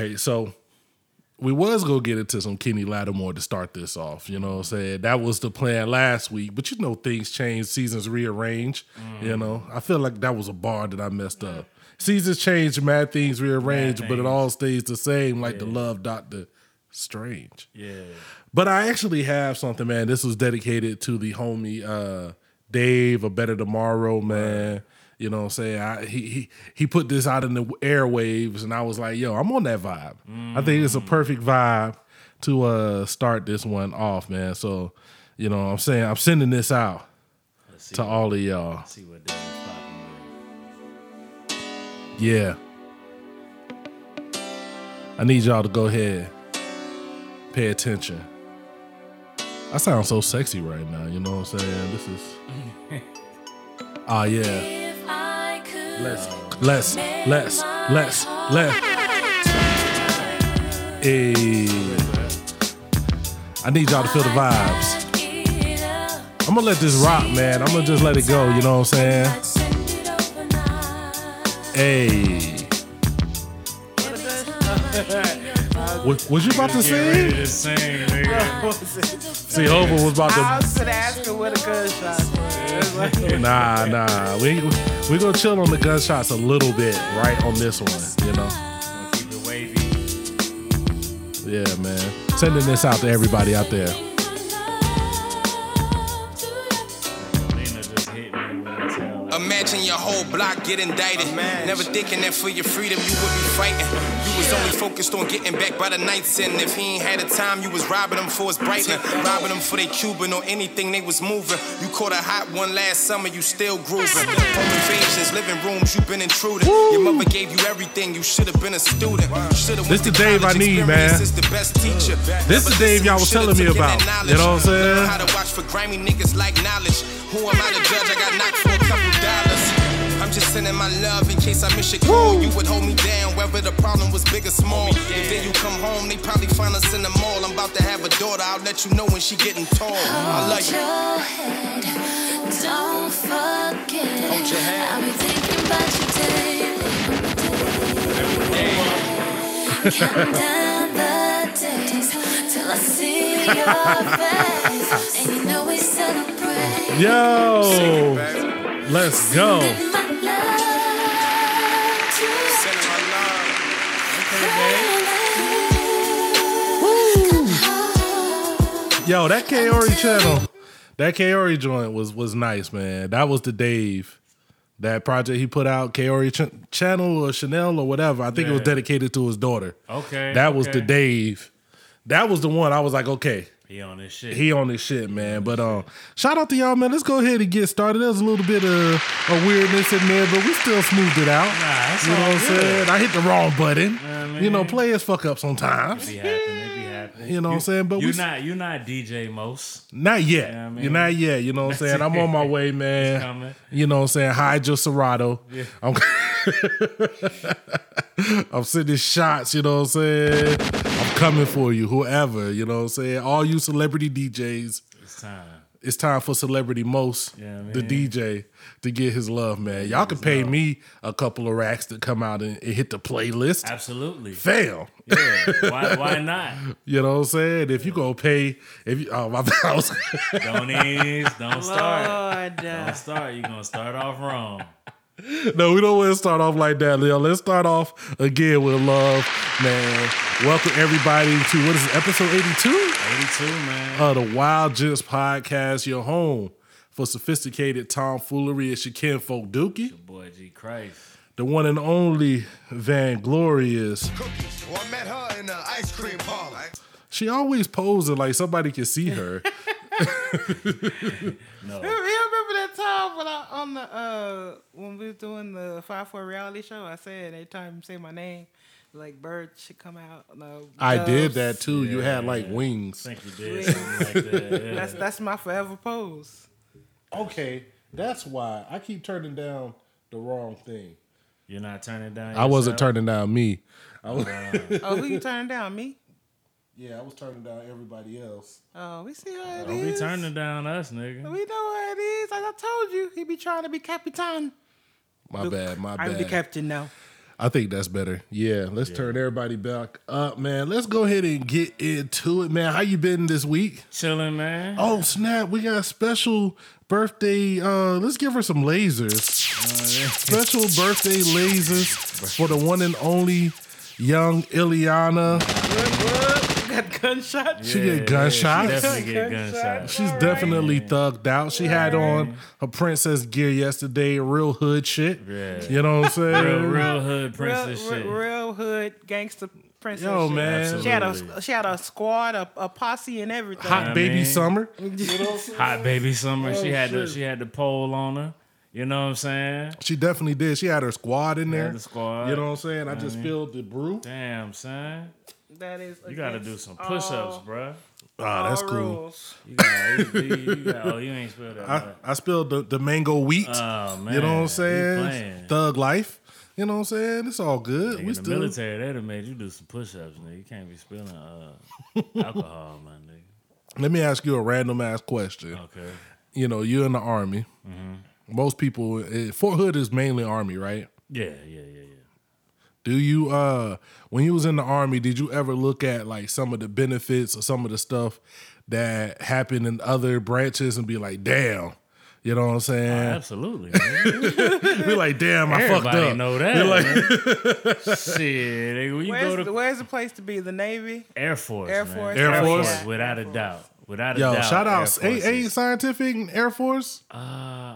right, so we was gonna get into some Kenny Lattimore to start this off. You know what I'm saying? That was the plan last week, but you know things change, seasons rearrange. You know, I feel like that was a bar that I messed up. Seasons change, mad things rearrange, Mad but it all stays the same, like the love Doctor Strange. Yeah. But I actually have something, man. This was dedicated to the homie uh Dave, a better tomorrow, man. You know what I'm saying? I, he he he put this out in the airwaves and I was like, yo, I'm on that vibe. I think it's a perfect vibe to uh start this one off, man. So, you know what I'm saying? I'm sending this out to all of y'all. let's see what Dave's popping. Yeah. I need y'all to go ahead. Pay attention. I sound so sexy right now, you know what I'm saying? This is Ah yeah. Let's let's let's let's let's Hey. I need y'all to feel the vibes. I'm gonna let this rock, man. I'm gonna just let it go, you know what I'm saying? Hey. What, what you about to Get say? to sing. See, Hova was about I to. was gonna ask her what a gunshot was. Nah, nah. We we gonna chill on the gunshots a little bit, right on this one. You know. Keep it wavy. Yeah, man. Sending this out to everybody out there. Lena just hit me with a tail. Like, Imagine your whole block get indicted. Never thinking that for your freedom you would be fighting. Was only focused on getting back by the nights, and if he ain't had the time, you was robbing them for his brightening, robbing them for their Cuban or anything they was moving. You caught a hot one last summer, you still grooving. Home invasions, living rooms, you been intruding. Your mother gave you everything, you should have been a student. Shoulda This the Dave I need, man. is the best teacher. This is the Dave y'all was telling me about. You know what I'm saying? How to watch for grimy niggas like knowledge. Who am I to judge? I got knocked for a couple dollars. I'm just sending my love in case I miss your call. You would hold me down, whether the problem was big or small. If then you come home, they probably find us in the mall. I'm about to have a daughter, I'll let you know when she getting tall. I love you. your head. Don't forget. Hold your head. I'll be thinking about you daily. Counting down the days till I see your face. And you know we celebrate. Yo, let's go. Yo, that Kairi channel, that Kairi joint was was nice, man. That was the Dave. That project he put out, Kairi ch- channel or Chanel or whatever. I think it was dedicated to his daughter. okay. That was the. Dave. That was the one I was like, okay, He on this shit. he on this shit, man. But um, shout out to y'all, man. Let's go ahead and get started. There's a little bit of a weirdness in there, but we still smoothed it out. Nah, you know what I'm saying? I hit the wrong button. Yeah, you know, players fuck up sometimes. Be happen. It be. You know what I'm saying? But you we- not you're not DJ most. Not yet. Yeah, I mean- You're not yet. You know what I'm saying? I'm on my way, man. You know what I'm saying? Hide your Serato. Yeah. I'm, I'm sending shots, you know what I'm saying? I'm coming for you, whoever, you know what I'm saying? All you celebrity DJs, It's time. It's time for Celebrity Most, Yeah, the. DJ, to get his love, man. Y'all can pay me a couple of racks to come out and, and hit the playlist. Absolutely. fail. Yeah. Why why not? You know what I'm saying? If you gonna pay, if you oh my house. Don't ease. Don't start. Lord, uh, Don't start. You're gonna start off wrong. No, we don't want to start off like that, Leo. Let's start off again with love, man. Welcome everybody to what is it, episode 82 82, man. of the Wyld Gents Podcast, your home for sophisticated tomfoolery. It's your kinfolk Dookie, Your Boy G Christ. the one and only Van Glorious. cookies. Well, I met her in the ice cream parlor. She always posing like somebody can see her. No. you remember that time when I on the uh when we was doing the five four reality show? I said every time you say my name, like birds should come out. No, I did that too. You had like wings. I think you did something like that. Yeah. That's that's my forever pose. Okay, that's why I keep turning down the wrong thing. You're not turning down. I wasn't turning down me. I was, Oh, who you turning down? Me? Yeah, I was turning down everybody else. Oh, we see how it Don't be turning down us, nigga. We know how it is. Like I told you, he be trying to be Capitan. My bad, my bad. I'm the captain now. I think that's better. Yeah, let's turn everybody back up, man. Let's go ahead and get into it, man. How you been this week? Chilling, man. Oh snap! We got a special birthday. Uh, let's give her some lasers. Special birthday lasers for the one and only young Ileana. Got gunshot. She get Yeah, gunshots. She definitely get Gunshots. gunshots. She's definitely thugged out. She had on her princess gear yesterday, real hood shit. Yeah. You know what I'm saying? Real, real hood Real, princess shit. real, real hood gangster princess. Yo, shit. man. She had a she had a squad, a, a posse, and everything. Hot I baby mean- summer. Hot baby summer. she Oh, had the she had the pole on her. You know what I'm saying? She definitely did. She had her squad in there. the squad. You know what I'm saying? I just spilled the brew. Damn, son. That is. You gotta do some push-ups, bruh. Ah, that's all cool. rules. You got, you, you, you got, oh, you ain't spilled that. I. I spilled the, the mango wheat. Oh man, you know what I'm saying? Thug life. You know what I'm saying? It's all good. Nigga, we in still the military, they'd have made you do some push-ups, nigga. You can't be spilling uh, alcohol, my nigga. Let me ask you a random ass question. Okay. You know, you're in the army. Mm-hmm. Most people, eh, Fort Hood is mainly army, right? Yeah, yeah, yeah, yeah. Do you, uh, when you was in the army, did you ever look at like some of the benefits or some of the stuff that happened in other branches and be like, damn, you know what I'm saying? Absolutely. nigga. be like, damn, I fucked Everybody up. know Be that. like. Shit, when you Where's, go to the, where's the place to be? The Navy. Air Force, Air man. Force. Air Force? without a doubt, without a Yo, doubt. shout out, Force ain't, is- ain't scientific Air Force? Uh,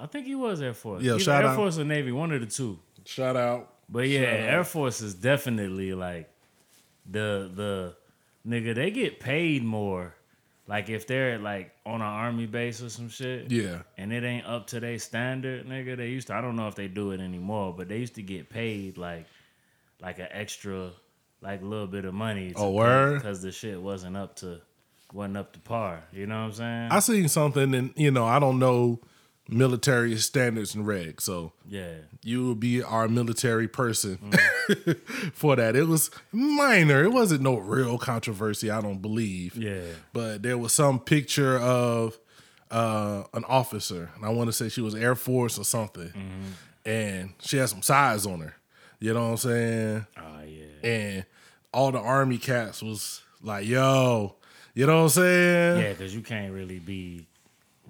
I think he was Air Force. Yo, Either shout Air out. Force or Navy, one of the two. Shout out. But yeah, Air Force is definitely like the the nigga. They get paid more. Like if they're like on an army base or some shit. Yeah. And it ain't up to their standard, nigga. They used to. I don't know if they do it anymore, but they used to get paid like like an extra like a little bit of money. Oh, word? Because the shit wasn't up to wasn't up to par. You know what I'm saying? I seen something, and you know, I don't know military standards and regs, so yeah. you would be our military person Mm. for that. It was minor. It wasn't no real controversy. I don't believe. Yeah. But there was some picture of uh, an officer, and I want to say she was Air Force or something, Mm-hmm. and she had some size on her. You know what I'm saying? Oh yeah. And all the army cats was like, "Yo," you know what I'm saying? Yeah, because you can't really be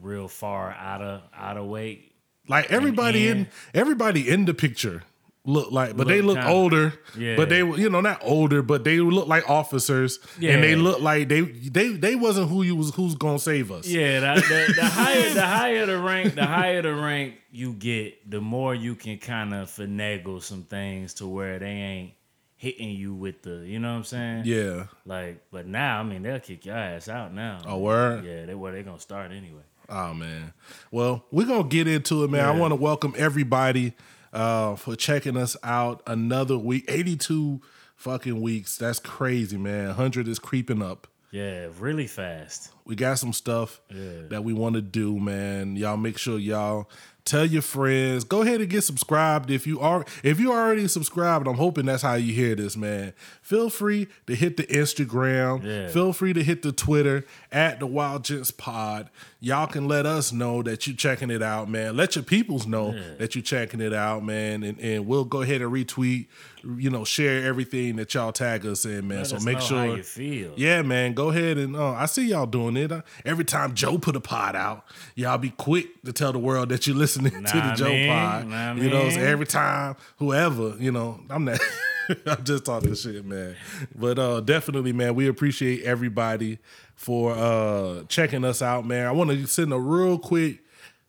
real far out of out of weight. Like everybody in everybody in the picture look like, but they Look look kinda- older. Yeah. But they you know, not older, but they look like officers, and they look like they they they wasn't who you was who's gonna save us. Yeah, the, the, the higher the higher the rank, the higher the rank you get, the more you can kind of finagle some things to where they ain't hitting you with the, you know what I'm saying? Yeah. Like, but now, I mean, they'll kick your ass out now. Oh, word. Yeah, they where they gonna start anyway. Oh man. Well, we're gonna get into it, man. I want to welcome everybody uh for checking us out another week. 82 fucking weeks. That's crazy, man. 100 is creeping up. Yeah, really fast. We got some stuff Yeah. that we want to do, man. Y'all make sure y'all tell your friends. Go ahead and get subscribed if you are if you already subscribed. I'm hoping that's how you hear this, man. Feel free to hit the Instagram. Yeah. Feel free to hit the Twitter at the Wyld Gents Pod. Y'all can let us know that you're checking it out, man. Let your peoples know that you're checking it out, man. And, and we'll go ahead and retweet, you know, share everything that y'all tag us in, man. Let so make sure you feel. yeah, man. Go ahead and uh, I see y'all doing it. Uh, every time Joe put a pod out, y'all be quick to tell the world that you're listening to the Nah, Joe man. pod. Nah, you know, so every time whoever, you know, I'm not. I'm just talking shit, man. But uh, definitely, man, we appreciate everybody for uh, checking us out, man. I want to send a real quick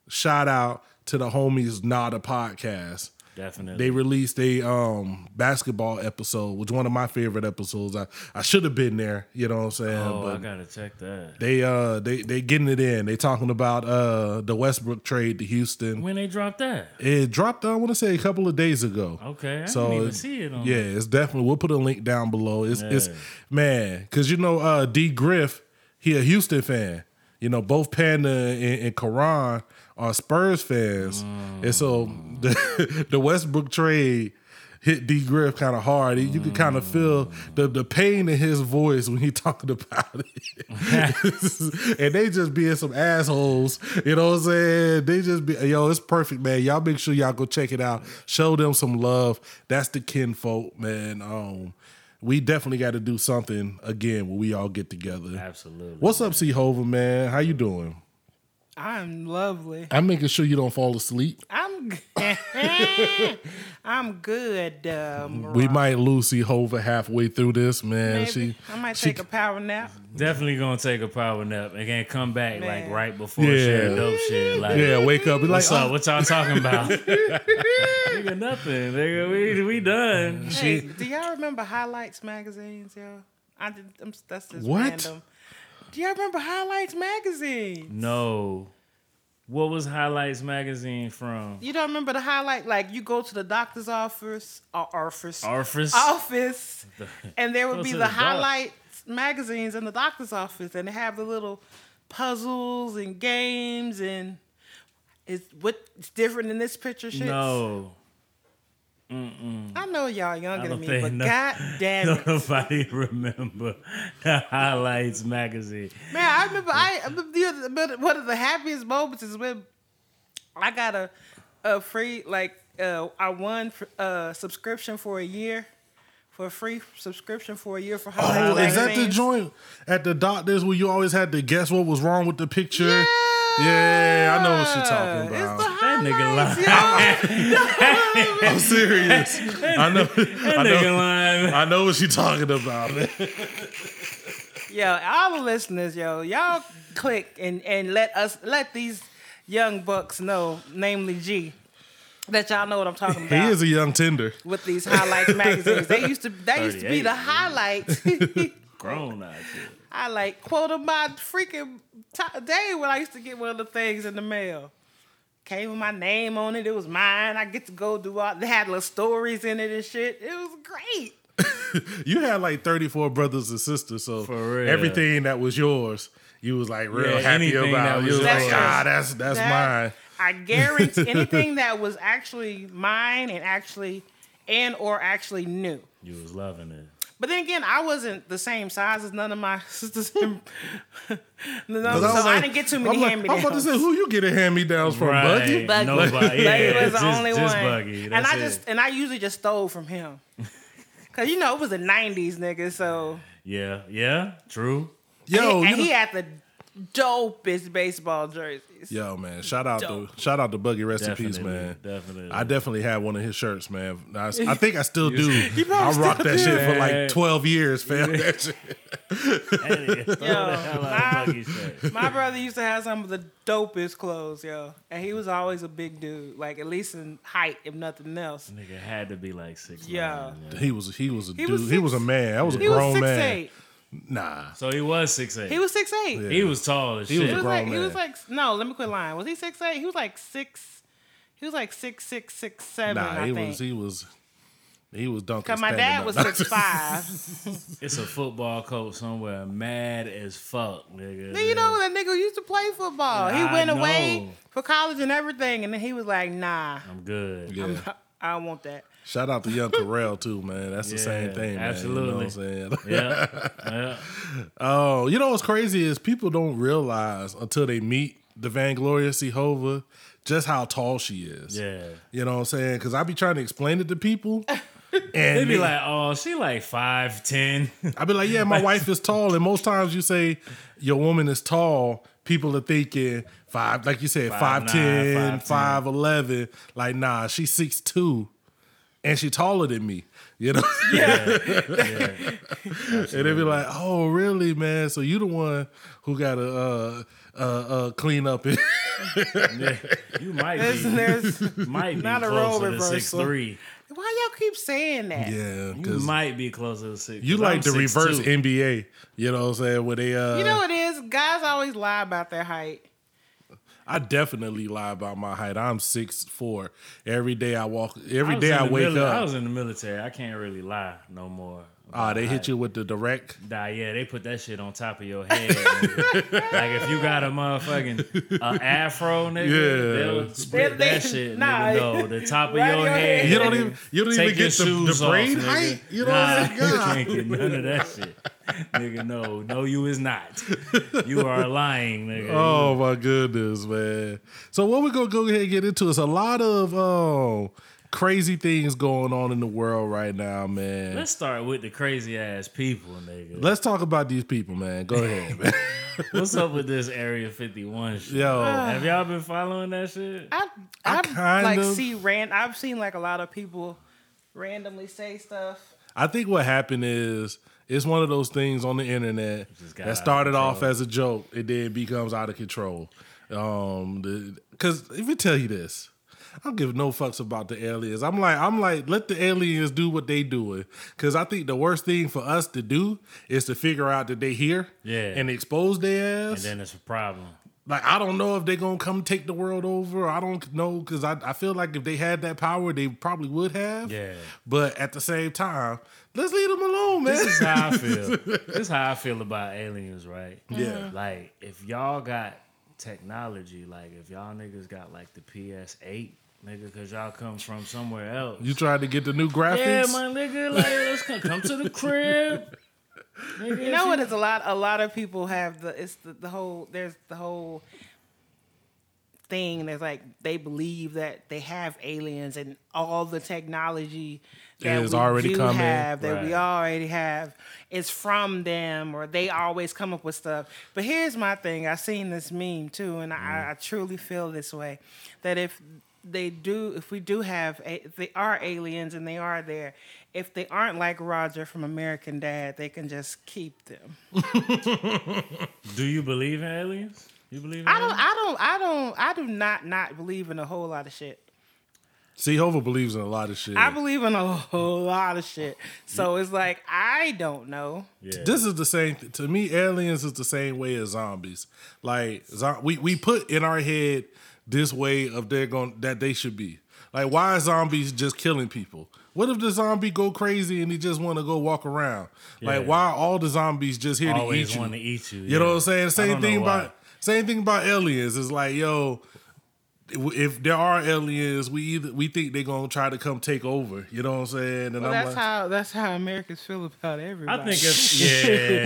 shout out to the homies Nada podcast. Definitely. They released a um basketball episode, which one of my favorite episodes. I, I should have been there, you know what I'm saying? oh, I gotta check that. they uh they they getting it in. They talking about uh the Westbrook trade to Houston. When they dropped that? It dropped, I want to say, a couple of days ago. Okay, I so didn't even it- see it on yeah, it's definitely. We'll put a link down below. It's it's man, because you know uh D Griff, he a Houston fan. You know both Panda and, and Karan are Spurs fans, and so Mm. the the Westbrook trade. hit D Griff kind of hard. You could kind of feel the the pain in his voice when he talking about it. and they just being some assholes. You know what I'm saying? They just be yo, it's perfect, man. Y'all make sure y'all go check it out. Show them some love. That's the kinfolk, man. Um, we definitely got to do something again when we all get together. Absolutely. What's up, C Hova, man? How you doing? I'm lovely. I'm making sure you don't fall asleep. I'm I'm good. Um, We might lose C Hova halfway through this, man. maybe. She, I might she- take a power nap. Definitely gonna take a power nap and then come back like right before Yeah. share dope shit. Like, yeah, wake up, be like, what's up? oh, What y'all talking about? nigga, nothing. Nigga, we we done. Hey, do y'all remember highlights magazines, yo? I did, I'm, that's just What? random. Do y'all remember highlights magazine? No. What was Highlights magazine from? You don't remember the highlight? Like you go to the doctor's office or office Arfus? office, and there would be the, the highlights magazines in the doctor's office, and they have the little puzzles and games, and it's what's different in this picture. Shit. No. I know y'all younger don't than me, but no- god damn it, Nobody remember the Highlights magazine. man! I remember I, I remember but one of the happiest moments is when I got a a free like uh, I won a subscription for a year. For a free subscription for a year for oh, highlights is that the joint at the doctors where you always had to guess what was wrong with the picture? Yeah, Yeah, I know what you're talking about. It's the That nigga highlights, lying. yo. I'm serious. I know. I Nigga know. lying. I know what you're talking about. man. Yo, all the listeners, yo, y'all click and and let us let these young bucks know, namely G, that y'all know what I'm talking about. He is a young tender. with these highlights magazines. They used to that used to be the highlights. Grown out here. I like quoted my freaking t- day when I used to get one of the things in the mail. Came with my name on it. It was mine. I get to go do all. They had little stories in it and shit. It was great. You had like 34 brothers and sisters, so For real. everything that was yours, you was like real Yeah, happy anything about. that You was was like, ah, that's that's That- mine. I guarantee anything that was actually mine and actually and or actually new. You was loving it. But then again, I wasn't the same size as none of my sisters. no, so I, like- didn't get too many I'm, like, hand me downs. I'm about to say, who you getting hand me downs from, Buggy? Buggy. Nobody. Buggy Yeah, was the just, only just one. Buggy. and That's I it. just and I usually just stole from him. Cause you know it was the '90s, nigga. So Yeah, yeah, true. Yo, and, you he know- had the dopest baseball jerseys. yo, man, shout out Dope. to shout out to Buggy, rest Definitely, in peace, man. definitely. I definitely had one of his shirts, man. I, I think I still do. I rocked still that shit for like 12 years, fam. That shit. Yo, my- My brother used to have some of the dopest clothes, yo, and he was always a big dude, like at least in height, if nothing else. Nigga had to be like six. Yeah. nine, He was he was a He dude. was he was a man. That was a He was grown six man. eight. Nah. So he was six eight. He was six eight. Yeah. He was tall as He was shit. a He was grown like he was like no, let me quit lying. Was he six eight? He was like six. He was like six six six seven. Nah, I he think. was he was he was dunking. Cause my dad up. was six five. It's a football coach somewhere, mad as fuck, nigga. then you know that nigga used to play football. He I went away for college and everything, and then he was like, nah, I'm good. Yeah. I don't want that. Shout out to Young Terrell too, man. That's the same thing, man. absolutely. You know what I'm saying? Yeah, yeah. Oh, you know what's crazy is people don't realize until they meet the Van Gloria Hova just how tall she is. Yeah. You know what I'm saying? Because I be trying to explain it to people. And They be like, oh, she like five ten. I be like, yeah, my wife is tall, and most times you say your woman is tall, people are thinking five, like you said, Five five nine, ten, five five eleven. Like, nah, she's six two, and she taller than me. You know, Yeah. and they'd be like, oh, really, man? So you the one who got to uh, uh, uh, clean up it? You might There's, be, there's, might be not a role closer to six reversal. three. why y'all keep saying that? yeah, You might be closer to six. You like I'm the reverse 6'2". NBA. You know what I'm saying? Where they, uh, You know what it is? Guys always lie about their height. I definitely lie about my height. I'm six four. Every day I walk. I Every was day I wake mili- up. I was in the military. I can't really lie no more. Ah, they hit you with the direct. Nah, yeah, they put that shit on top of your head. like if you got a motherfucking uh, afro, nigga, Yeah. they'll split They- that shit, nah. nigga. No, the top of Right your your head. head. You don't even you don't Take even get the, the brain nigga. height. You know nah, what I'm you can't get none of that shit. Nigga, no, no, you is not. You are lying, nigga. Oh my goodness, man. So what we're gonna go ahead and get into is a lot of oh crazy things going on in the world right now, man. Let's start with the crazy ass people, nigga. Let's talk about these people, man. Go ahead, man. What's up with this Area 51 shit? Yo. Have y'all been following that shit? I I I kind like of- see ran. I've seen like a lot of people randomly say stuff. I think what happened is it's one of those things on the internet that of started off as a joke, it then becomes out of control. Um, because if we tell you this, I don't give no fucks about the aliens. I'm like, I'm like, let the aliens do what they doing. Because I think the worst thing for us to do is to figure out that they here, Yeah. and expose their ass. And then it's a problem. Like I don't know if they're gonna come take the world over. I don't know because I, I feel like if they had that power, they probably would have. Yeah. But at the same time, let's leave them alone, man. This is how I feel. this is how I feel about aliens, right? Yeah. Mm-hmm. Like if y'all got technology, like if y'all niggas got like the PS8, nigga, cause y'all come from somewhere else. You tried to get the new graphics. yeah, my nigga, like let's come, come to the crib. Nigga, You know what? It's a lot. A lot of people have the. It's the, the whole. There's the whole thing. There's like they believe that they have aliens and all the technology that Is we already do coming. have that we already have is from them or they always come up with stuff. But here's my thing. I've seen this meme too, and I, mm. I truly feel this way that if they do, if we do have, a, if they are aliens and they are there. If they aren't like Roger from American Dad, they can just keep them. Do you believe in aliens? You believe in I don't. aliens? I don't. I don't. I do not not believe in a whole lot of shit. See, Hova believes in a lot of shit. I believe in a whole lot of shit. So it's like I don't know. Yeah. this is the same to me. Aliens is the same way as zombies. Like zo- we we put in our head this way of they're going that they should be. Like why are zombies just killing people? What if the zombie go crazy and he just want to go walk around? Like why are all the zombies just here to eat you? want to eat you. You know what I'm saying? Same thing why. about same thing about aliens. It's like, yo, if there are aliens, we either we think they're gonna try to come take over. You know what I'm saying? And Well, I'm that's like, how that's how Americans feel about everybody. I think it's yeah.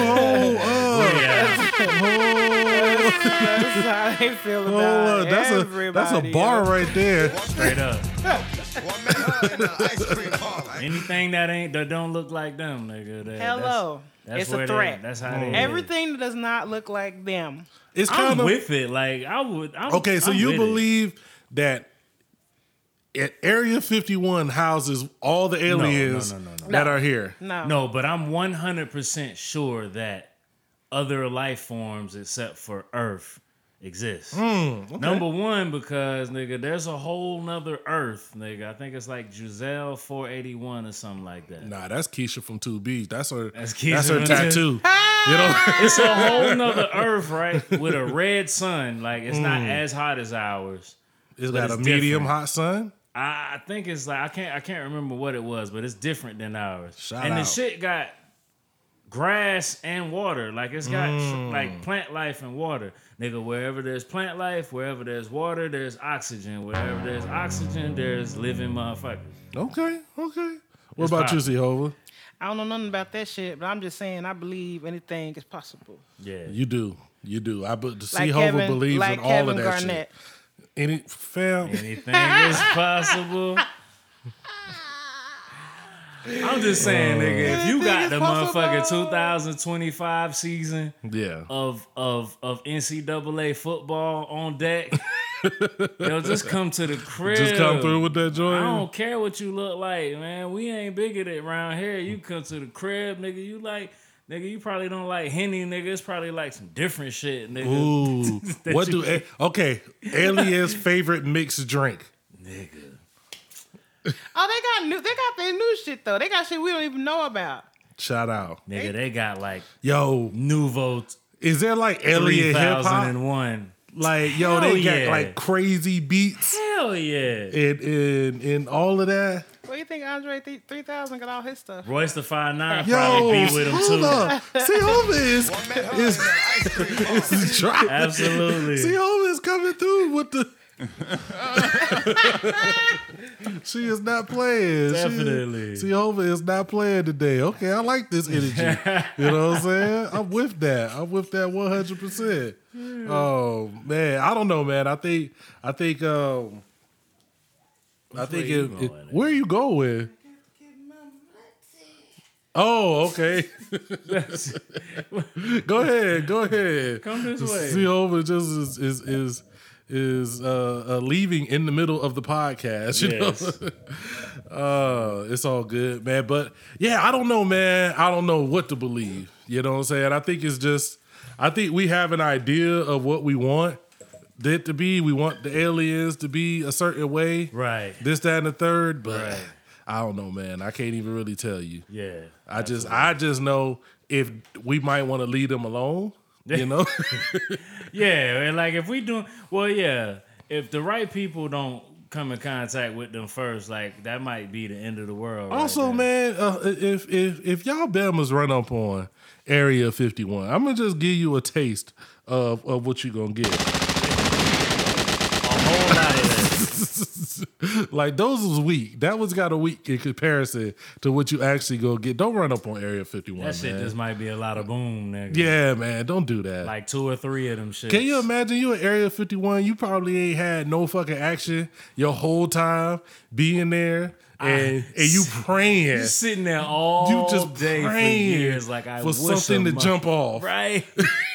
oh, uh, yeah. That's how they feel oh, about uh, that's a everybody. that's a bar right there. Straight up. Well, I met her in the ice cream parlor. Anything that ain't that don't look like them, nigga. That, Hello. That's, It's that's a where they- threat. That's how they Everything that does not look like them. It's I'm of with it. Like I would. I'm, okay. So I'm you with it. believe that at Area 51 houses all the aliens no, no, no. that No. are here? No. No, but I'm 100% sure that other life forms except for Earth exist. Hmm, Number one, because nigga, there's a whole nother Earth, nigga. I think it's like Giselle 481 or something like that. Nah, that's Keisha from Two B's. That's her. That's That's, her tattoo. you know. It's a whole nother Earth, right? With a red sun. Like it's not Hmm. as hot as ours. It's But got a it's medium different. hot sun. I, I think it's like I can't I can't remember what it was, but it's different than ours. Shout and out. the shit got grass and water. Like it's got Mm. like plant life and water. Nigga, wherever there's plant life, wherever there's water, there's oxygen. Wherever there's oxygen, there's living motherfuckers. Okay, okay. What It's about you, possible. Zehova? I don't know nothing about that shit, but I'm just saying I believe anything is possible. Yeah. You do, you do. I but Like Zehova Kevin, believes like in all Kevin of that Garnett. shit. Any fam? Anything is possible. I'm just saying, nigga, if you got the motherfucking 2025 season Yeah. of of of NCAA football on deck, yo, just come to the crib. Just come through with that joint. I don't care what you look like, man. We ain't bigoted around here. You come to the crib, nigga. You like, nigga. You probably don't like henny, nigga. It's probably like some different shit, nigga. Ooh, what do a- okay? Alien's favorite mixed drink. nigga. Oh, they got new. They got their new shit though. They got shit we don't even know about. Shout out, Nigga, they got like yo. Nouveau Is there like alien hip hop? 3001. Like yo, Hell they got like crazy beats Hell yeah. and and and all of that. What do you think Andre th- 3000 got all his stuff? Royce the Five Nine Yo, probably be with him hold too. up. See, Hova is, Well, I met her is, in the ice cream parlor. is dropping. Absolutely. See, Hova is coming through with the. she is not playing. She- Definitely. see, Hova is not playing today. Okay, I like this energy. you know what I'm saying? I'm with that. I'm with that 100. percent Oh man, I don't know, man. I think I think um, I think it, it- where you going? Oh, okay. go ahead, go ahead. Come this way. See over just is is is, is uh, uh, leaving in the middle of the podcast. You Yes. know, uh, it's all good, man. But yeah, I don't know, man. I don't know what to believe. You know what I'm saying? I think it's just, I think we have an idea of what we want it to be. We want the aliens to be a certain way, Right. this, that, and the third. But Right. I don't know, man. I can't even really tell you. Yeah. I just I just know if we might want to leave them alone. You know, Yeah, and like if we do, well, yeah, if the right people don't come in contact with them first, like that might be the end of the world. also, there. man, uh, if if if y'all Bama's run up on Area 51, I'm gonna just give you a taste of of what you're gonna get. a whole lot of that. like those was weak. That was got a weak in comparison to what you actually go get. Don't run up on Area 51, That shit man. just might be a lot of boom, nigga. yeah, man, don't do that. Like two or three of them shit. Can you imagine you at Area 51? You probably ain't had no fucking action your whole time being there and and you praying. You sitting there all You just day praying for years, like I for wish something to mo- jump off. Right.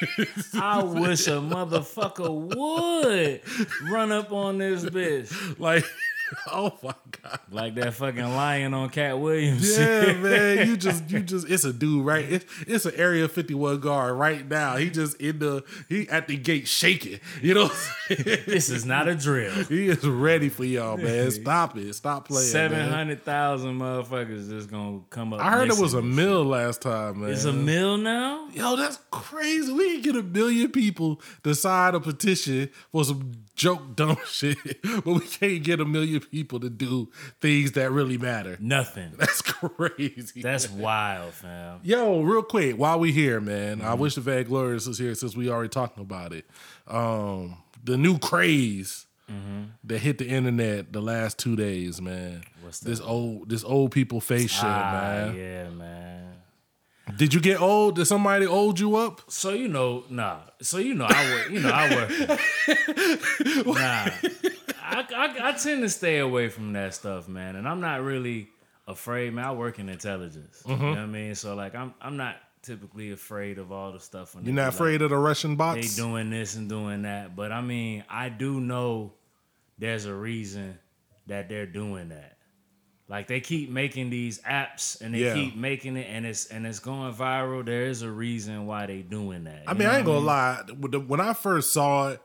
I wish a motherfucker would run up on this bitch Like, oh my god. like that fucking lion on Katt Williams. Yeah, man. You just you just it's a dude, right? It's it's an area 51 guard right now. He just in the he at the gate shaking. You know what I'm saying? This is not a drill. He is ready for y'all, man. Stop it. Stop playing. Seven hundred thousand motherfuckers just gonna come up. I heard it was a mill last time, man. It's a mill now. Yo, that's crazy. We can get a million people to sign a petition for some joke dumb shit, but we can't get a million people to do things that really matter. Nothing. That's crazy. That's wild, fam. Yo, real quick, while we here, man, Mm-hmm. I wish the Van Glorious was here since we already talking about it. Um, the new craze that hit the internet the last two days, man. Mm-hmm. What's This old this old people face shit, Ah, man. yeah, man. Did you get old? Did somebody old you up? So you know, nah. So you know, I work. You know, I work. nah, I, I I tend to stay away from that stuff, man. And I'm not really afraid, man. I work in intelligence. Mm-hmm. You know what I mean? So like, I'm I'm not typically afraid of all the stuff. You're not afraid like, of the Russian bots. they doing this and doing that. But I mean, I do know there's a reason that they're doing that. Like they keep making these apps and they Yeah. keep making it and it's and it's going viral. There is a reason why they doing that. I mean, I ain't gonna lie. When I first saw it,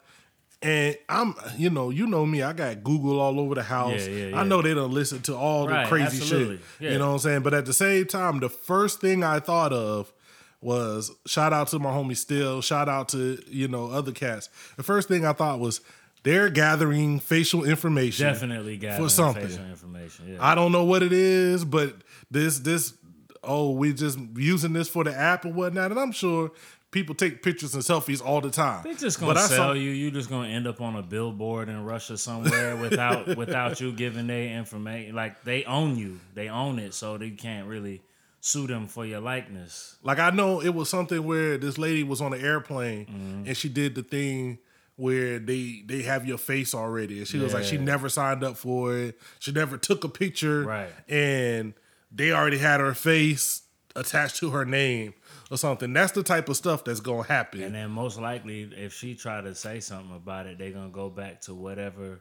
and I'm, you know, you know me, I got Google all over the house. Yeah, yeah, I know they don't listen to all the crazy absolutely. shit. You know what I'm saying? But at the same time, the first thing I thought of was shout out to my homie Still, shout out to you know other cats. The first thing I thought was they're gathering facial information. Definitely got for something. facial information. Yeah. I don't know what it is, but this this oh we just using this for the app or whatnot, and I'm sure people take pictures and selfies all the time. They just gonna I saw- sell you. You just gonna end up on a billboard in Russia somewhere without without you giving their information. Like they own you. They own it, so they can't really sue them for your likeness. Like I know it was something where this lady was on an airplane Mm-hmm. and she did the thing where they they have your face already, and she was like she never signed up for it. She never took a picture, Right. And they already had her face attached to her name or something. That's the type of stuff that's gonna happen. And then most likely, if she try to say something about it, they're gonna go back to whatever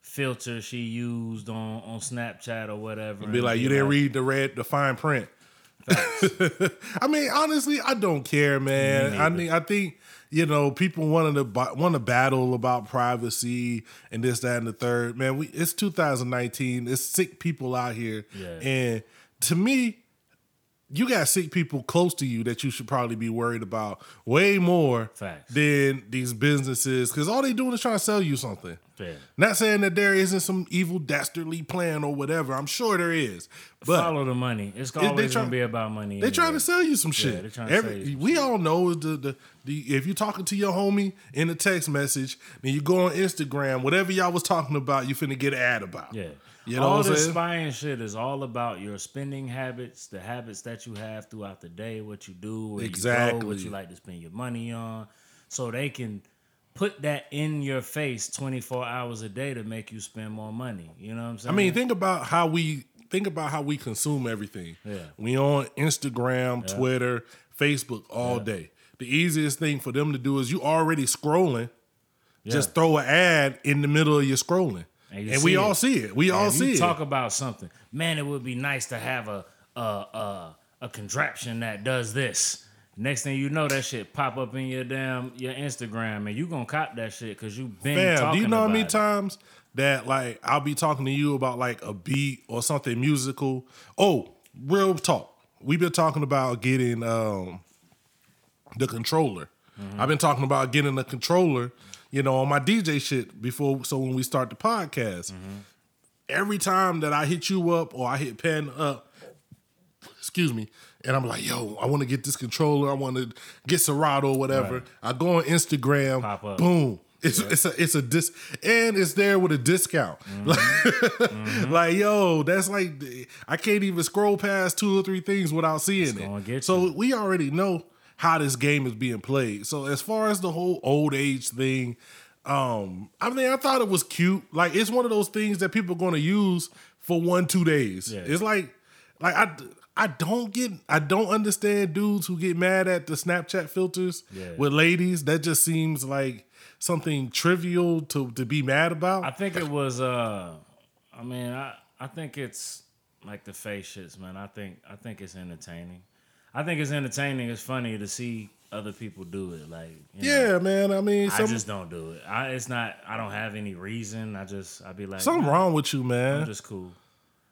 filter she used on on Snapchat or whatever. be like, you didn't read the red, the fine print. I mean, honestly, I don't care, man. I mean, I think you know people wanted to want to battle about privacy and this, that, and the third. Man, we it's 2019. It's sick people out here, Yeah. and to me, you got sick people close to you that you should probably be worried about way more Facts. than these businesses because all they doing is trying to sell you something. Yeah. Not saying that there isn't some evil dastardly plan or whatever. I'm sure there is, but Follow the money. It's always try- gonna be about money. they trying anyway. to sell you some shit. they're trying to Every- sell you some we shit. all know the the if you're talking to your homie in a text message, then you go on Instagram, whatever y'all was talking about, you finna get an ad about. Yeah. You know all what I'm this saying? spying shit is all about your spending habits, the habits that you have throughout the day, what you do, where you go, Exactly. what you like to spend your money on, so they can put that in your face 24 hours a day to make you spend more money. You know what I'm saying? I mean, think about how we think about how we consume everything. Yeah. We on Instagram, Twitter, Facebook all day. The easiest thing for them to do is you already scrolling, just throw an ad in the middle of your scrolling. And And, we see all see it. We all see you it. talk about something, man, it would be nice to have a a a, a contraption that does this. Next thing you know, that shit pop up in your damn your Instagram, and you gonna cop that shit because you been Fam, do you know how many it. times that like I'll be talking to you about like a beat or something musical? Oh, real talk. We've been talking about getting um the controller. Mm-hmm. I've been talking about getting a controller, you know, on my DJ shit before. So when we start the podcast, Mm-hmm. every time that I hit you up or I hit Pen up, excuse me, and I'm like, yo, I want to get this controller. I want to get Serato or whatever. Right. I go on Instagram, boom. It's it's a it's a dis and it's there with a discount. Mm-hmm. Like, like, yo, that's like I can't even scroll past two or three things without seeing it. so we already know how this game is being played. So as far as the whole old age thing, um, I mean, I thought it was cute. Like it's one of those things that people are going to use for one two days. Yeah. It's like like I. I don't get I don't understand dudes who get mad at the Snapchat filters Yeah. with ladies. That just seems like something trivial to to be mad about. I think it was. uh I mean, I I think it's like the face shits, man. I think I think it's entertaining. I think it's entertaining. It's funny to see other people do it. Like, you know, yeah, man. I mean, I just don't do it. I, it's not. I don't have any reason. I just. I'd be like, something nah, wrong with you, man. I'm just cool.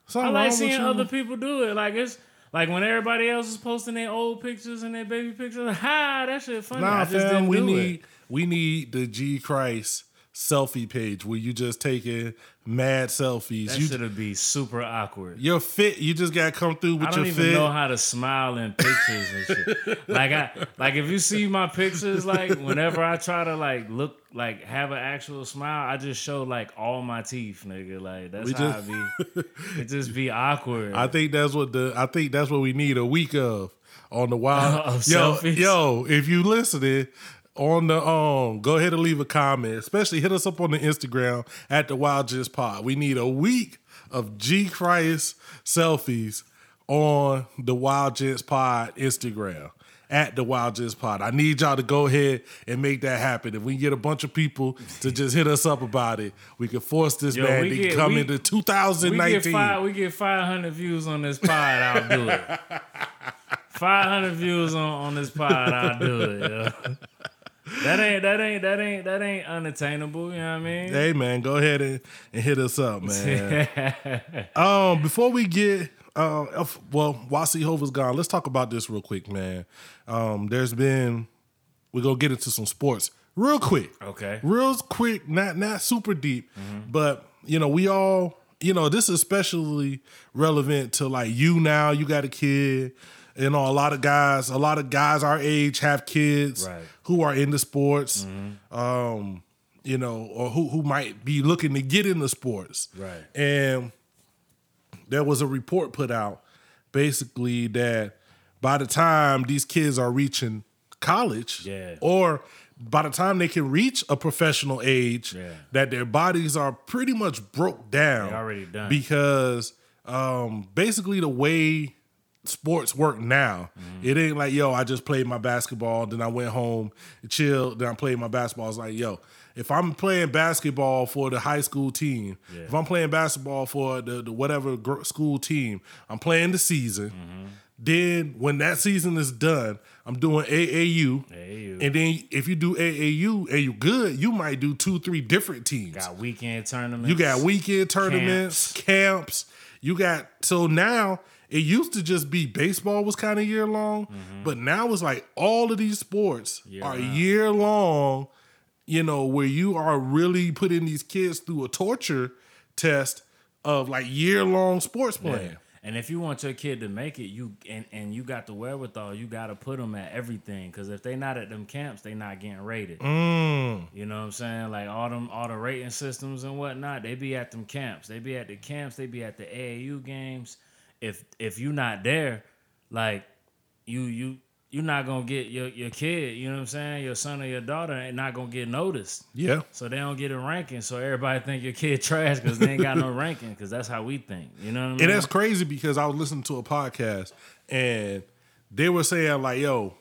Something I like seeing other people do it. Like it's like when everybody else is posting their old pictures and their baby pictures. Ha, that shit funny. Nah, I just fam, we need it. we need the G Christ selfie page where you just taking mad selfies. That you should be super awkward. you're fit. You just gotta come through with I don't your even fit. know how to smile in pictures and shit. Like I like if you see my pictures, like whenever I try to like look like have an actual smile, I just show like all my teeth, nigga. Like that's We how just- it be. It just be awkward. I think that's what the I think that's what we need a week of on the wild. Of yo, selfies? yo, if you listening on the um, go ahead and leave a comment. Especially hit us up on the Instagram at the Wyld Gents Pod. We need a week of G Christ selfies on the Wyld Gents Pod Instagram. At the Wyld Gents Pod. I need y'all to go ahead and make that happen. If we get a bunch of people to just hit us up about it, we can force this Yo, man to get- come we- into we get 2019. five. We get five hundred views on this pod. I'll do it. Five hundred views on, on this pod. I'll do it. yo. That ain't that ain't that ain't that ain't unattainable. You know what I mean? Hey man, go ahead and, and hit us up, man. um, before we get uh, if- well, while Hova's gone, let's talk about this real quick, man. Um, there's been we're gonna get into some sports real quick. Okay. Real quick, not not super deep, but you know, we all you know, this is especially relevant to like you now, you got a kid. You know, a lot of guys, a lot of guys our age have kids Right. who are into sports. Um, you know, or who who might be looking to get into sports. Right. And there was a report put out basically that by the time these kids are reaching college Yeah. or by the time they can reach a professional age Yeah. that their bodies are pretty much broke down They already done. because um basically the way sports work now Mm-hmm. it ain't like yo i just played my basketball then i went home chilled then i played my basketball it's like yo if i'm playing basketball for the high school team Yeah. if i'm playing basketball for the, the whatever gr- school team i'm playing the season Mm-hmm. then when that season is done i'm doing aau AAU. and then if you do aau and you good you might do two three different teams Got weekend tournaments. you got weekend tournaments, camps. You got so now it used to just be baseball was kind of year long, but now it's like all of these sports Year are year long. You know, where you are really putting these kids through a torture test of like year long sports playing. And if you want your kid to make it, you and, and you got the wherewithal, you got to put them at everything. Because if they not at them camps, they not getting rated. Mm. You know what I'm saying? Like all them, all the rating systems and whatnot, they be at them camps. They be at the camps. They be at the AAU games. If if you not there, like you you you not gonna get your your kid. You know what I'm saying? Your son or your daughter ain't not gonna get noticed. Yeah. So they don't get a ranking. So everybody think your kid trash because they ain't got no ranking. Because that's how we think. You know what I mean? And that's crazy because I was listening to a podcast and they were saying like, "Yo,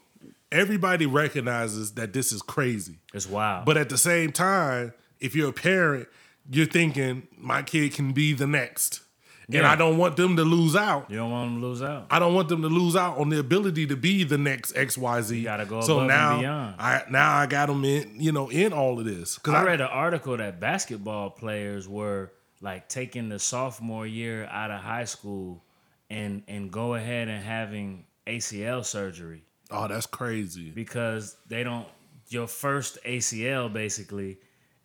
everybody recognizes that this is crazy." It's wild. But at the same time, if you're a parent, you're thinking my kid can be the next. And I don't want them to lose out. you don't want them to lose out. I don't want them to lose out on the ability to be the next XYZ. You gotta go so above and now, beyond. I now I got them in, you know, in all of this. Cuz I read an article that basketball players were like taking the sophomore year out of high school and and go ahead and having ACL surgery oh, that's crazy. because they don't your first ACL basically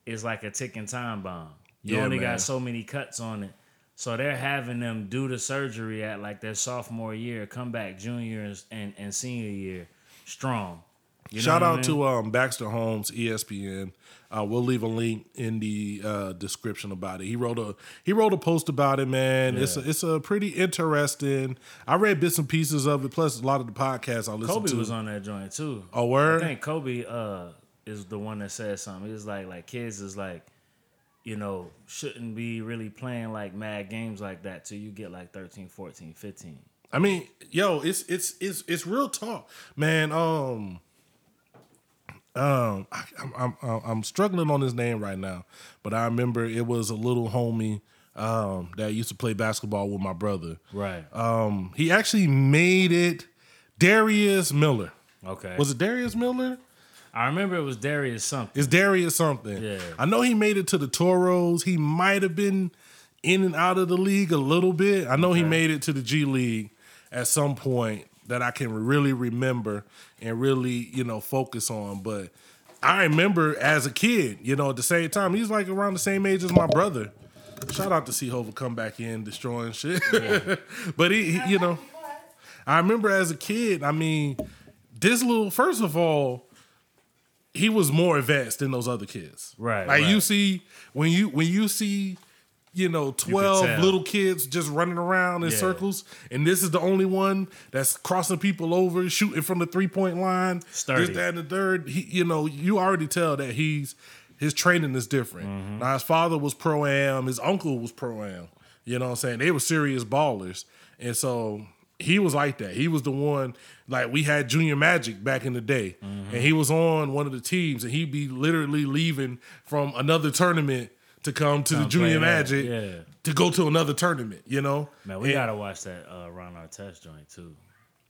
is like a ticking time bomb. You Yeah, only man. got so many cuts on it. So they're having them do the surgery at like their sophomore year, come back junior and, and, senior year strong. You know Shout what I out mean? to um, Baxter Holmes, ESPN. Uh, we'll leave a link in the uh, description about it. He wrote a he wrote a post about it, man. It's a, it's a pretty interesting. I read bits and pieces of it, plus a lot of the podcasts I listen Kobe to. was on that joint too. Oh, word? I think Kobe uh is the one that said something. He was like like kids is like, you know, shouldn't be really playing like mad games like that till you get like 13, 14, 15. I mean, yo, it's it's it's it's real talk, man. Um, um, I, I'm I'm I'm struggling on his name right now, but I remember it was a little homie um that used to play basketball with my brother. Right. Um, he actually made it. Darius Miller okay. was it Darius Miller? I remember it was Darius something. It's Darius something. Yeah. I know he made it to the Toros. He might have been in and out of the league a little bit. I know he made it to the G League at some point that I can really remember and really, you know, focus on. But I remember as a kid, you know, at the same time, he's like around the same age as my brother. Shout out to see Hova come back in destroying shit. but he, he, you know, I remember as a kid, I mean, this little first of all, he was more advanced than those other kids. Right, Like you see when you when you see you know 12 tell. little kids just running around in Yeah. circles and this is the only one that's crossing people over shooting from the three point line Sturdy. this that and the third he, you know you already tell that he's his training is different Mm-hmm. now his father was pro am his uncle was pro am you know what i'm saying they were serious ballers and so he was like that he was the one like we had junior magic back in the day Mm-hmm. and he was on one of the teams and he'd be literally leaving from another tournament to come to the junior magic yeah. to go to another tournament you know Man, we And gotta watch that uh Ron Artest joint too.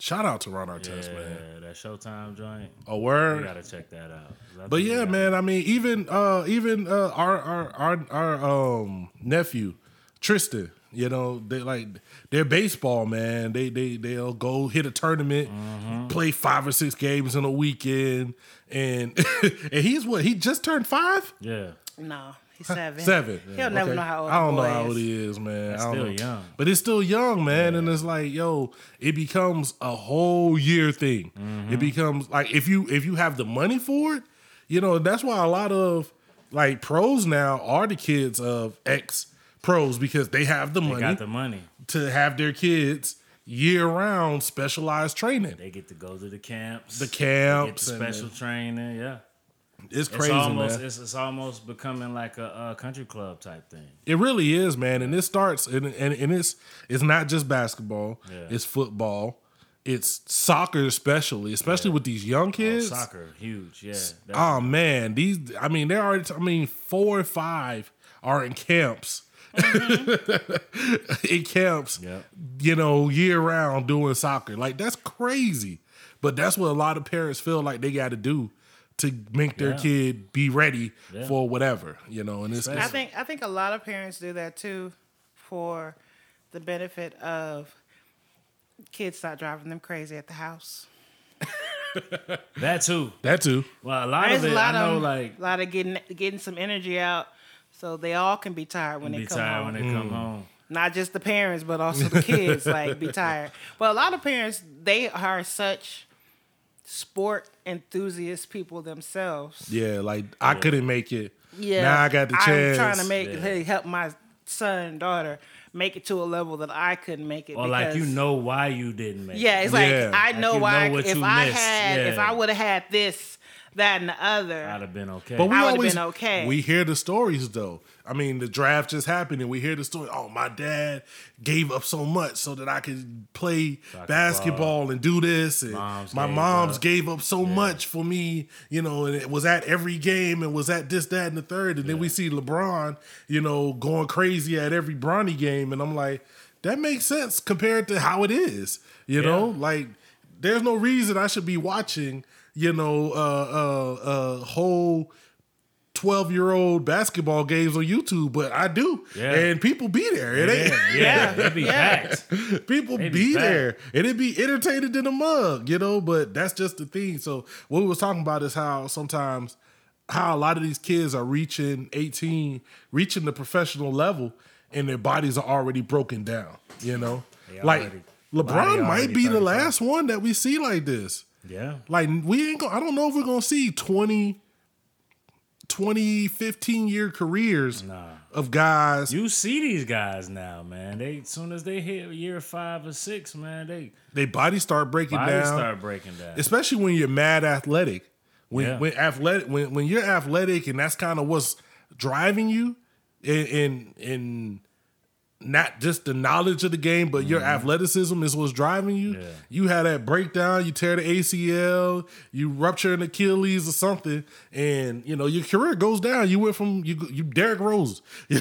shout out to ron artest Yeah, man that Showtime joint. a We word gotta check that out. But yeah, man. I mean, even uh even uh our our our, our um nephew Tristan, you know, they like they're baseball, man. They they they'll go hit a tournament, Mm-hmm. play five or six games in a weekend, and and he's what he just turned five, Yeah. No, he's seven. seven. He'll never Okay. know how old I don't know how old he is, man. That's I don't still know. young. but it's still young, man. And it's like, yo, it becomes a whole year thing. Mm-hmm. It becomes like if you if you have the money for it, you know. That's why a lot of like pros now are the kids of ex pros because they have the They money got the money. to have their kids year round specialized training. They get to go to the camps. The camps the and- special training. Yeah. It's It's crazy, almost man. it's, it's almost becoming like a, a country club type thing. It really is, man. And it starts and and, and it's it's not just basketball. Yeah. It's football. It's soccer, especially, especially with these young oh, kids. Soccer, huge. Yeah. Oh man, these. I mean, they're already. I mean, four or five are in camps. Mm-hmm. in camps, Yep. you know, year round doing soccer. Like that's crazy. But that's what a lot of parents feel like they got to do to make their Yeah. kid be ready Yeah. for whatever, you know. And it's, Especially- I think I think a lot of parents do that too, for the benefit of kids not driving them crazy at the house. That too. That too. Well, a lot There's of a it, I know, of like a lot of getting getting some energy out, so they all can be tired when be they come tired home. when they come mm. home. Not just the parents, but also the kids like be tired. But a lot of parents, they are such sport enthusiast people themselves. Yeah, like I couldn't make it. Yeah. Now I got the chance. I'm trying to make Yeah. hey, help my son and daughter make it to a level that I couldn't make it. Or like you know why you didn't make Yeah, it. Yeah, it's like Yeah. I know you why. know what if you I missed. had, if I would have had this, that, and the other, I'd have been okay. But we I would've always been okay. We hear the stories though. I mean, the draft just happened, and we hear the story. Oh, my dad gave up so much so that I could play basketball and do this, and Moms my gave mom's up. gave up so much for me, you know, and it was at every game and was at this, that, and the third. And then we see LeBron, you know, going crazy at every Bronny game, and I'm like, that makes sense compared to how it is, you know, like there's no reason I should be watching, you know, uh, uh, uh, whole 12 year old basketball games on YouTube, but I do. Yeah. And people be there. It ain't, yeah, yeah, it'd be Yeah. packed. people They be be back. there. And it'd be entertaining in a mug, you know, but that's just the thing. So what we was talking about is how sometimes how a lot of these kids are reaching 18, reaching the professional level, and their bodies are already broken down, you know? They Like already- LeBron might be the last one that we see like this. Yeah. Like we ain't gonna I don't know if we're gonna see 20 20 15 year careers Nah. of guys You see these guys now, man. They as soon as they hit year five or six, man, they they bodies start breaking bodies down start breaking down. especially when you're mad athletic when Yeah. when athletic when, when you're athletic and that's kind of what's driving you in in, in not just the knowledge of the game, but your athleticism is what's driving you. Mm-hmm. Yeah. You had that breakdown, you tear the ACL, you rupture an Achilles or something, and you know your career goes down. You went from you you Derrick Rose.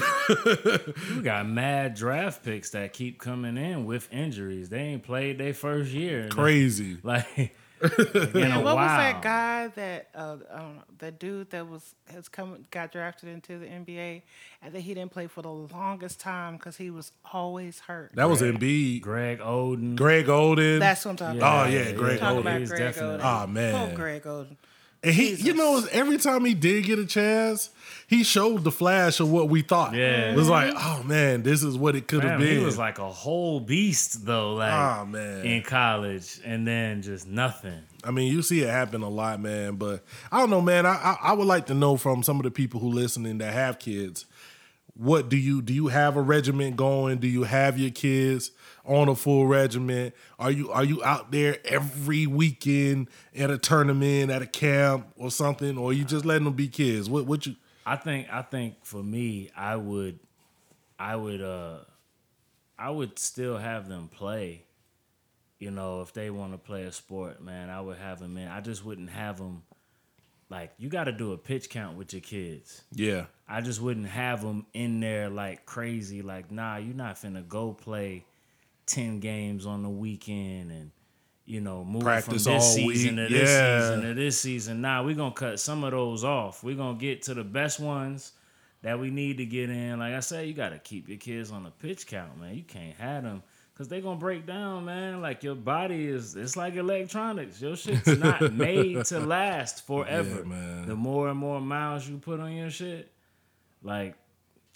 You got mad draft picks that keep coming in with injuries. They ain't played their first year. Crazy. Like, in a what while. was that guy that uh, I don't know, that dude that was has come got drafted into the NBA and then he didn't play for the longest time because he was always hurt. That was Embiid. Greg Oden. Greg Oden. That's what I'm talking Oh, about. yeah, Greg Talking Oden. Greg definitely- Oden. Oh, man. Oh, Greg Oden. And he, you know, every time he did get a chance, he showed the flash of what we thought. Yeah. It was like, oh man, this is what it could have been. he was like a whole beast though, like Ah, man. in college, and then just nothing. I mean, you see it happen a lot, man. But I don't know, man. I, I I would like to know from some of the people who listening that have kids. What do you do? You have a regiment going? Do you have your kids on a full regiment? Are you are you out there every weekend at a tournament, at a camp, or something? Or you just letting them be kids? What what you? I think I think for me, I would, I would, uh, I would still have them play. You know, if they want to play a sport, man, I would have them in. I just wouldn't have them. Like you got to do a pitch count with your kids. Yeah, I just wouldn't have them in there like crazy. Like, nah, you're not finna go play ten games on the weekend and you know move Practice from this season week. to this Yeah. season to this season. Nah, we're gonna cut some of those off. We're gonna get to the best ones that we need to get in. Like I said, you gotta keep your kids on the pitch count, man. You can't have them. Cause they gonna break down, man. Like your body is, it's like electronics. Your shit's not made to last forever. man. The more and more miles you put on your shit, like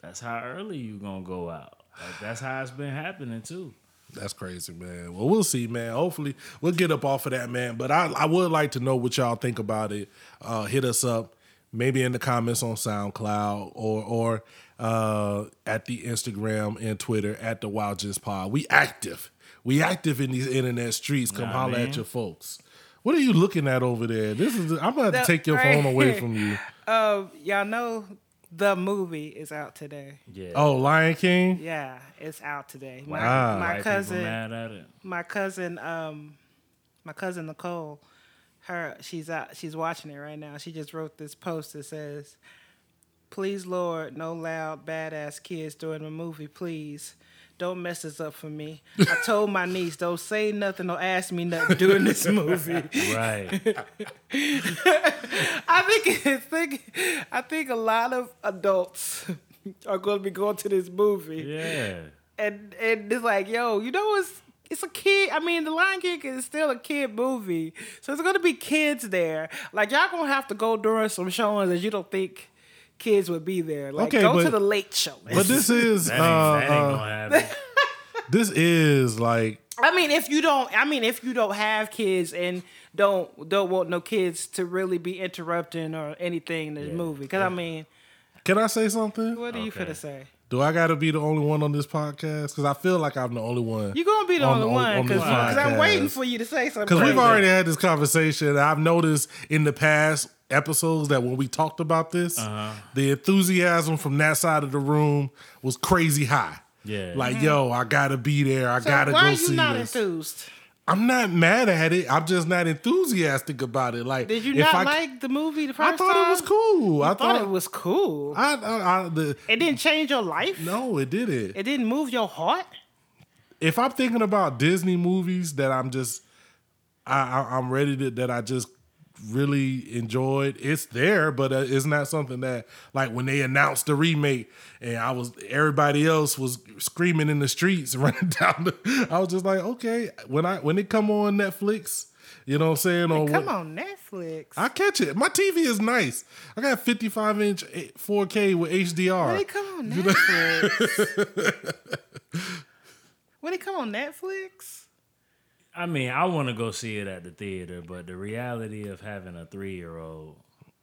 that's how early you gonna go out. Like that's how it's been happening too. That's crazy, man. Well, we'll see, man. Hopefully, we'll get up off of that, man. But I, I would like to know what y'all think about it. Uh, hit us up, maybe in the comments on SoundCloud or or uh, at the Instagram and Twitter at the Wyld Gents Pod. We active. We active in these internet streets. Come Nah, holler man. at your folks. What are you looking at over there? This is. I'm have to take your phone away from you. Um, y'all know the movie is out today. Yeah. Oh, Lion King. Yeah, it's out today. My, Wow. my White cousin, mad at it. my cousin, um, my cousin Nicole, her she's out. She's watching it right now. She just wrote this post that says, "Please, Lord, no loud, badass kids during the movie, please." Don't mess this up for me. I told my niece, don't say nothing, don't ask me nothing during this movie. Right. I think it's think I think a lot of adults are going to be going to this movie, Yeah. and and it's like, yo, you know what's it's a kid. I mean, The Lion King is still a kid movie, so there's gonna be kids there. Like y'all gonna have to go during some showings that you don't think kids would be there. Like Okay, go but- to the late show. But this is That ain't, uh, that ain't uh, gonna happen. this is like I mean, if you don't, I mean, if you don't have kids and don't don't want no kids to really be interrupting or anything in the movie, because I mean, can I say something? what are you gonna say? Do I gotta be the only one on this podcast? Because I feel like I'm the only one. You're gonna be the On- only on- one because this I'm waiting for you to say something. Because we've already had this conversation. I've noticed in the past episodes that when we talked about this, Uh-huh. the enthusiasm from that side of the room was crazy high. Yeah. Like, yo, I gotta be there. I So gotta why go are you see not this. enthused? I'm not mad at it. I'm just not enthusiastic about it. Like, Did you if not I, like the movie the first I first thought it was cool. I I thought, thought it was cool. I, I, I, the, it didn't change your life. no, it didn't. It didn't move your heart. if I'm thinking about Disney movies that I'm just I, I I'm ready to that I just really enjoyed, it's there, but uh, it's not something that like when they announced the remake and I was everybody else was screaming in the streets running down the I was just like, okay, when I when it come on Netflix, you know what I'm saying? or Come on, Netflix. I catch it. My TV is nice. I got 55 inch 4K with HDR. when it come on Netflix. when it come on Netflix. I mean, I want to go see it at the theater, but the reality of having a three year old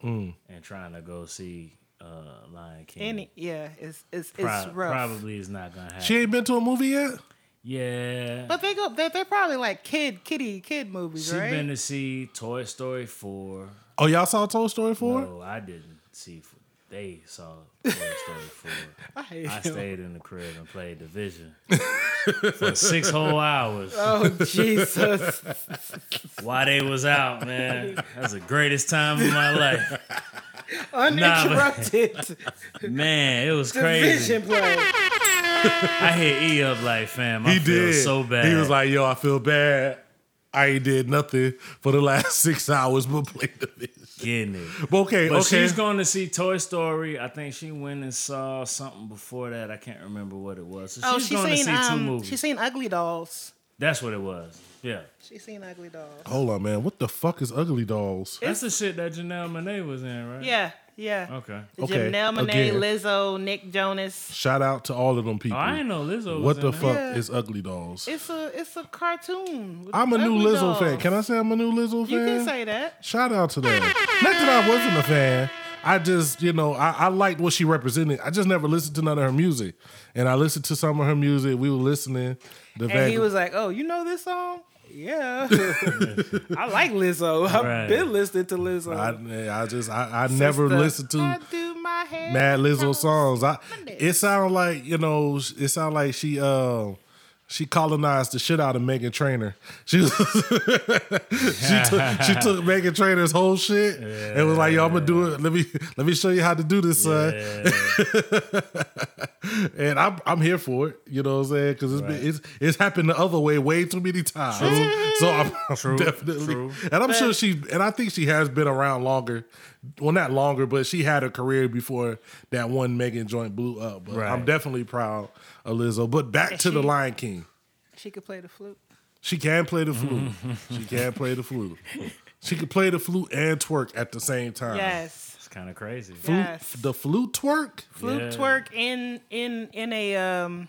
Mm. and trying to go see uh, Lion King Any yeah, it's it's it's rough. probably is not gonna happen. She ain't been to a movie yet? yeah, But they go they they're probably like kid kitty kid movies, she right? been to see Toy Story four. Oh, y'all saw Toy Story 4? No, I didn't see. F- They saw Toy Story four. I I stayed in the crib and played Division for six whole hours Oh Jesus! while they was out. Man, that's the greatest time of my life. Uninterrupted Man, it was crazy. play. I hit E up like, fam, I He feel did. so bad. He was like, "Yo, I feel bad. I ain't did nothing for the last six hours but play the bitch." Getting it. But okay, But okay. she's going to see Toy Story. I think she went and saw something before that. I can't remember what it was. So Oh, she's she's going to seen see two um, movies. she's seen Ugly Dolls. That's what it was. Yeah. She's seen Ugly Dolls. Hold on, man. What the fuck is Ugly Dolls? That's the shit that Janelle Monae was in, right? Yeah, yeah. Okay. Okay, Janelle Monae, again. Lizzo, Nick Jonas. Shout out to all of them people. Oh, I didn't know Lizzo was what the in fuck that. Yeah. is Ugly Dolls? It's a it's a cartoon. with I'm a new Ugly Lizzo Dolls. fan. Can I say I'm a new Lizzo fan? You can say that. Shout out to that. Not that I wasn't a fan. I just, you know, I, I liked what she represented. I just never listened to none of her music. And I listened to some of her music. We were listening. The And he was like, "Oh, you know this song? Yeah, I like Lizzo. I've Right. been listening to Lizzo. I, I just, I, I never listened to Mad Lizzo songs. I it sounded like you know it sounded like she uh she colonized the shit out of Meghan Trainor. She was she took she took Meghan Trainor's whole shit and was like, "Yo, I'm gonna do it. Let me let me show you how to do this, son." Yeah. And I'm I'm here for it. You know what I'm saying? Because it's Right. been it's it's happened the other way way too many times. So I'm, I'm True, definitely true. and I'm sure she and I think she has been around longer. Well, not longer, but she had a career before that one Meghan joint blew up. But Right. I'm definitely proud of Lizzo. But back to the Lion King. She could play the flute. She can play the flute. she can play the flute. She could play the flute and twerk at the same time. Yes, It's kind of crazy. Flute, Yes. The flute twerk? flute Yeah. twerk in in in a um,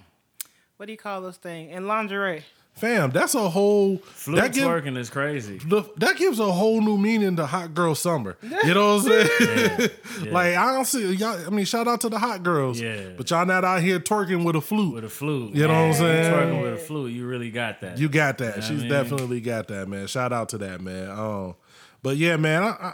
what do you call those thing? In lingerie. Fam, that's a whole Flute that give- twerking is crazy. the, that gives a whole new meaning to hot girl summer. You know what I'm saying? Yeah. like I don't see y'all. I mean, shout out to the hot girls. Yeah. But y'all not out here twerking with a flute. With a flute. You know what I'm saying? Twerking with a flute, you really got that. you got that. what I She's mean? definitely got that, man. Shout out to that, man. Um, but yeah, man, I, I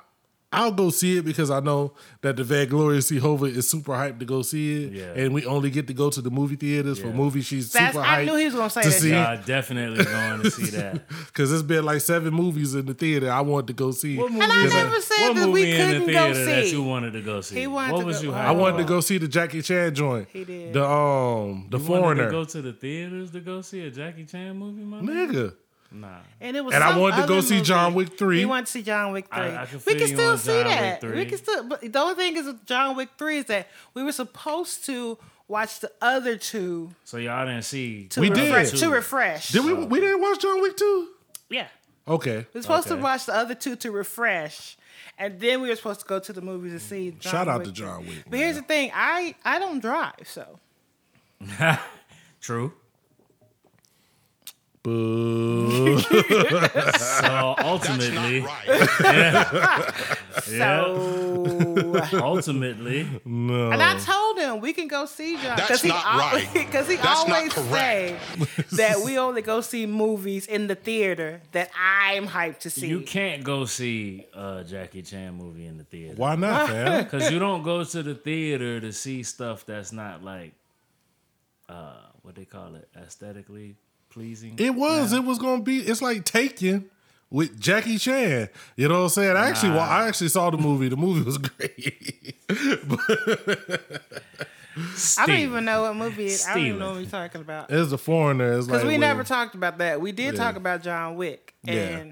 I'll go see it because I know that the Van Glorious Hova is super hyped to go see it, Yeah. and we only get to go to the movie theaters for movies she's That's- super hyped. I hyped knew he was gonna say to that see. shit. Definitely going to see that. Because it's been like seven movies in the theater I wanted to go see. What movie, And I Because never said what that we movie in the couldn't go theater that see. you wanted to go see? He wanted what to was go- you I I wanted to go see the Jackie Chan joint. He did. The um the You wanted foreigner. to go to the theaters to go see a Jackie Chan movie, my nigga? Nigga. Nah. And it was And I wanted to go other see John Wick 3. We wanted to see John Wick three. I- I can we can still see John that. We can still. But the only thing is with John Wick three is that we were supposed to watch the other two So y'all didn't see. to We did. refresh. To refresh. Did we? We didn't watch John Wick two. Yeah. Okay. We were supposed Okay. to watch the other two to refresh, and then we were supposed to go to the movies to see. John Shout out Wick to John Wick. But here's the thing: I I don't drive, so True. Boo. So ultimately, right. yeah, so. ultimately, no. And I told him we can go see John That's he not always, right. Because he That's always say that we only go see movies in the theater that I'm hyped to see. you can't go see a Jackie Chan movie in the theater. Why not, fam? Because you don't go to the theater to see stuff that's not like, uh, what they call it, aesthetically pleasing. It was. It was gonna be. It's like Taken with Jackie Chan. You know what I'm saying? I actually, well, I actually saw the movie. The movie was great. I don't even know what movie it is. I don't even know what you're talking about. It's a foreigner. It's Because like we when- never talked about that. We did Yeah. talk about John Wick. Yeah.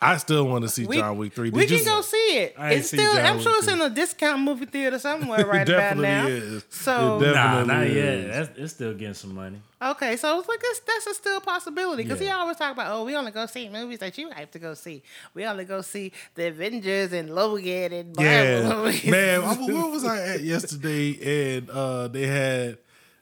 And I still want to see we, John Wick three. we Did you can go see it. I it's still. I'm Wick sure it's in a discount movie theater somewhere right It about definitely now. is. So It Nah, definitely not yet. That's, it's still getting some money. Okay, so it's like it's, that's a still possibility because he always talk about, oh, we only go see movies that you have to go see. We only go see the Avengers and Logan and Marvel Yeah, movies. man. I- Where was I at yesterday? And uh, they had,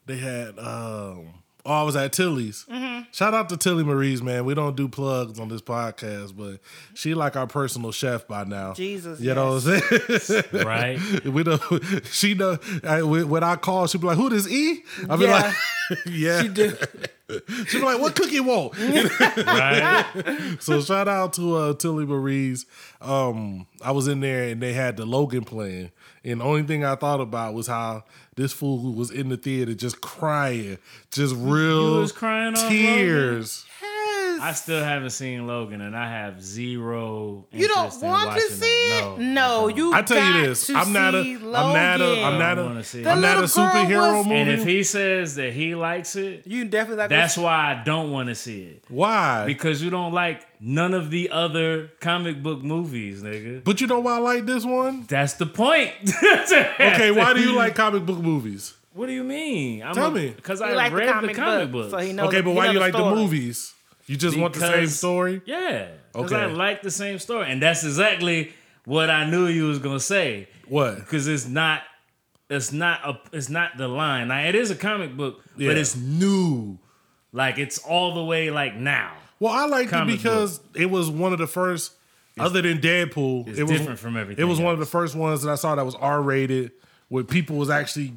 they had. Um, oh, I was at Tilly's. Mm-hmm. Shout out to Tilly Marie's, man. We don't do plugs on this podcast, but she like our personal chef by now. Jesus, you know what I'm saying? Right? we don't. She know I, when when I call, she be like, "Who this E?" I be Yeah. like, "Yeah." She do. She be like, "What cookie want?" right? so shout out to uh, Tilly Marie's. Um, I was in there and they had the Logan playing, and the only thing I thought about was how this fool was in the theater just crying, just real was crying on tears. Yes. I still haven't seen Logan, and I have zero. you don't interest in want to watching see it? No, No, you. I tell you got this, to I'm not a, see I'm not a, I'm not I a, wanna see it. I'm not a superhero was- movie. And if he says that he likes it, You definitely like. that's why I don't want to see it. why? Because you don't like none of the other comic book movies, nigga. but you know why I like this one? That's the point. Okay, why do you like comic book movies? What do you mean? I'm Tell me. Because I like the read the comic comic, book, books. so he knows Okay, the- but he why do you the like the movies? You just want the same story? Yeah. Because I like the same story. And that's exactly what I knew you was gonna say. What? Because it's not it's not a it's not the line. Now it is a comic book, Yeah. but it's new. Like it's all the way like now. Well, I liked it because it was one of the first, other than Deadpool, it's it was different from everything It was one of the first ones that I saw that was R rated, where people was actually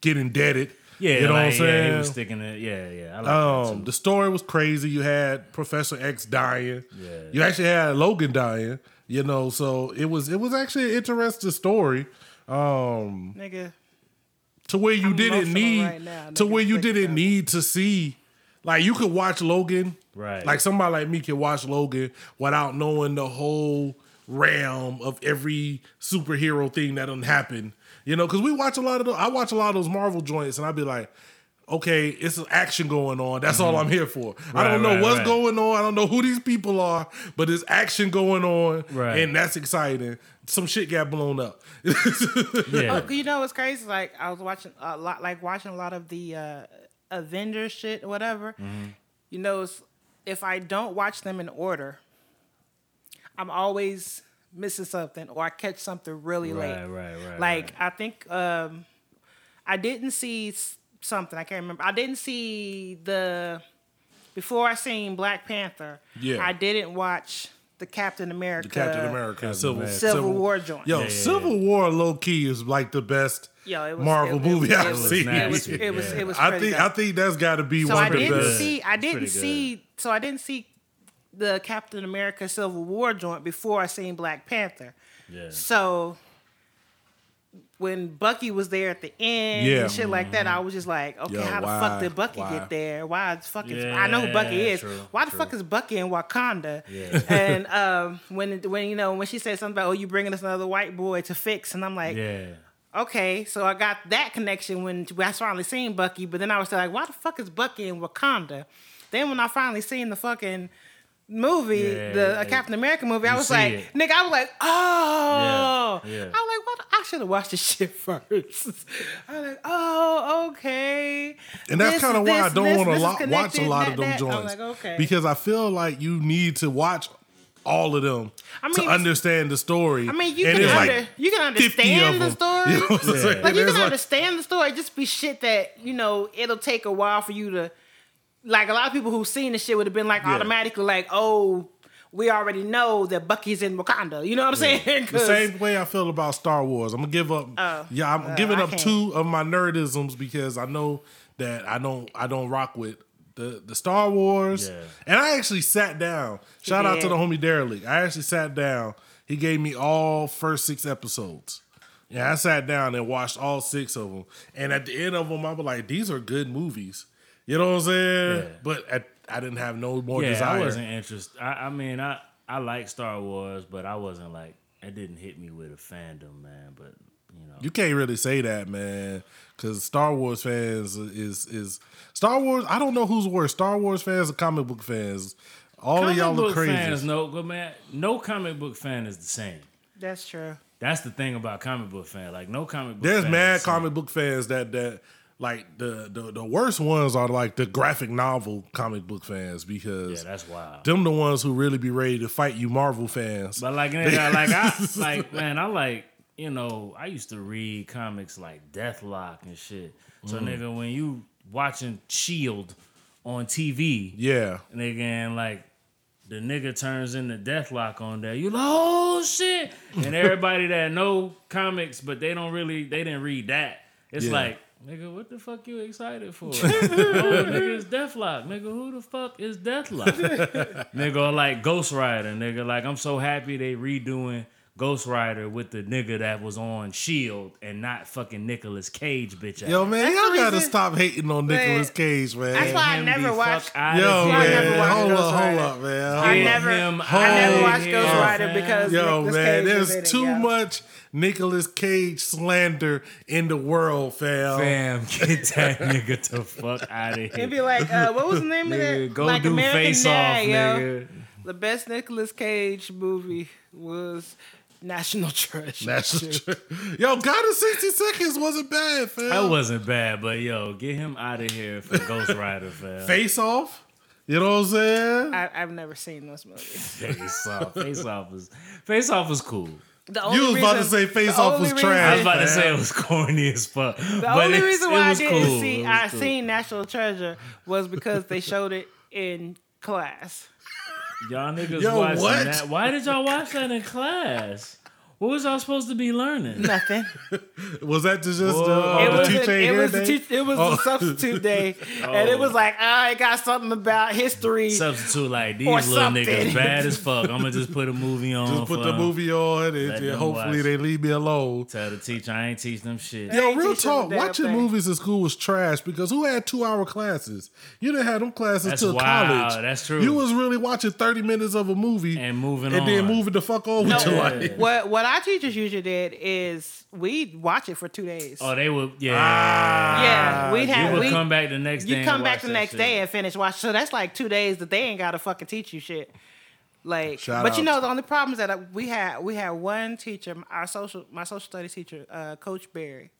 getting deaded. Yeah, you know like, what I'm saying. Yeah, he was sticking it. Yeah, yeah. I like um, the story was crazy. You had Professor X dying. Yeah. You actually had Logan dying. You know, so it was it was actually an interesting story. Um, Nigga, to where you I'm didn't need right now, to where you didn't about need to see like you could watch Logan Right. like somebody like me can watch Logan without knowing the whole realm of every superhero thing that done happen you know because we watch a lot of the, I watch a lot of those Marvel joints and I'd be like okay it's an action going on that's all I'm here for I Mm-hmm. Don't know right, what's right. going on I don't know who these people are but there's action going on Right. and that's exciting some shit got blown up yeah. Oh, you know what's crazy? Like I was watching a lot, like watching a lot of the uh, Avengers shit or whatever. Mm-hmm. You know, if I don't watch them in order, I'm always missing something or I catch something really Right, late. right, right. Like right. I think um, I didn't see something. I can't remember. I didn't see the before I seen Black Panther. Yeah. I didn't watch the Captain America. The Captain America Civil, America. Civil War joint. Yo, yeah, Civil War low key is like the best Yo, it was Marvel it- it movie was- I've it was- seen. It was, it was, yeah. it was I think good. I think that's got to be so one I of the didn't best. see I didn't see so I didn't see the Captain America Civil War joint before I seen Black Panther. Yeah. So when Bucky was there at the end Yeah. and shit like that, I was just like, okay, Yo, how the why? fuck did Bucky Why? get there? Why is fucking Yeah, I know who Bucky is. true, why the true. fuck is Bucky in Wakanda? Yeah. And um, when when you know when she said something about oh you bringing us another white boy to fix, and I'm like, Yeah. okay, so I got that connection when I finally seen Bucky, but then I was like, why the fuck is Bucky in Wakanda? Then when I finally seen the fucking movie, Yeah, the yeah. Captain America movie, I was like, it. nigga, I was like, oh, Yeah, yeah. I was like, what? I should have watched this shit first. I was like, oh, okay. And that's kind of why I don't want to this watch a lot that, of them that. joints like, okay. because I feel like you need to watch all of them I mean, to understand the story. I mean, you And can under, you can understand the story. You know what Like you can understand the story, just be shit that you know it'll take a while for you to. Like a lot of people who've seen the shit would have been like Yeah. automatically like, oh, we already know that Bucky's in Wakanda. You know what I'm saying? The same way I feel about Star Wars. I'm gonna give up. Oh. yeah, I'm Uh, giving I up can't. two of my nerdisms because I know that I don't I don't rock with the the Star Wars. Yeah. And I actually sat down. Shout out to the homie Derelict. I actually sat down. He gave me all first six episodes. Yeah, I sat down and watched all six of them. And at the end of them, I was like, these are good movies. You know what I'm saying? Yeah. But at, I didn't have no more Yeah, desire. I wasn't interested. I, I mean, I I like Star Wars, but I wasn't like it didn't hit me with a fandom, man. But you know, You can't really say that, man, because Star Wars fans is is Star Wars. I don't know who's worse, Star Wars fans or comic book fans. All comic of y'all book look crazy. fans, no, but man, no comic book fan is the same. That's true. That's the thing about comic book fan. Like no comic book. There's fan mad the comic book fans that that like the, the the worst ones are like the graphic novel comic book fans because Yeah, that's wild. them the ones who really be ready to fight you Marvel fans. But like, nigga, like I like man, I like you know I used to read comics like Deathlok and shit. So Mm. nigga, when you watching Shield on TV, yeah, nigga, and like the nigga turns into Deathlok on there, you like, oh shit, and everybody that know comics but they don't really they didn't read that. It's Yeah. like. Nigga, what the fuck you excited for? oh, nigga, it's Deathlok. Nigga, who the fuck is Deathlok? nigga, like Ghost Rider. Nigga, like I'm so happy they redoing Ghost Rider with the nigga that was on Shield and not fucking Nicolas Cage, bitch. yo man, That's y'all gotta reason- stop hating on Nicolas Cage, man. That's why I never watched- Yo, I man, never watched hold Ghost up, hold up, man. I Hold up. never, him I never out watched of Ghost Rider fam. because Yo, Nicolas man, Cage was there's in it, too much Nicolas Cage slander in the world, fam. Fam, get that nigga the fuck out of here. It'd be like, uh, what was the name of Nigga, that? go like do American face Dad, off, yo. nigga. The best Nicolas Cage movie was National Treasure. That's true. Yo, Gone in 60 Seconds wasn't bad, fam. That wasn't bad, but yo, get him out of here for Ghost Rider, fam. Face Off. You know what I'm saying? I, I've never seen those movies. Face off. Face off was Face off was cool. The You was about to say Face Off was reason- trash. I was about to say it was corny as fuck. The but only it's- reason why I didn't cool. see I cool. seen National Treasure was because they showed it in class. Y'all niggas Yo, watching what? that. Why did y'all watch that in class? What was y'all supposed to be learning? Nothing. Was that just, uh, just Whoa. the, oh, it the was, teacher a, ain't it here was, the day? Oh. it was Oh. the substitute day, and it was like ah, I got something about history. Substitute like these little something. niggas bad as fuck. I'm gonna just put a movie on. Just put the the 'em. movie on and, and them hopefully watch. they leave me alone. Tell the teacher I ain't teach them shit. Yo, real teach them a talk. Watching thing. movies in school was trash because who had two hour classes? You didn't have them classes That's till wild. college. That's true. You was really watching 30 minutes of a movie And moving and then on. moving the fuck over No, to Yeah. like. what what our teachers usually did is we'd watch it for two days. Oh, they would. Yeah. yeah, we'd have You would we come back the next day. you and come back watch the next shit. day and finish watch. So that's like two days that they ain't gotta fucking teach you shit. Like, Shout but you know the only problem is that uh, we had we had one teacher, our social my social studies teacher, uh, Coach Barry.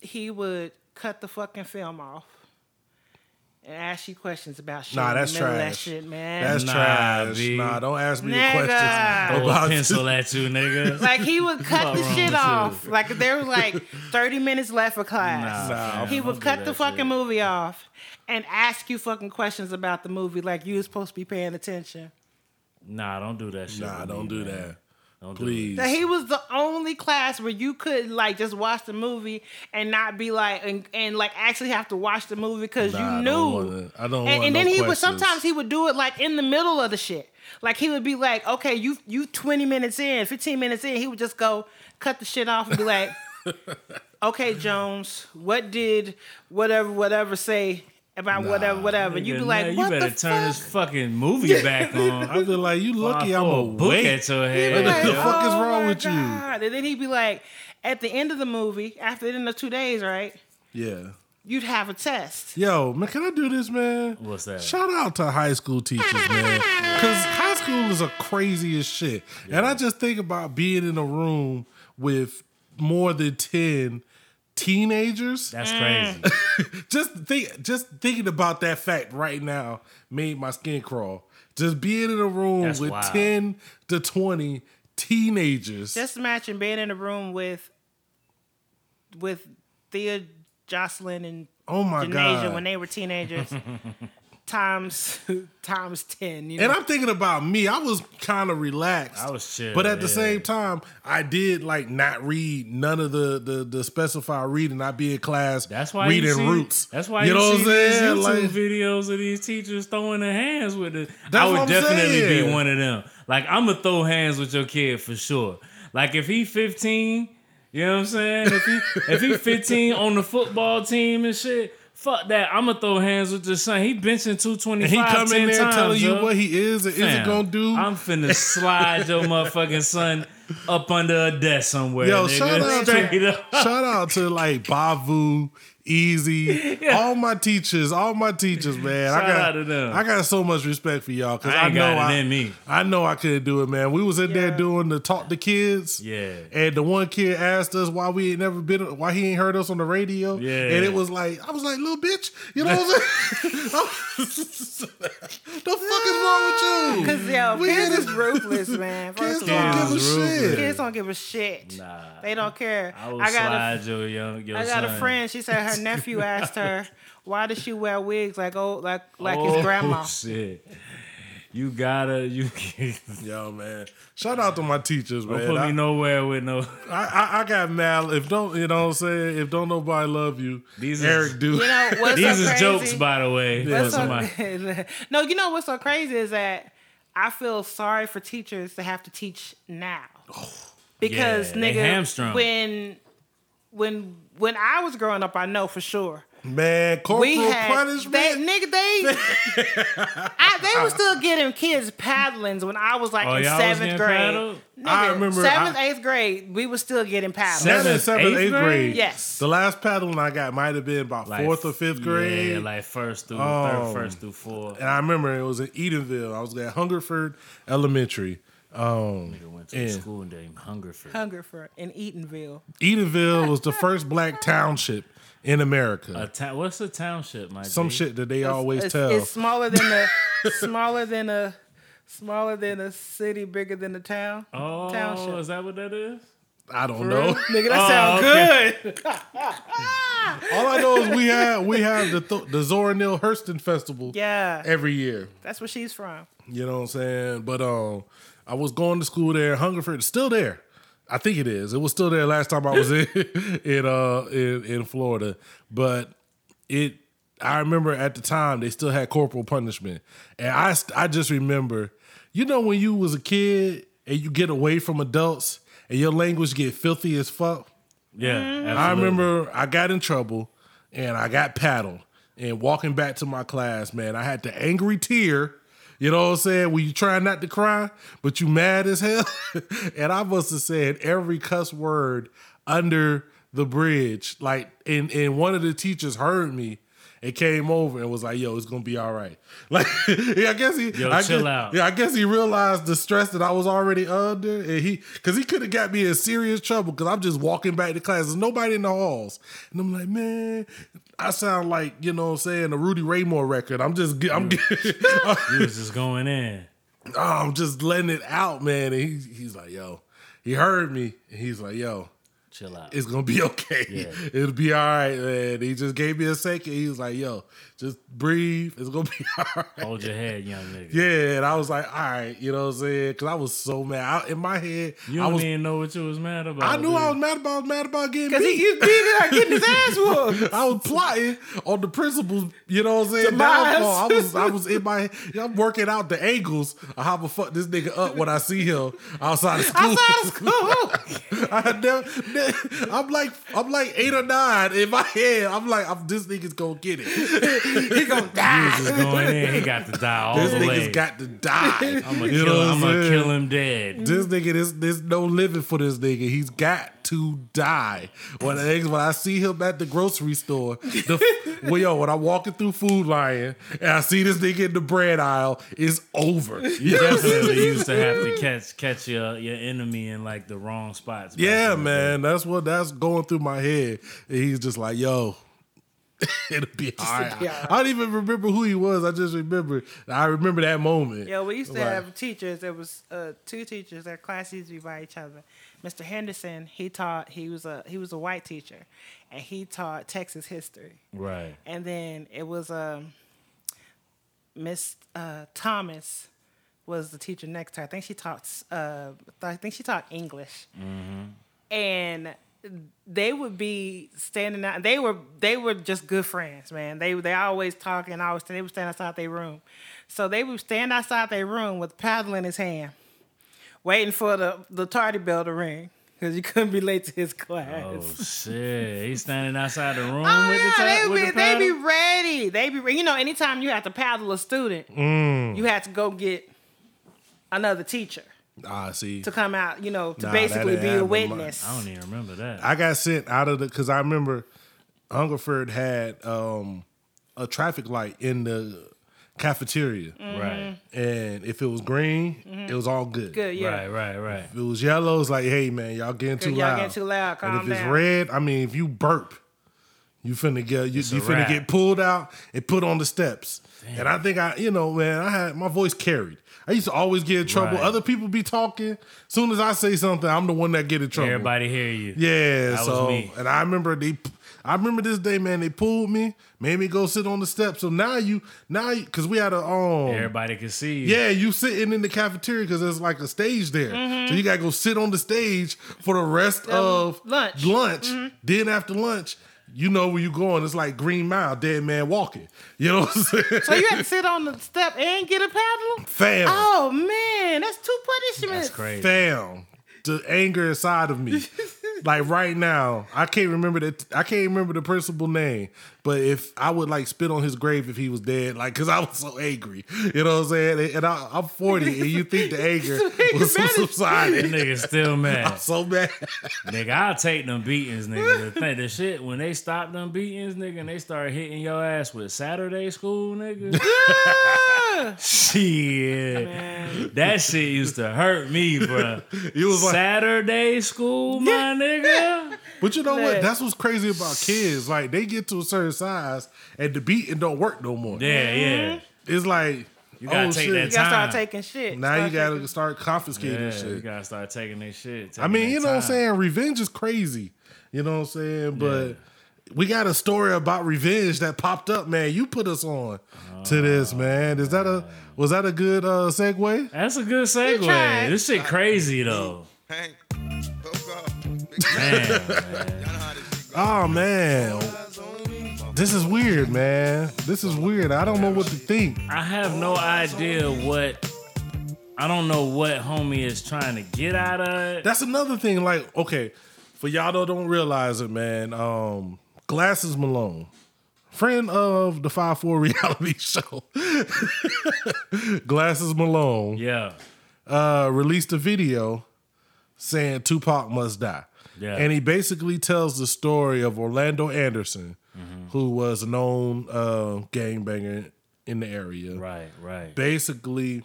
He would cut the fucking film off and ask you questions about shit. Nah, in the that's middle of That trash. shit, man. That's Nah, trash. B. Nah, don't ask me Nigga. the questions Throw a about pencil at you, nigga. like he would cut the shit off. you? Like if there was like thirty minutes left for class. Nah, Nah, he would cut the fucking shit. movie off and ask you fucking questions about the movie like you was supposed to be paying attention. Nah, don't do that shit. Nah, don't me, do man. that. Don't do Please. That he was the only class where you could like just watch the movie and not be like and, and like actually have to watch the movie because Nah, I you don't knew. wanna- I don't and, want and no then he would sometimes he would do it like in the middle of the shit. Like he would be like, okay, you you twenty minutes in, fifteen minutes in, he would just go cut the shit off and be like, okay, Jones, what did whatever whatever say about whatever whatever? And you'd be Nigga, like, now what you better the turn fuck? this fucking movie back on. I'd be like you lucky I'll I'm throw a book wait. at your He'd head. be like, the fuck is "Oh wrong my with you?" And then he'd be like, at the end of the movie, after the end of two days, right? Yeah. you'd have a test. Yo, man, can I do this, man? What's that? Shout out to high school teachers, man. Because high school is a crazy as shit. And I just think about being in a room with more than 10 teenagers. That's crazy. just think just thinking about that fact right now made my skin crawl. Just being in a room That's with wild. 10 to 20 teenagers. Just imagine being in a room with with Thea, Jocelyn, and oh my Janasia god. when they were teenagers. times times ten. You know? And I'm thinking about me. I was kind of relaxed. I was chill, But at the same time, I did like not read none of the the, the specified reading. I'd be in class That's why reading you see, roots. That's why you you, know see what I'm these saying? YouTube Like, videos of these teachers throwing their hands with it. That's I what would I'm definitely saying. be one of them. Like I'm gonna throw hands with your kid for sure. Like if he 15, you know what I'm saying? If he if he 15 on the football team and shit. Fuck that! I'm gonna throw hands with your son. He benching 225 and he come 10 in there times, telling you yo. what he is and isn't gonna do. I'm finna slide your motherfucking son up under a desk somewhere. Yo, nigga. shout out to up. shout out to like Bavu, Easy, all my teachers, all my teachers, man. I got out to them. I got so much respect for y'all because I I, know got it I, in me. I know I couldn't do it, man. We was in there doing the talk to kids, Yeah. And the one kid asked us why we ain't never been, why he ain't heard us on the radio, Yeah. And it was like I was like, little bitch, you know what I'm saying? the fuck is wrong with you? Cause yo, We kids in is it. ruthless, man. Kids First of don't all, give a Kids shit. kids don't give a shit. Nah. They don't care. I I got a slide your young your I got a friend. She said her nephew asked her, "Why does she wear wigs like oh like like oh, his grandma?" Shit. You gotta you Yo, man, shout out to my teachers, don't man. put I- me nowhere with no I, I, I got mad. If don't you know what I'm saying? If don't nobody love you, These Eric do. You know what's These so is crazy? jokes by the way. Yeah, so- no, you know what's so crazy is that I feel sorry for teachers to have to teach now because Yeah, nigga hamstrung. when when when I was growing up, I know for sure. man, corporal we had punishment. they, nigga they I, they were still getting kids paddlings when I was like Oh, in y'all seventh getting grade. paddled? Nigga, I remember seventh, I- eighth grade, we were still getting paddled. Seven- Seventh, seventh, eighth eighth grade. grade? Yes. The last paddling I got might have been about Like, fourth or fifth grade. Yeah, like first through Oh. third, first through fourth. and I remember it was in Eatonville. I was at Hungerford Elementary. Um, Nigga went to a and school named Hungerford. Hungerford in Eatonville. Edenville was the first black township in America. A ta- what's a township, my Some G? shit that they always it's, tell. It's smaller than a smaller than a smaller than a city, bigger than a town. Oh, township. is that what that is? I don't know. Nigga, that Oh, sound okay. good. All I know is we have we have the th- the Zora Neale Hurston Festival Yeah, every year. that's where she's from. You know what I'm saying? But um, I was going to school there. Hungerford is still there. I think it is. It was still there last time I was in in uh in, in Florida. But it I remember at the time they still had corporal punishment, and I I just remember, you know, when you was a kid and you get away from adults and your language get filthy as fuck. Yeah, Mm-hmm. I remember I got in trouble and I got paddled. And walking back to my class, man, I had the angry tear. You know what I'm saying? When you try not to cry, but you mad as hell. and I must have said every cuss word under the bridge. Like, and, and one of the teachers heard me and came over and was like, yo, it's gonna be all right. Like, yeah, I guess he Yo, I chill guess- out. Yeah, I guess he realized the stress that I was already under, and he because he could have got me in serious trouble because I'm just walking back to class. There's nobody in the halls, and I'm like, man, I sound like you know what I'm saying a Rudy Ray Moore record. I'm just I'm You was just going in. oh, I'm just letting it out, man. And he, he's like, yo, he heard me, and he's like, yo, Chill out. it's gonna be okay. Yeah. It'll be all right, man. He just gave me a second. He was like, yo, just breathe. It's gonna be all right. Hold your head, young nigga. Yeah, and I was like, all right, you know what I'm saying? Because I was so mad. I, in my head, You I don't was. even know what you was mad about. I knew dude. I was mad about. I was mad about getting Cause he beat. he's beating out, getting his ass whooped. I was plotting on the principles. you know what I'm saying? Demise. Downfall. I was, I was in my, I'm working out the angles of how to fuck this nigga up when I see him outside of school. Outside of school. I had never, I'm like I'm like eight or nine in my head. I'm like, I'm, this nigga's gonna get it. He gonna He die. just going in. He got to die all This the nigga's way. got to die. I'm gonna kill. I'm gonna kill him dead. This nigga, this there's no living for this nigga. He's got to die. When I, when I see him at the grocery store, the, well, yo, when I'm walking through Food Lion and I see this nigga in the bread aisle, it's over. You know what I'm saying? Definitely used to have to catch catch your your enemy in like the wrong spots. Yeah, man, that's what that's going through my head. And he's just like, yo. It'll be all right. be all right. I don't even remember who he was. I just remember. I remember that moment. Yeah, we used to Like- have teachers. There was uh, two teachers. Their classes used to be by each other. Mr. Henderson, he taught. He was a he was a white teacher, and he taught Texas history. Right. And then it was um, Miss uh, Thomas was the teacher next to her. I think she taught. Uh, I think she taught English. Mm-hmm. And they would be standing out. They were they were just good friends, man. They they always talking. Always they would stand outside their room. So they would stand outside their room with a paddle in his hand, waiting for the the tardy bell to ring because you couldn't be late to his class. Oh shit! He's standing outside the room Oh with the yeah, ta- they be the they be ready. They be you know anytime you have to paddle a student, Mm. you have to go get another teacher Ah, see, to come out. You know to Nah, basically be a happening. witness. I don't even remember that. I got sent out of the because I remember Hungerford had um, a traffic light in the cafeteria, Right. and if it was green, it was all good. Mm-hmm. Good, yeah. Right. Right. Right. If it was yellow, it's like, hey man, y'all getting too Y'all loud. getting too loud. and Calm if it's red, I mean, if you burp, you finna get you, you finna wrap. get pulled out and put on the steps. And I think I, you know, man, I had my voice carried. I used to always get in trouble. Right. Other people be talking. As soon as I say something, I'm the one that get in trouble. Everybody hear you. Yeah, That was so me. and I remember they, I remember this day, man. They pulled me, made me go sit on the steps. So now you, now because we had a um, Everybody can see you. yeah, you sitting in the cafeteria because there's like a stage there. Mm-hmm. So you gotta go sit on the stage for the rest um, of lunch. Lunch. Mm-hmm. Then after lunch, you know where you're going. It's like Green Mile, dead man walking. You know what I'm saying? So you had to sit on the step and get a paddle. Fam, Oh man, that's two punishments. That's crazy. fam, the anger inside of me. like right now, I can't remember that. I can't remember the principal name. But if I would like spit on his grave if he was dead, like because I was so angry, you know what I'm saying? And I, I'm 40, and you think the anger was That subsided? nigga still mad. I'm so bad. nigga, I'll take them beatings, nigga. The, thing, the shit, when they stop them beatings, nigga, and they start hitting your ass with Saturday school, nigga. shit. That shit used to hurt me, bro. You was like, Saturday school, my nigga. But you know what? That's what's crazy about kids. Like they get to a certain size, and the beating don't work no more. Yeah, yeah. It's like You gotta oh, take shit. that You gotta start taking shit. Now you gotta taking- start confiscating Yeah, shit. you gotta start taking this shit. I mean, you that know what I'm saying? Revenge is crazy. You know what I'm saying? But we got a story about revenge that popped up, man. You put us on to this, man. Is that a was that a good uh segue? That's a good segue. This shit crazy though. Hank, Man, man. Oh man. This is weird, man. This is weird. I don't know what to think. I have no idea what. I don't know what homie is trying to get out of it. That's another thing. Like, okay, for y'all that don't realize it, man. Um, Glasses Malone, friend of the Five Four reality show. Glasses Malone Yeah, uh, released a video saying Tupac must die. Yeah. And he basically tells the story of Orlando Anderson, Mm-hmm. who was a known uh, gangbanger in the area. right, right. Basically,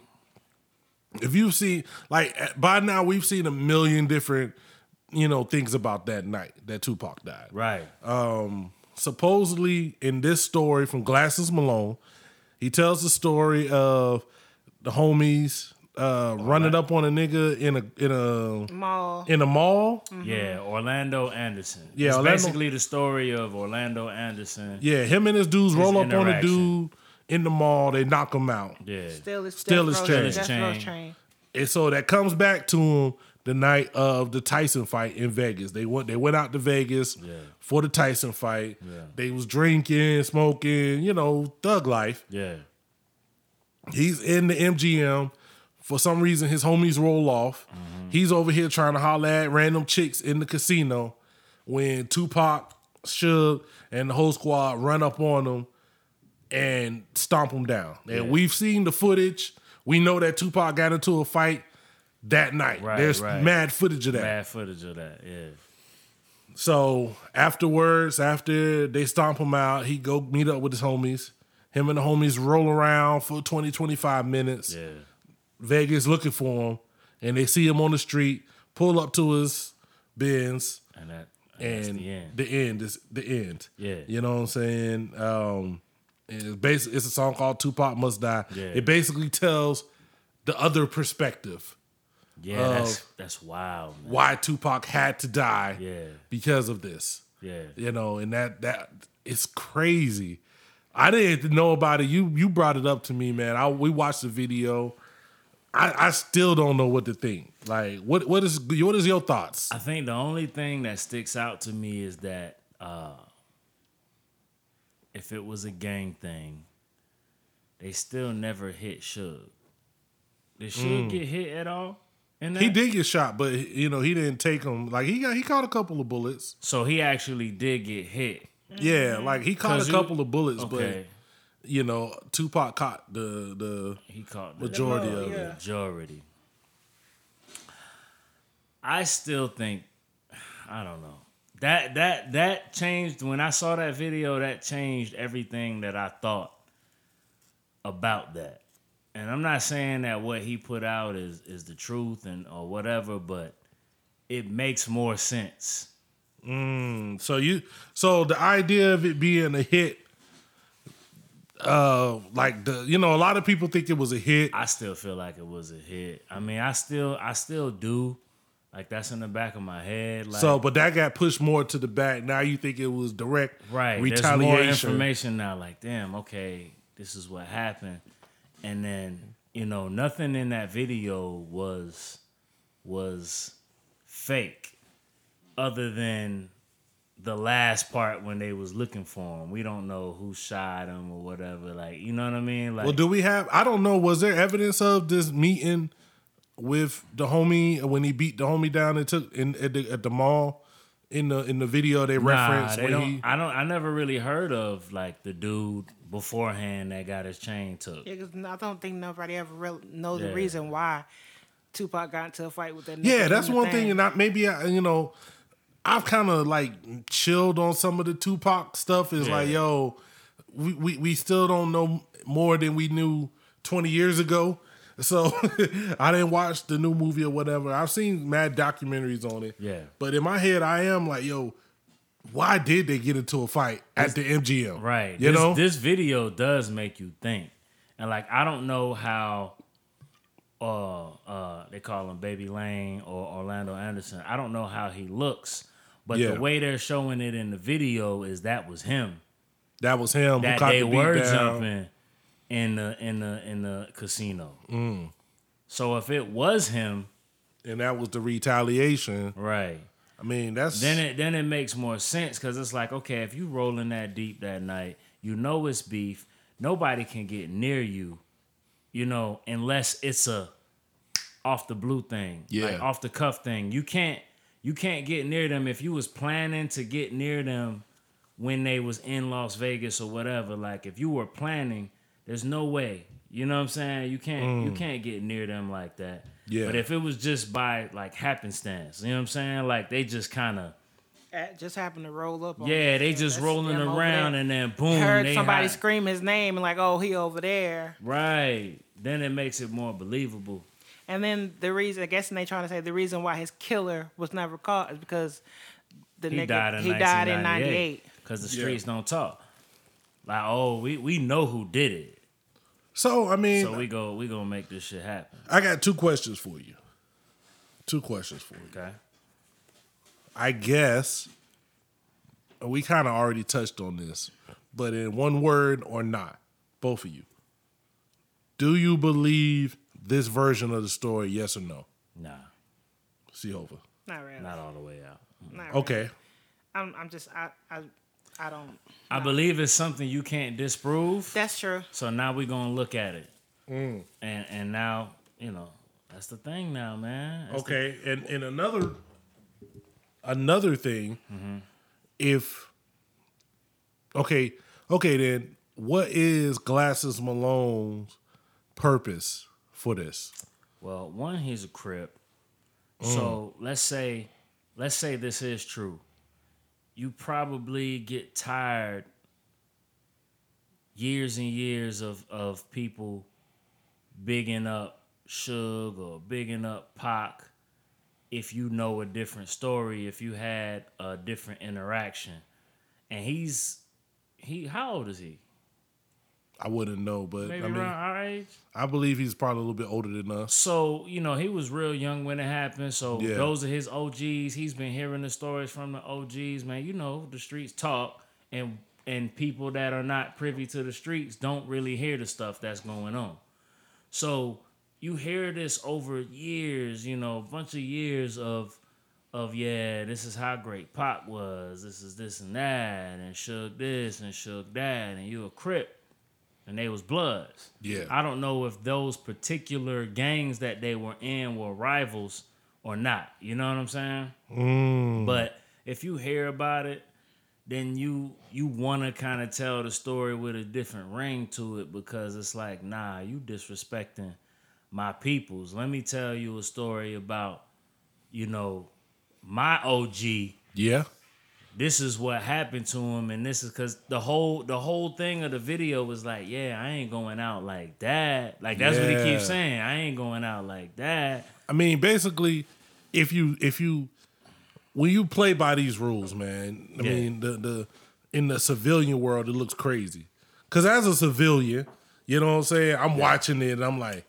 if you see, like, by now we've seen a million different, you know, things about that night that Tupac died. Right. Um, Supposedly, in this story from Glasses Malone, he tells the story of the homies uh, running up on a nigga in a in a mall. in a mall. Yeah, Orlando Anderson. Yeah, it's Orlando- basically the story of Orlando Anderson. Yeah, him and his dudes roll up on a dude in the mall. They knock him out. Yeah, Still is Still Death is Row- chain. Death Chain. And so that comes back to him the night of the Tyson fight in Vegas. They went they went out to Vegas for the Tyson fight. They was drinking, smoking, you know, thug life. yeah, He's in the MGM. For some reason, his homies roll off. Mm-hmm. He's over here trying to holler at random chicks in the casino. when Tupac, Suge, and the whole squad run up on him and stomp him down. And we've seen the footage. We know that Tupac got into a fight that night. Right, There's right. mad footage of that. Bad footage of that. Yeah. So afterwards, after they stomp him out, he go meet up with his homies. Him and the homies roll around for 20, 25 minutes. Yeah. Vegas looking for him, and they see him on the street, pull up to his Benz, And that and that's the end. the end is the end. Yeah. you know what I'm saying. Um, and it's basically it's a song called "Tupac Must Die." Yeah. It basically tells the other perspective yeah, that's that's wild, man. why Tupac had to die Yeah. because of this. Yeah. you know, and that that it's crazy. I didn't know about it. You you brought it up to me, man. I we watched the video. I, I still don't know what to think. Like, what what is what is your thoughts? I think the only thing that sticks out to me is that uh, if it was a gang thing, they still never hit Suge. Did Suge get hit at all? Mm. He did get shot, but you know he didn't take him. Like he got he caught a couple of bullets. So he actually did get hit. Yeah, like he caught a you- couple of bullets, Okay. but you know Tupac caught the the He caught the majority Oh, of yeah. it. majority. I still think I don't know. That that that changed when I saw that video, that changed everything that I thought about that. And I'm not saying that what he put out is is the truth and or whatever, but it makes more sense. Mm, so you so the idea of it being a hit, uh, like the you know a lot of people think it was a hit. I still feel like it was a hit. I mean, I still I still do. Like that's in the back of my head. Like So, but that got pushed more to the back. Now you think it was direct Right. There's retaliation. more information now. Like, damn, okay, this is what happened. And then, you know, nothing in that video was was fake other than the last part when they was looking for him. We don't know who shot him or whatever. Like, you know what I mean? Like Well, do we have? I don't know. Was there evidence of this meeting with the homie when he beat the homie down and took in at the, at the mall? In the in the video they Nah, reference they don't. he I don't. I never really heard of like the dude beforehand that got his chain took. Yeah, 'cause I don't think nobody ever really know the Yeah. reason why Tupac got into a fight with that. Yeah, that's the one thing, and I, maybe I, you know, I've kind of like chilled on some of the Tupac stuff. Is like, yo, we, we we still don't know more than we knew twenty years ago. So I didn't watch the new movie or whatever. I've seen mad documentaries on it. Yeah. but in my head, I am like, yo, why did they get into a fight at the MGM? Right. You this, know, this video does make you think, and like I don't know how, uh, uh, they call him Baby Lane or Orlando Anderson. I don't know how he looks, but Yeah. the way they're showing it in the video is that was him. that was him. That they the were down. jumping in the in the in the casino. Mm. So if it was him, and that was the retaliation. right? I mean, that's then it then it makes more sense because it's like okay if you rolling that deep that night you know it's beef nobody can get near you you know unless it's a off the blue thing Yeah. like off the cuff thing you can't you can't get near them if you was planning to get near them when they was in Las Vegas or whatever like if you were planning there's no way you know what I'm saying you can't you can't get near them like that Mm. Yeah. but if it was just by like happenstance you know what I'm saying like they just kind of just happened to roll up. On yeah, they just that's rolling around and then boom, heard they somebody hot. scream his name and like, oh, he over there. Right. Then it makes it more believable. And then the reason, I guess, they trying to say the reason why his killer was never caught is because the He nigga died in he died in '98. because the Yeah. streets don't talk. Like, oh, we we know who did it, so. I mean, so we go we gonna make this shit happen. I got two questions for you. Two questions for you. Okay. I guess we kind of already touched on this, but in one word or not, both of you. Do you believe this version of the story? Yes or no? Nah, See over. Not really. not all the way out. Not really. Okay. I'm, I'm just, I, I, I don't. I believe it's something you can't disprove. That's true. So now we're gonna look at it, Mm. and and now you know that's the thing now, man. That's the- Okay. And and another another thing, Mm. if okay, okay, then what is Glasses Malone's purpose for this? Well, one, he's a crip. Mm. So let's say, let's say this is true. You probably get tired years and years of of people bigging up Suge or bigging up Pac if you know a different story, if you had a different interaction. And he's he how old is he? I wouldn't know, but Maybe I mean, around our age? I believe he's probably a little bit older than us. So, you know, he was real young when it happened. So Yeah. those are his OGs. He's been hearing the stories from the OGs, man. You know, the streets talk and and people that are not privy to the streets don't really hear the stuff that's going on. So you hear this over years, you know, a bunch of years of of yeah, this is how great Pop was, this is this and that, and Suge this and Suge that, and you a crip. And they was bloods. Yeah. I don't know if those particular gangs that they were in were rivals or not. You know what I'm saying? Mm. But if you hear about it, then you you want to kind of tell the story with a different ring to it because it's like, nah, you disrespecting my peoples. Let me tell you a story about, you know, my OG Yeah, this is what happened to him and this is because the whole the whole thing of the video was like yeah i ain't going out like that like that's what he keeps saying i ain't going out like that I mean, basically, if you if you when you play by these rules, man, I Yeah. mean the the in the civilian world it looks crazy. Cause as a civilian, you know what I'm saying, I'm watching it and I'm like,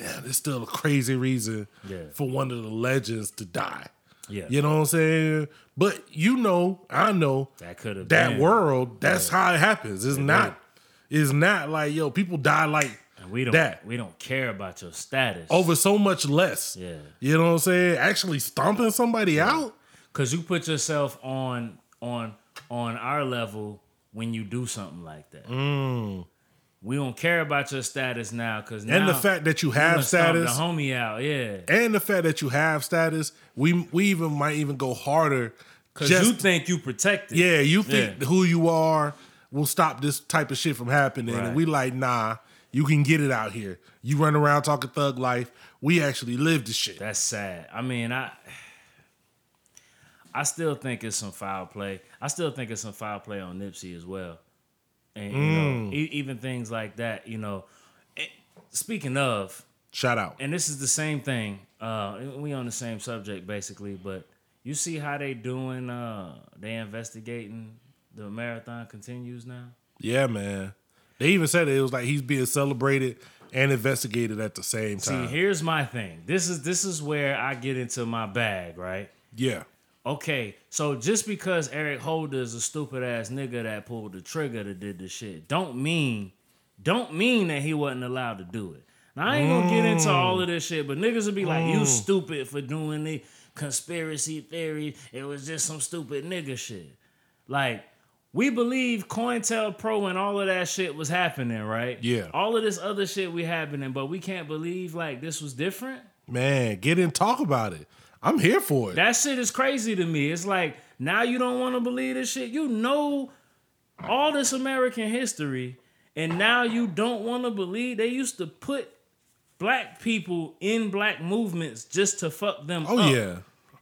yeah, there's still a crazy reason Yeah. for one of the legends to die. Yeah You know what I'm saying? But you know, I know that could have that been. world, that's how it happens. It's not it's not like yo, people die like and we don't that. we don't care about your status over so much less. Yeah. You know what I'm saying? Actually stomping somebody out. because you put yourself on on on our level when you do something like that mm. We don't care about your status now because. And the fact that you have status the homie out yeah and the fact that you have status, we we even might even go harder. because you think you protected yeah, you think Yeah. who you are will stop this type of shit from happening. Right. And we like, nah, you can get it out here. You run around talking thug life. We actually live the shit. That's sad. I mean, I I still think it's some foul play. I still think it's some foul play on Nipsey as well. And you know, e- even things like that, you know. Eh, Speaking of, Shout out. and this is the same thing. Uh, we on the same subject basically, but you see how they doing? Uh, they investigating the marathon continues now. Yeah, man. They even said it was like he's being celebrated and investigated at the same time. See, here's my thing. This is this is where I get into my bag, right? yeah. Okay, so just because Eric Holder is a stupid ass nigga that pulled the trigger that did the shit, don't mean, don't mean that he wasn't allowed to do it. Now I ain't gonna get into mm. all of this shit, but niggas will be like, "You mm. stupid for doing the conspiracy theory. It was just some stupid nigga shit." Like we believe COINTELPRO and all of that shit was happening, right? Yeah. All of this other shit we happening, but we can't believe like this was different. Man, get in talk about it. I'm here for it. That shit is crazy to me. It's like now you don't want to believe this shit. You know all this American history, and now you don't want to believe they used to put black people in black movements just to fuck them up. oh up. yeah.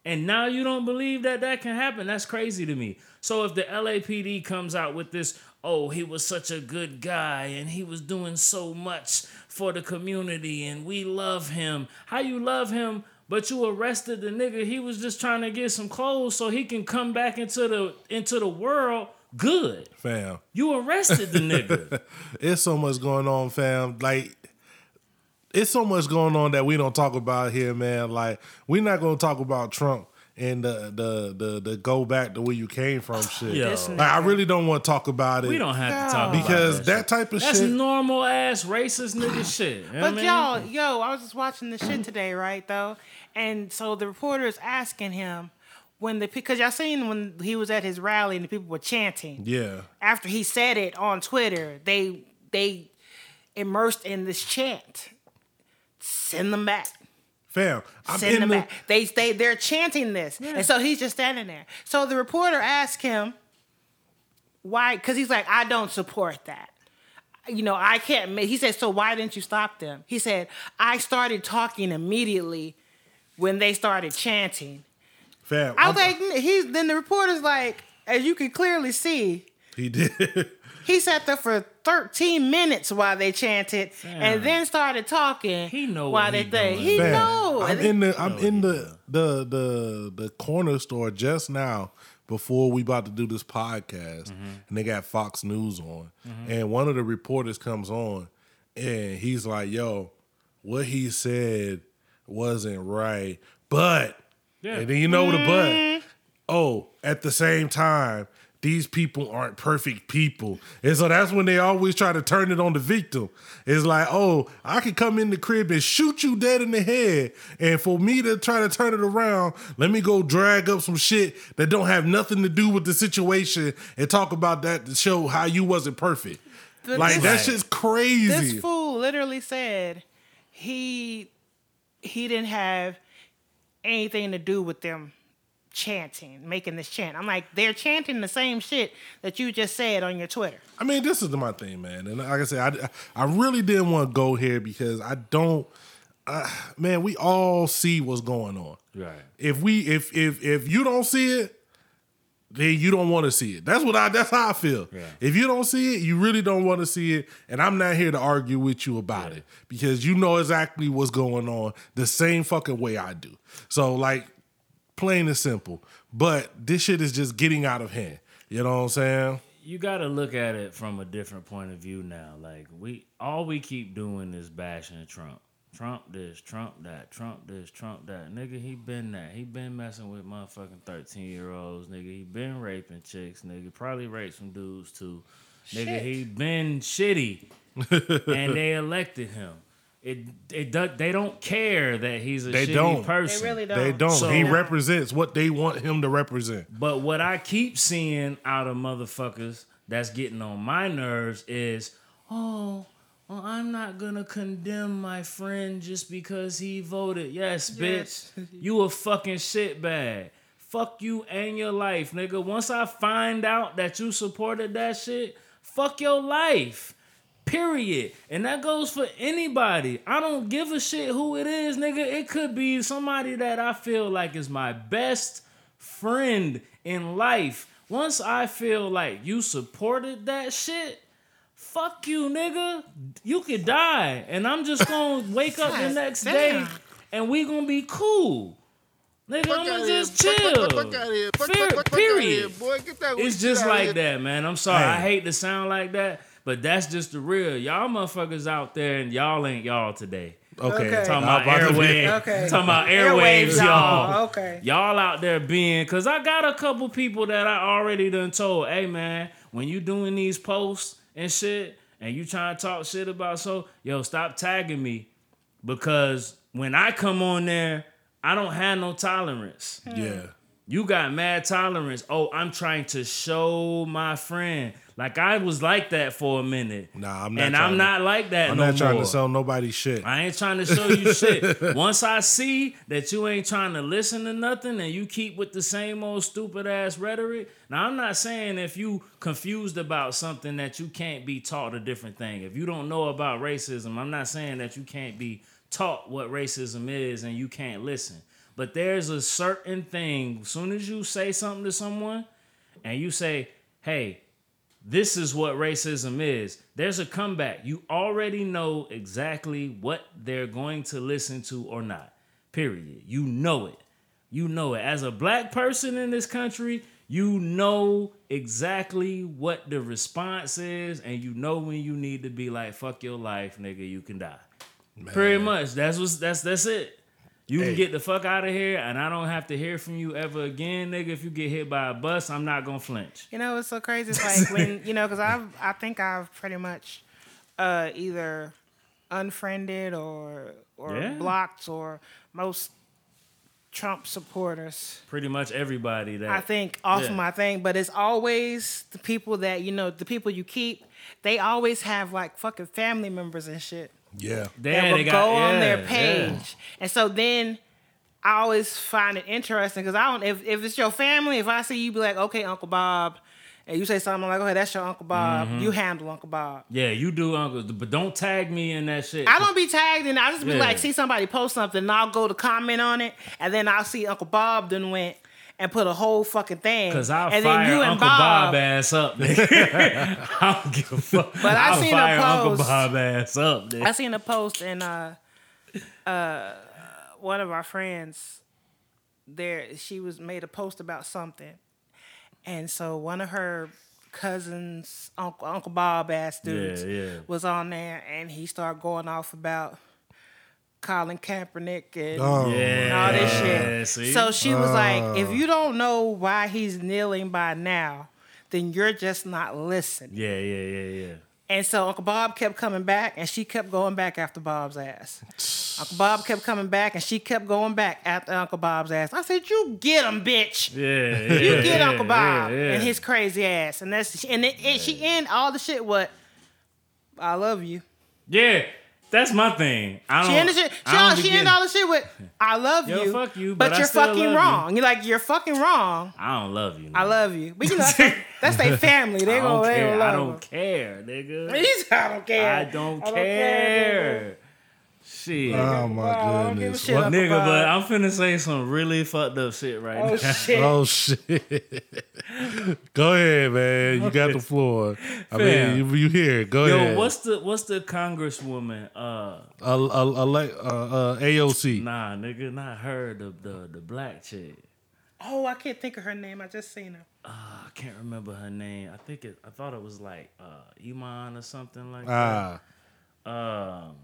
And now you don't believe that that can happen. That's crazy to me. So if the LAPD comes out with this, oh, he was such a good guy and he was doing so much for the community and we love him. How you love him, but you arrested the nigga. He was just trying to get some clothes so he can come back into the into the world good. Fam. You arrested the nigga. It's so much going on, fam. Like it's so much going on that we don't talk about here, man. Like we're not gonna talk about Trump and the the the, the go back to where you came from shit. Yo. Like I really don't want to talk about it. we don't have to talk because about that that, type of shit. That's normal ass racist nigga shit. You know But what I mean? y'all, yo, I was just watching the shit today, right? Though, and so the reporter is asking him when the because y'all seen when he was at his rally and the people were chanting. yeah. After he said it on Twitter, they they immersed in this chant. Send them back. Fam, I'm Send them the. back. They they they're chanting this, and so he's just standing there. So the reporter asked him why, because he's like, I don't support that. You know, I can't. ma-" He said, so why didn't you stop them? He said, I started talking immediately when they started chanting. Fam, I was I'm- like, he's. Then the reporter's like, as you can clearly see, he did. he sat there for 13 minutes while they chanted, and then started talking. He know why they he think he Fam, know. I'm in the I'm in the the the the corner store just now before we about to do this podcast, Mm-hmm. and they got Fox News on, and one of the reporters comes on, and he's like, "Yo, what he said wasn't right, but." Yeah. And then you know the Mm-hmm. but. Oh, at the same time, these people aren't perfect people. And so that's when they always try to turn it on the victim. It's like, oh, I could come in the crib and shoot you dead in the head. And for me to try to turn it around, let me go drag up some shit that don't have nothing to do with the situation and talk about that to show how you wasn't perfect. But like this- that shit's crazy. This fool literally said he he didn't have anything to do with them chanting, making this chant. I'm like, they're chanting the same shit that you just said on your Twitter. I mean, this is my thing, man. And like I said, I, I really didn't want to go here because I don't. Uh, man, we all see what's going on. Right. If we, if if if you don't see it, then you don't want to see it. That's what I. That's how I feel. Yeah. If you don't see it, you really don't want to see it. And I'm not here to argue with you about it because you know exactly what's going on the same fucking way I do. So like, plain and simple. But this shit is just getting out of hand. You know what I'm saying? you got to look at it from a different point of view now. Like we all we keep doing is bashing Trump. Trump this, Trump that, Trump this, Trump that. Nigga, he been that. He been messing with motherfucking 13 year olds, nigga. He been raping chicks, nigga. Probably raped some dudes too. Nigga, he been shitty. and they elected him. It it do, they don't care that he's a They shitty don't. person. They really don't. They don't. So- he represents what they want him to represent. But what I keep seeing out of motherfuckers that's getting on my nerves is, oh, well, I'm not gonna condemn my friend just because he voted. Yes, bitch, you a fucking shitbag. Fuck you and your life, nigga. Once I find out that you supported that shit, fuck your life. Period. And that goes for anybody. I don't give a shit who it is, nigga. It could be somebody that I feel like is my best friend in life. Once I feel like you supported that shit, fuck you, nigga. You could die. And I'm just gonna wake up the God next day and we gonna be cool. Nigga, I'ma just Fuck- chill. fuck- fuck here. Fuck- Fair- fuck- fuck here, period. boy. Get that weak It's just like here. that, man. I'm sorry. Hey. I hate to sound like that, but that's just the real. Y'all motherfuckers out there and y'all ain't y'all today. Okay. Okay. Talking about about to airwaves. Okay. Talking about Airwaves, airwaves, y'all. y'all. Okay. Y'all out there being, cause I got a couple people that I already done told, hey man, when you doing these posts and shit, and you trying to talk shit about so, yo, stop tagging me. Because when I come on there, I don't have no tolerance. Hmm. Yeah. You got mad tolerance. Oh, I'm trying to show my friend. Like I was like that for a minute. Nah, I'm not And I'm to- not like that I'm no not trying more. to sell nobody shit. I ain't trying to show you shit. Once I see that you ain't trying to listen to nothing and you keep with the same old stupid ass rhetoric. Now I'm not saying if you confused about something that you can't be taught a different thing. If you don't know about racism, I'm not saying that you can't be taught what racism is and you can't listen. But there's a certain thing, as soon as you say something to someone and you say, hey, this is what racism is. There's a comeback. You already know exactly what they're going to listen to or not. Period. You know it. You know it. As a black person in this country, you know exactly what the response is, and you know when you need to be like, fuck your life, nigga, you can die. Pretty much. That's what's that's that's it. You Hey. can get the fuck out of here, and I don't have to hear from you ever again, nigga. If you get hit by a bus, I'm not gonna flinch. You know, it's so crazy. It's like when you know, because I've I think I've pretty much uh, either unfriended or or Yeah. blocked or most Trump supporters. Pretty much everybody that I think off Yeah. of my thing, but it's always the people that you know, the people you keep. They always have like fucking family members and shit Yeah. There that will go got- on yeah, their yeah. page. And so then I always find it interesting because I don't if, if it's your family, if I see you be like, okay, Uncle Bob, and you say something like, okay, that's your Uncle Bob, Mm-hmm. you handle Uncle Bob. Yeah, you do, Uncle, but don't tag me in that shit. I don't be tagged in. I just be Yeah. like, see somebody post something, and I'll go to comment on it, and then I'll see Uncle Bob then went and put a whole fucking thing. Cause I'll and fire then you and Uncle Bob, Bob, ass up. Nigga. I don't give a fuck. But I I'll seen a fire Uncle post. Bob ass up. I seen a post and uh uh one of our friends there she was made a post about something. And so one of her cousins, Uncle Uncle Bob ass dudes, Yeah, yeah. was on there and he started going off about Colin Kaepernick and Oh, and all this shit. see? So she was like, if oh. you don't know why he's kneeling by now, then you're just not listening. Yeah, yeah, yeah, yeah. And so Uncle Bob kept coming back, and she kept going back after Bob's ass. Uncle Bob kept coming back, and she kept going back after Uncle Bob's ass. I said, "You get him, bitch. Yeah, yeah. You get yeah, Uncle Bob yeah, yeah. and his crazy ass." And that's and it, it, she end all the shit with, "I love you." Yeah, that's my thing. I don't. She ended shit. She, don't she ended all the shit with, "I love Yo, you." fuck you, but, but you're fucking love you. wrong. You're like you're fucking wrong. I don't love you. I love you, but you know that's, that's their family. They I don't gonna they care. gonna I don't them. care, nigga. I don't care. I don't I don't care, care. Shit. Oh my don't give a goodness. shit What- Nigga, but I'm finna say some really fucked up shit right Oh now. shit. Oh shit! Go ahead, man. You got the floor. I mean, you, you here? Go Yo, ahead. what's the what's the congresswoman? Uh, a, a, a, uh, uh, AOC? nah, nigga, not her. The the the black chick. Oh, I can't think of her name. I just seen her. I can't remember her name. I think it. I thought it was like uh, Iman or something like Ah, that. Um.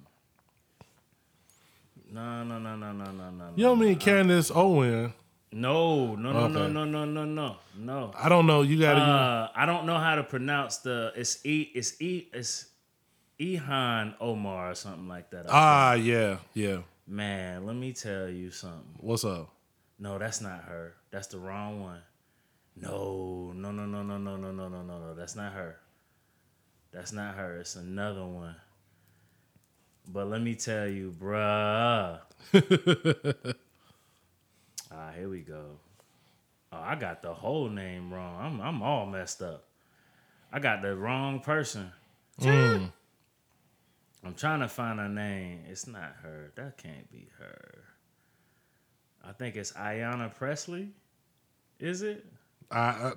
No, no, no, no, no, no, no. you don't mean Candace Owen? No, no, no, no, Okay. no, no, no, no, no. I don't know. You got to. Uh, I don't know how to pronounce the. It's E. It's E. It's Ilhan Omar or something like that. I ah, yeah, yeah. man, let me tell you something. What's up? No, that's not her. That's the wrong one. No, no, no, no, no, no, no, no, no, no, no. That's not her. That's not her. It's another one. But let me tell you, bruh. ah, here we go. Oh, I got the whole name wrong. I'm I'm all messed up. I got the wrong person. I'm trying to find her name. It's not her. That can't be her. I think it's Ayanna Pressley. Is it? I, I,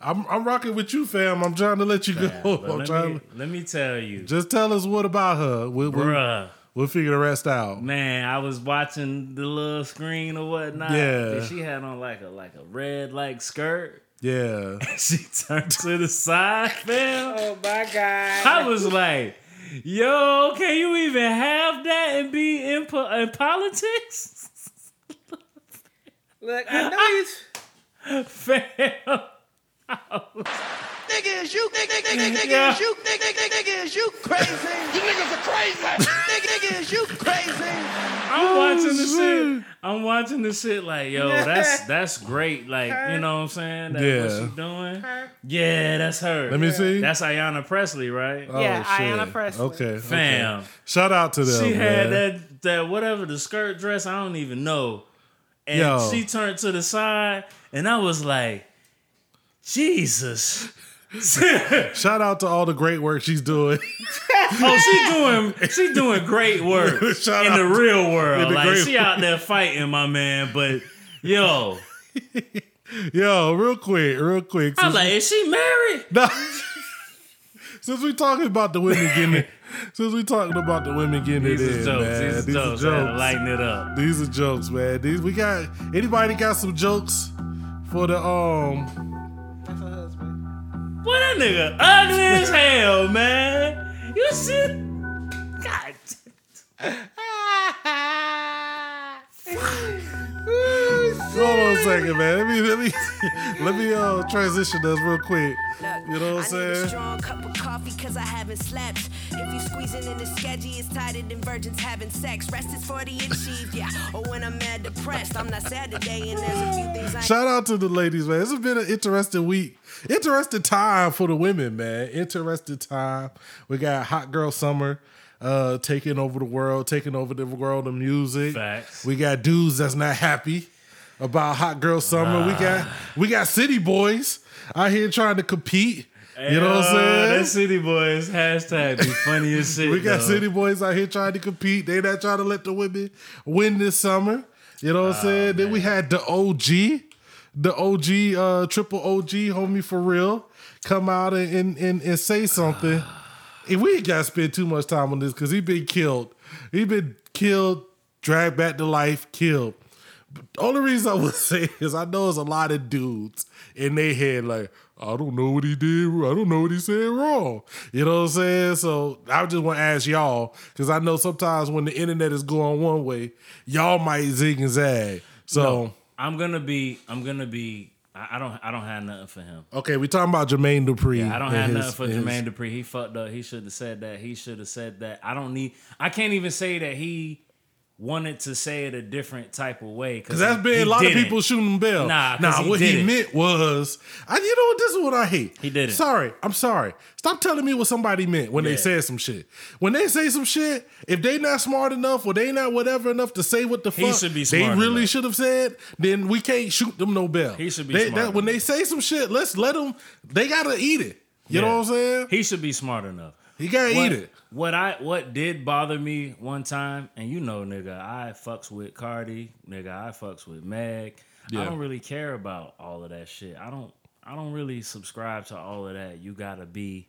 I'm I'm rocking with you, fam. I'm trying to let you Yeah, go. I'm let, trying. me, let me tell you, Just tell us what about her. We'll, we'll, we'll figure the rest out. Man, I was watching the little screen or whatnot. Yeah. and she had on like a like a red like skirt. Yeah. She turned to the side, fam. Oh my god. I was like, "Yo, can you even have that and be in po- in politics, Look, I know he's. fam?" Nigga, is you, nigga, nigga, nigga, nigga, Yeah. is you, nigga, nigga, nigga, is you crazy? You niggas are crazy. nigga, nigga, is you crazy? I'm oh, watching the shit. I'm watching the shit like, yo, that's that's great. Like, you know what I'm saying? That's Yeah. what she doing. Yeah, that's her. Let me see. That's Ayanna Pressley, right? Oh, Yeah, Oh, shit. Ayanna Pressley. Okay. Fam. okay. Shout out to them. She had man. that that whatever the skirt dress, I don't even know. And Yo. she turned to the side, and I was like, Jesus. Shout out to all the great work she's doing. Oh, she doing she doing great work Shout in the real world. the Like she out there fighting, my man. But yo, Yo, real quick, real quick. I was like, is she married? No. since we talking about the women getting it, since we talking about the women getting These it are in, jokes. man. These are jokes. I had to lighten it up. These are jokes, man. These we got anybody got some jokes for the um That's her husband. Boy, that nigga ugly as hell, man. You see? God. Hold on a second, man. Let me let me let me uh transition us real quick. You know what I'm I need a saying? strong cup of coffee cause I haven't slept. If you squeezing in the sketchy, it's tighter than virgins having sex. Rest is for the achieved, yeah. Or when I'm mad depressed, I'm not sad today and there's a few things I Shout out to the ladies, man. It's been an interesting week. Interesting time for the women, man. Interesting time. We got Hot Girl Summer. uh, taking over the world, taking over the world of music. Facts. We got dudes that's not happy about Hot Girl Summer. we got we got city boys out here trying to compete. You know what I'm saying? That City Boys hashtag be funny as shit. We got though. city boys out here trying to compete. They not trying to let the women win this summer. You know what I'm saying? Then we had the OG, the OG, uh, triple OG, homie for real, come out and and, and, and say something. and we ain't got to spend too much time on this because he been killed. He been killed, dragged back to life, killed. Only reason I would say is I know there's a lot of dudes in their head like, I don't know what he did. I don't know what he said wrong. You know what I'm saying? So I just want to ask y'all because I know sometimes when the internet is going one way, y'all might zig and zag. So No, I'm gonna be. I'm gonna be. I, I don't. I don't have nothing for him. okay, we talking about Jermaine Dupri. Yeah, I don't have his- nothing for his- Jermaine Dupri. He fucked up. He should have said that. He should have said that. I don't need. I can't even say that he wanted to say it a different type of way Cause that's been a lot of people shooting Bell. Nah, nah. he what he didn't. meant was, I, you know what? This is what I hate. He didn't. Sorry, I'm sorry. Stop telling me what somebody meant when they said some shit. When they say some shit, if they not smart enough or they not whatever enough to say what the He fuck should be they really should have said, then we can't shoot them no bell. He should be They, smart that, when they say some shit, let's let them. They gotta eat it. You know what I'm saying? He should be smart enough. He gotta eat it. What I what did bother me one time, and you know, nigga, I fucks with Cardi, nigga, I fucks with Meg. Yeah. I don't really care about all of that shit. I don't I don't really subscribe to all of that. You gotta be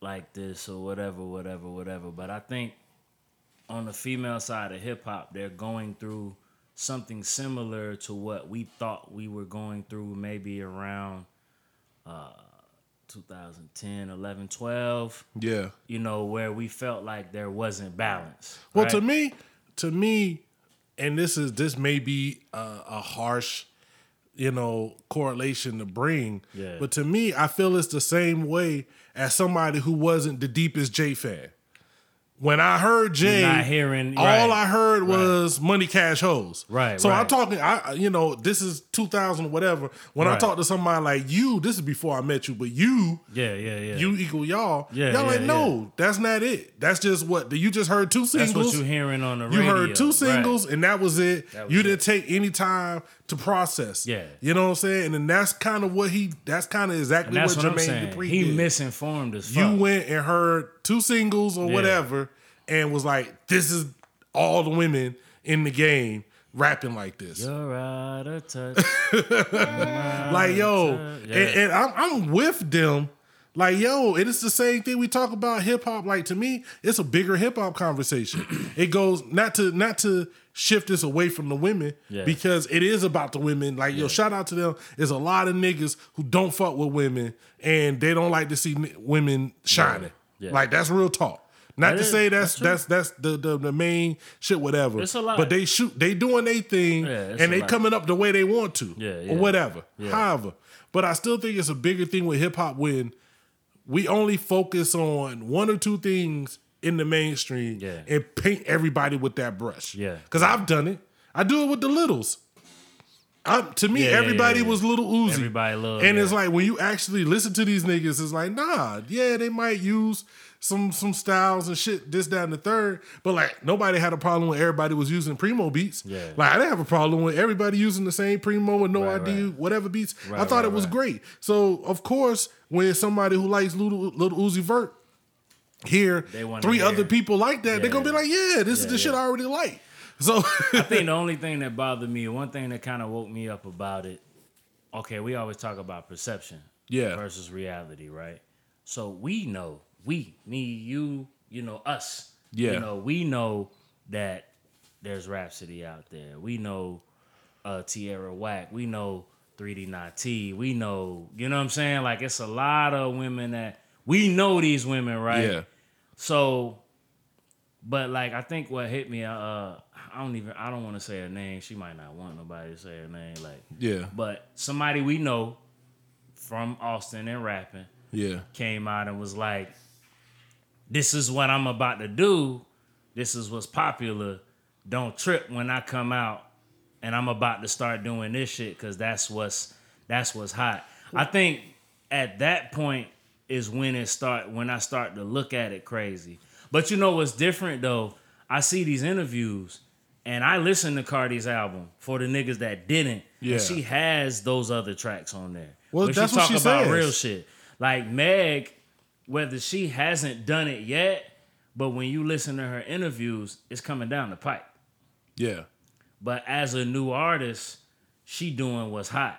like this or whatever, whatever, whatever. But I think on the female side of hip hop, they're going through something similar to what we thought we were going through maybe around uh 2010, 11, 12 Yeah. you know, where we felt like there wasn't balance. Well, right? to me, to me, and this is this may be a, a harsh, you know, correlation to bring. Yeah. But to me, I feel it's the same way as somebody who wasn't the deepest J fan. When I heard Jay, not hearing- all right. I heard was Money Cash Hoes. Right, So I'm talking. I you know this is 2000 or whatever. When I talk to somebody like you, this is before I met you, but you yeah, yeah, yeah. you equal y'all. Yeah, y'all like yeah, no, that's not it. That's just what you just heard two singles. That's what you're hearing on the You heard two right. singles and that was it. That was you it. didn't take any time to process. Yeah. you know what I'm saying. And that's kind of what he. That's kind of exactly what what Jermaine. Dupri He did. misinformed us. you went and heard two singles or Yeah. whatever, and was like, "This is all the women in the game rapping like this." You're out of touch. like yo, Yeah. and, and I'm, I'm with them. Like yo, it is the same thing we talk about hip hop. Like to me, it's a bigger hip hop conversation. it goes not to not to shift this away from the women Yeah. because it is about the women. Like yo, shout out to them. There's a lot of niggas who don't fuck with women and they don't like to see women shining. Yeah. Like that's real talk. Not That to is- say that's that's that's that's the, the the main shit, whatever. It's a lot. But they shoot, they doing their thing, Yeah, and they lot. coming up the way they want to, Yeah, yeah. or whatever. Yeah. However, but I still think it's a bigger thing with hip hop when we only focus on one or two things in the mainstream Yeah. and paint everybody with that brush. Yeah. because I've done it. I do it with the littles. I, to me, Yeah, everybody was Lil Uzi. Everybody love and it's like when you actually listen to these niggas, it's like, nah, yeah, they might use some some styles and shit, this, that, and the third. But like nobody had a problem with everybody was using primo beats. Yeah. Like I didn't have a problem with everybody using the same primo and no Right, ID, right. whatever beats. I thought right, it was right. great. So of course, when somebody who likes little Lil Uzi Vert hear three hear. other people like that, they're gonna be like, yeah, this is Yeah, the shit. I already like. So I think the only thing that bothered me, one thing that kind of woke me up about it, okay, we always talk about perception Yeah. versus reality, right? So we know, we, me, you, you know, us. Yeah. You know, we know that there's Rapsody out there. We know uh Tierra Whack. We know 3D Na'Tee. We know, you know what I'm saying? Like it's a lot of women that we know these women, right? yeah. So, but like I think what hit me, uh, I don't even I don't want to say her name. She might not want nobody to say her name. Like, Yeah. but somebody we know from Austin and rapping Yeah. came out and was like, "This is what I'm about to do. This is what's popular. Don't trip when I come out, and I'm about to start doing this shit because that's what's that's what's hot." I think at that point is when it start when I start to look at it crazy. But you know what's different though? I see these interviews and I listen to Cardi's album for the niggas that didn't. Yeah. And she has those other tracks on there. Well, Where that's she what talk she about says. real shit. Like Meg, whether she hasn't done it yet, but when you listen to her interviews, it's coming down the pipe. Yeah. But as a new artist, she doing what's hot.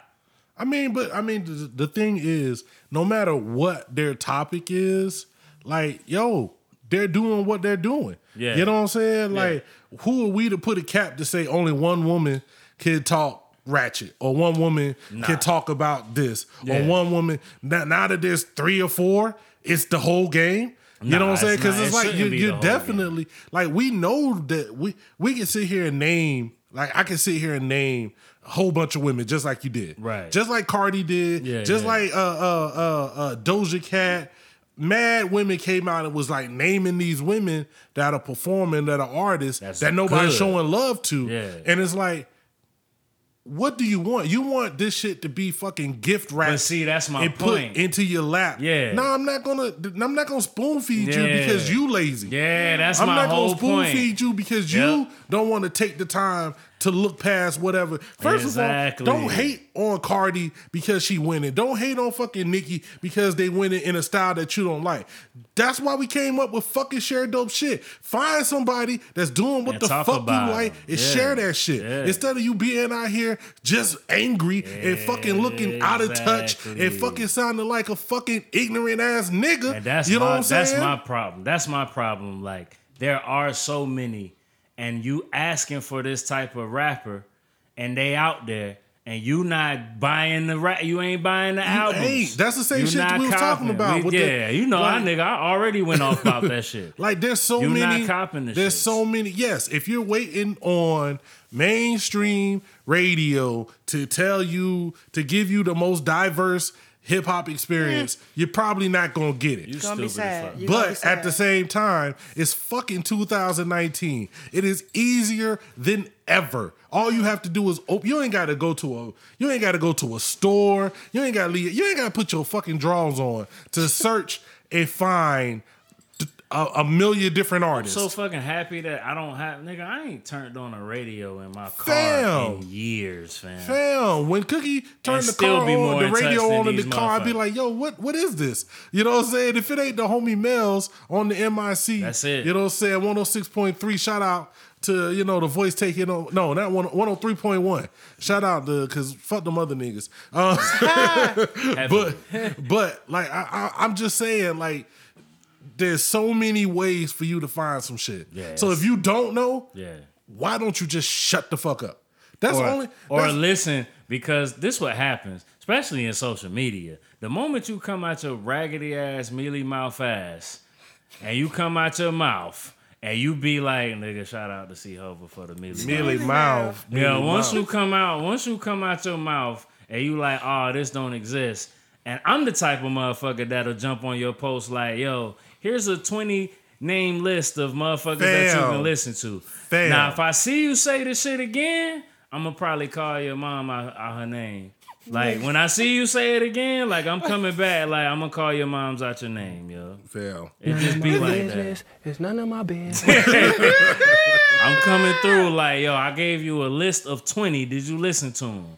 I mean, but I mean, the, the thing is, no matter what their topic is, like, yo, they're doing what they're doing. Yeah. You know what I'm saying? Like, who are we to put a cap to say only one woman can talk ratchet or one woman can talk about this Yeah. or one woman now, now that there's three or four, it's the whole game. You Nah, know what I'm saying? it's Because it's It like you, be you're whole game. definitely like we know that we we can sit here and name like I can sit here and name a whole bunch of women just like you did, Right. Just like Cardi did, Yeah, just yeah. like uh uh uh uh Doja Cat. Mad women came out and was like naming these women that are performing that are artists That's that nobody's good. showing love to, Yeah. and it's like. What do you want? You want this shit to be fucking gift wrapped. But see, that's my and point. put into your lap. Yeah. No, I'm not gonna. I'm not gonna spoon feed you because you lazy. Yeah, that's I'm my not whole gonna spoon point. feed you because you don't want to take the time to look past whatever. First Exactly. of all, don't hate on Cardi because she winning. Don't hate on fucking Nicki because they winning in a style that you don't like. That's why we came up with fucking share dope shit. Find somebody that's doing what And the fuck you like and Yeah. share that shit Yeah. instead of you being out here just angry and fucking looking out of touch and fucking sounding like a fucking ignorant ass nigga. And that's you know my, what I'm saying? That's my problem. That's my problem. Like there are so many, and you asking for this type of rapper, and they out there, and you not buying the rap. You ain't buying the albums. ain't. That's the same You shit not we was talking about We- with the- yeah, you know, like- I nigga, I already went off about that shit. Like there's so You not many. copping the there's shits. so many. Yes, if you're waiting on mainstream radio to tell you to give you the most diverse hip hop experience, you're probably not gonna get it. You're gonna be stupid as sad. fuck. You gonna be But at the same time, it's fucking 2019. It is easier than ever. All you have to do is open. You ain't got to go to a. You ain't got to go to a store. You ain't got to leave. You ain't got to put your fucking drawers on to search and find a, a million different artists. So fucking happy that I don't have nigga. I ain't turned on a radio in my car Fam. in years, fam. Fam, when Cookie turned And the still car be on, more the radio on in the car, I'd be like, "Yo, what what is this?" You know what I'm saying? If it ain't the homie Mel's on the MIC, That's it. You know what I'm saying? 106.3. Shout out to you know the voice taking on. No, not one 103.1. Shout out to because fuck them other niggas. Uh, but but like I, I I'm just saying like. There's so many ways for you to find some shit. Yes. So if you don't know, yeah. why don't you just shut the fuck up? That's or, only or that's- listen because this what happens, especially in social media. The moment you come out your raggedy ass, mealy mouth ass, and you come out your mouth and you be like, nigga, shout out to C Hova for the mealy, Mealy mouth. mouth. Yeah, mealy once mouth. you come out, once you come out your mouth and you like, oh, this don't exist. And I'm the type of motherfucker that'll jump on your post like, yo, here's a 20 name list of motherfuckers that you can listen to. Fam. Now, if I see you say this shit again, I'm gonna probably call your mom out, out her name. Like when I see you say it again, like I'm coming back, like I'm gonna call your mom's out your name, yo. Fail. It just be like that. It's none of my business. I'm coming through like, yo, I gave you a list of 20. Did you listen to them?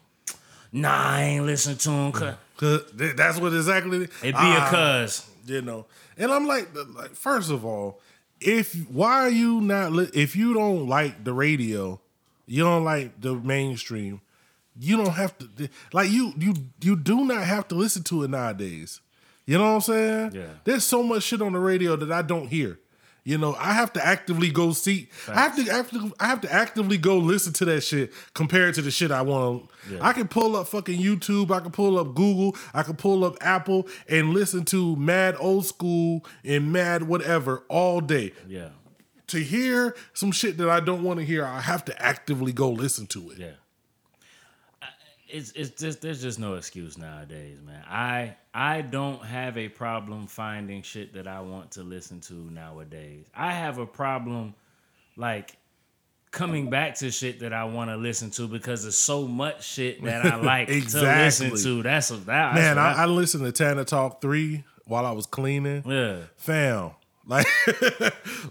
Nah, I ain't listen to them. Cause that's what exactly it be Ah, a cuz. you know. And I'm like, like, first of all, if why are you not? Li- if you don't like the radio, you don't like the mainstream. You don't have to like you you you do not have to listen to it nowadays. You know what I'm saying? Yeah. There's so much shit on the radio that I don't hear. You know, I have to actively go see. I have to actively, I have to actively go listen to that shit compared to the shit I want. to I can pull up fucking YouTube. I can pull up Google. I can pull up Apple and listen to mad old school and mad whatever all day. Yeah. To hear some shit that I don't want to hear, I have to actively go listen to it. Yeah. I- It's it's just there's just no excuse nowadays, man. I I don't have a problem finding shit that I want to listen to nowadays. I have a problem like coming back to shit that I want to listen to because there's so much shit that I like Exactly. to listen to. That's a that, Man, I, what I listened to Tana Talk 3 while I was cleaning. yeah. Fam, Like,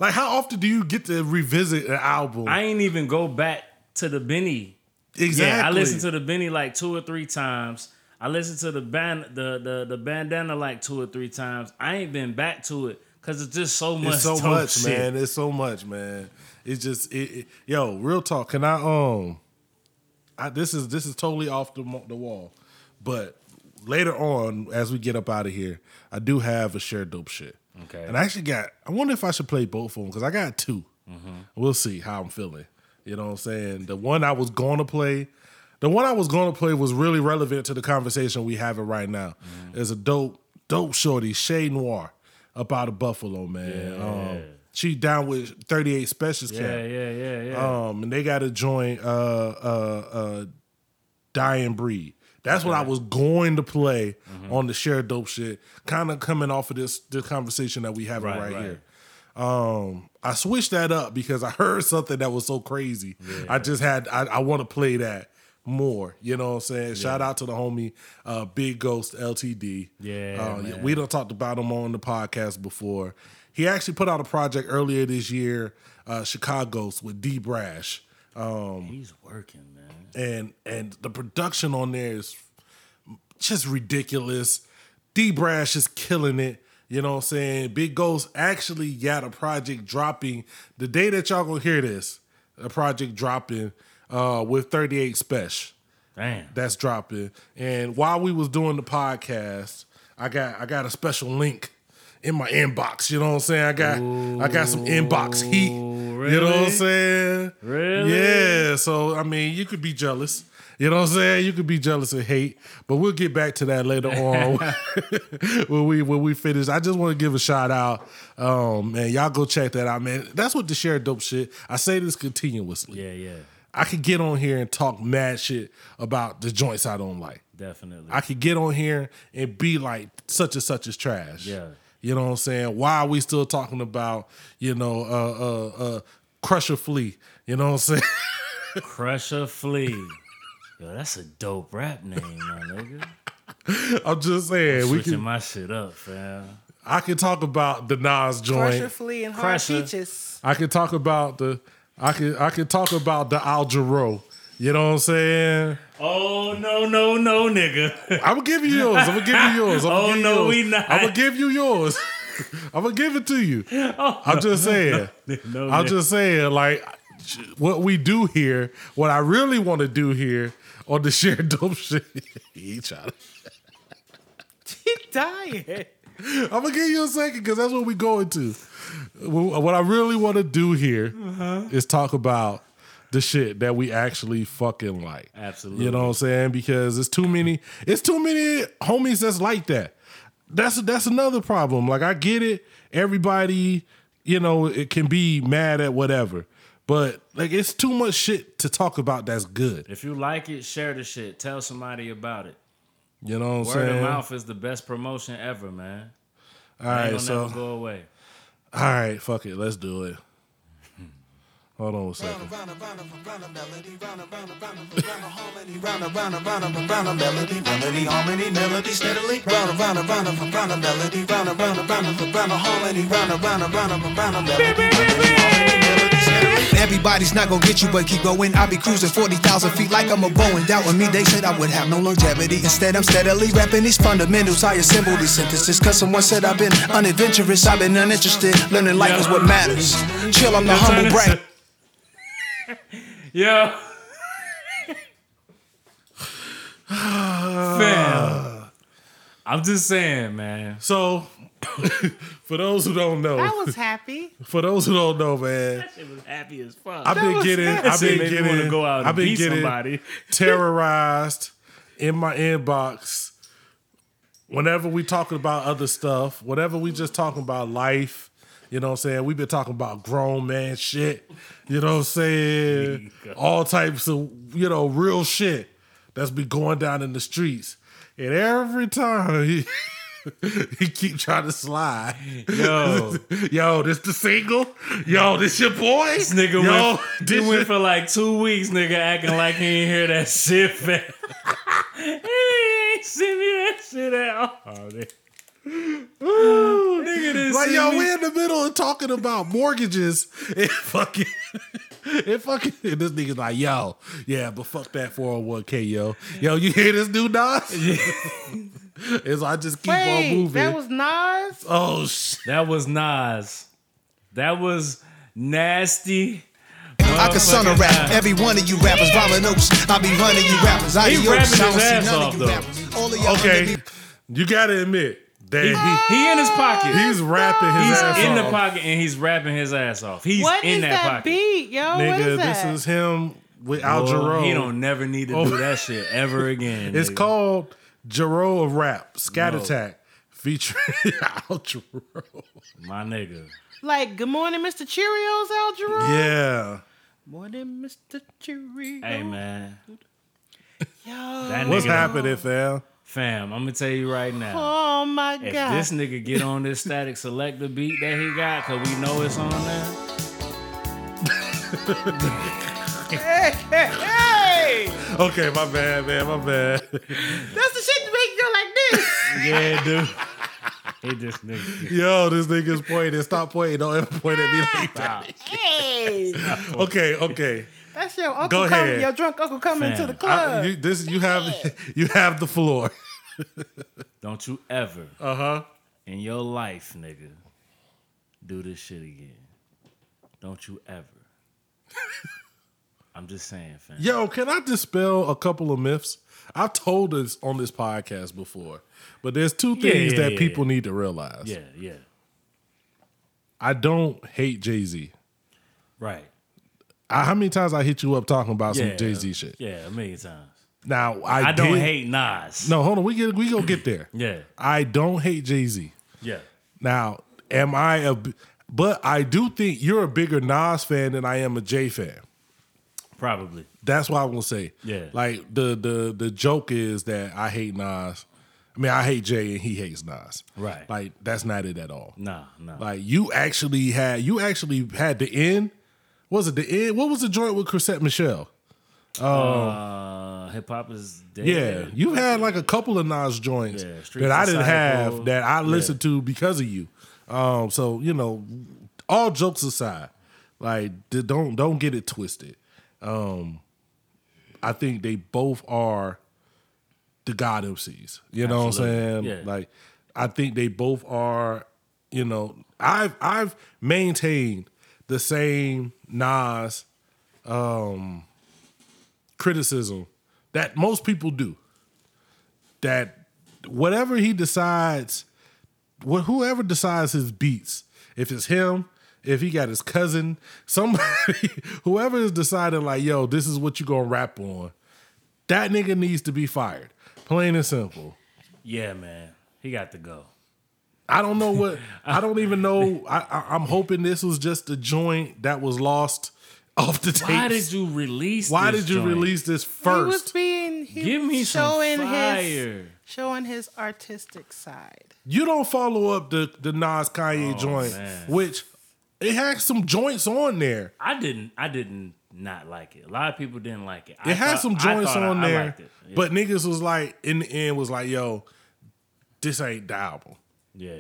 like how often do you get to revisit an album? I ain't even go back to the Benny. Exactly. Yeah, I listened to the Benny like two or three times. I listened to the band the the the bandana like two or three times. I ain't been back to it because it's just so much. It's so much, shit. man. It's so much, man. It's just, it, it- yo, real talk. Can I um, I, this is this is totally off the the wall, but later on, as we get up out of here, I do have a share dope shit. Okay. And I actually got. I wonder if I should play both of them because I got 2 Mm-hmm. We'll see how I'm feeling. You know what I'm saying? The one I was going to play, the one I was going to play was really relevant to the conversation we having right now. Mm-hmm. There's a dope, dope shorty, Che Noir, up out of Buffalo, man. Yeah. Um, she down with 38 Spesh's Yeah, Camp. yeah, yeah, yeah. Um, and they got to join uh uh uh Dying Breed. That's what I was going to play Mm-hmm. on the share dope shit. Kind of coming off of this this conversation that we having Right, right, right. here. Um, I switched that up because I heard something that was so crazy. I just had I, I want to play that more. You know what I'm saying? Shout out to the homie uh Big Ghost LTD. Yeah, Uh, we don't talked about him on the podcast before. He actually put out a project earlier this year, uh, Chicago's with D Brash. Um, He's working, man. and and the production on there is just ridiculous. D Brash is killing it. You know what I'm saying? Big Ghost actually got a project dropping the day that y'all gonna hear this. A project dropping uh, with 38 Spesh Damn. that's dropping. And while we was doing the podcast, I got I got a special link in my inbox. You know what I'm saying? I got I got some inbox heat. You know what I'm saying? Really? Yeah. So I mean, you could be jealous. You know what I'm saying? You could be jealous and hate, but we'll get back to that later on when we when we finish. I just want to give a shout out, um, man. Y'all go check that out, man. That's what the share dope shit. I say this continuously. Yeah, yeah. I could get on here and talk mad shit about the joints I don't like. Definitely. I could get on here and be like such and such is trash. Yeah. You know what I'm saying? Why are we still talking about, you know, uh uh uh Crusher Flea? You know what I'm saying? Crusher Flea. Yo, that's a dope rap name, my nigga. I'm just saying we Switching can my shit up, fam. I can talk about the Nas joint. Crusher Flea and Hard Crusher. Peaches. I can talk about the I can I can talk about the Al Jarreau. You know what I'm saying? Oh no, no, no, nigga. I'm gonna give you yours. I'm gonna give you yours. I'm gonna Oh, give no, yours. we not. I'm gonna give you yours. I'm gonna give it to you. Oh, I'm just saying. no, I'm nigga. just saying, like, what we do here, what I really want to do here on the share dope shit. he trying to. He dying. I'm gonna give you a second because that's what we going to. What I really want to do here uh-huh. is talk about the shit that we actually fucking like. Absolutely. You know what I'm saying? Because it's too many. It's too many homies that's like that. That's that's another problem. Like I get it. Everybody, you know, it can be mad at whatever. But like it's too much shit to talk about that's good. If you like it, share the shit. Tell somebody about it. You know what I'm Word saying? of mouth is the best promotion ever, man. All Ain't so never go away. all right, fuck it, let's do it. Hold on a second. Everybody's not gonna get you, but keep going. I be cruising 40,000 feet like I'm a Boeing. Doubting me, they said I would have no longevity. Instead, I'm steadily rapping these fundamentals. I assemble these sentences, cause someone said I've been unadventurous. I've been uninterested. Learning life is what matters. Chill, I'm the humble brag. Yo. Fam. I'm just saying, man. So, for those who don't know, I was happy. for those who don't know, man, It was happy as fuck. I've been getting, happy. I've been getting, wanna go out and I've been getting somebody. terrorized in my inbox. Whenever we talking about other stuff, whenever we just talking about life, you know what I'm saying? We've been talking about grown man shit, you know what I'm saying? All types of, you know, real shit that's been going down in the streets. And every time he he keep trying to slide. Yo. Yo, this the single? Yo, this your boy? This nigga Yo, went, this went your- for like two weeks, nigga, acting like he ain't hear that shit, he ain't send me that shit at all. Oh, nigga. Nigga, Like yo, we in the middle of talking about mortgages and fucking and fucking and this nigga's like, yo, yeah, but fuck that 401k, yo. Yo, you hear this dude Nas? As I just keep on Wait, moving. that was Nas. oh shit. That was Nas. That was nasty. I can son a Motherfucking rap. Nas. Every one of you rappers, Vamanos. I be running you rappers. He Adios. rapping I don't his ass off, of though. rappers. All of y'all Okay, underneath- you gotta admit that He, he in his pocket. he's rapping his He's ass in the off. pocket and he's rapping his ass off. He's What in is that, that, pocket. beat, yo? what Nigga, is this that? is him with Al Boy, Jarreau. He don't never need to Oh. do that shit ever again. It's nigga. called Jarreau of Rap, Scat No. Attack, featuring Al Jarreau. my nigga. like Good Morning, Mr. Cheerios, Al Jarreau. Yeah. Morning, Mr. Cheerios. Hey man, Yo. that What's nigga, happening, fam? fam? I'm gonna tell you right now. Oh my If god. this nigga get on this Statik Selektah beat that he got, cause we know it's on there. hey, hey, hey. Okay, my bad, man, my bad. That's the shit that make you go like this. Yeah, dude. He just nigga. Yo, this nigga's pointing. Stop pointing. Don't ever point at me like that. hey. Okay, okay. That's your uncle Go coming, ahead. your drunk uncle coming to the club. I, you, this you have you have the floor. Don't you ever Uh huh. in your life, nigga, do this shit again. Don't you ever. I'm just saying, fam. Yo, can I dispel a couple of myths? I've told this on this podcast before, but there's two things yeah, that yeah, people need to realize. Yeah, yeah. I don't hate Jay Z. Right. How many times I hit you up talking about some Jay Z shit? Yeah, a million times. Now I, I, don't did- hate Nas. No, hold on. We get we gonna get there. Yeah. I don't hate Jay Z. Yeah. Now, am I a? But I do think you're a bigger Nas fan than I am a Jay fan. Probably. That's what I'm gonna say. Yeah. Like the the the joke is that I hate Nas. I mean, I hate Jay and he hates Nas. Right. Like that's not it at all. Nah, nah. Like you actually had you actually had the end. Was it the end? What was the joint with Chrisette Michele? uh, hip hop is dead. Yeah, you had like a couple of Nas joints Yeah, that I didn't have that I listened to because of you. Um, so you know, all jokes aside, like don't don't get it twisted. Um, I think they both are the God MCs. You know what I'm saying? Yeah. Like I think they both are. You know, I've I've maintained the same Nas um, criticism that most people do. That whatever he decides, wh- whoever decides his beats, if it's him, if he got his cousin, somebody, whoever is deciding like, yo, this is what you gonna rap on, that nigga needs to be fired. Plain and simple. Yeah, man. He got to go. I don't know what. I don't even know. I, I, I'm hoping this was just a joint that was lost off the tapes. Why did you release Why this did you joint? release this He was first? being he Give me was some showing his showing his artistic side. You don't follow up the the Nas Kanye oh, joint, Oh, man. which it had some joints on there. I didn't I didn't not like it. A lot of people didn't like it. I It had thought- some joints I- on I there, it. Yeah. but niggas was like in the end was like, yo, this ain't the album. yeah.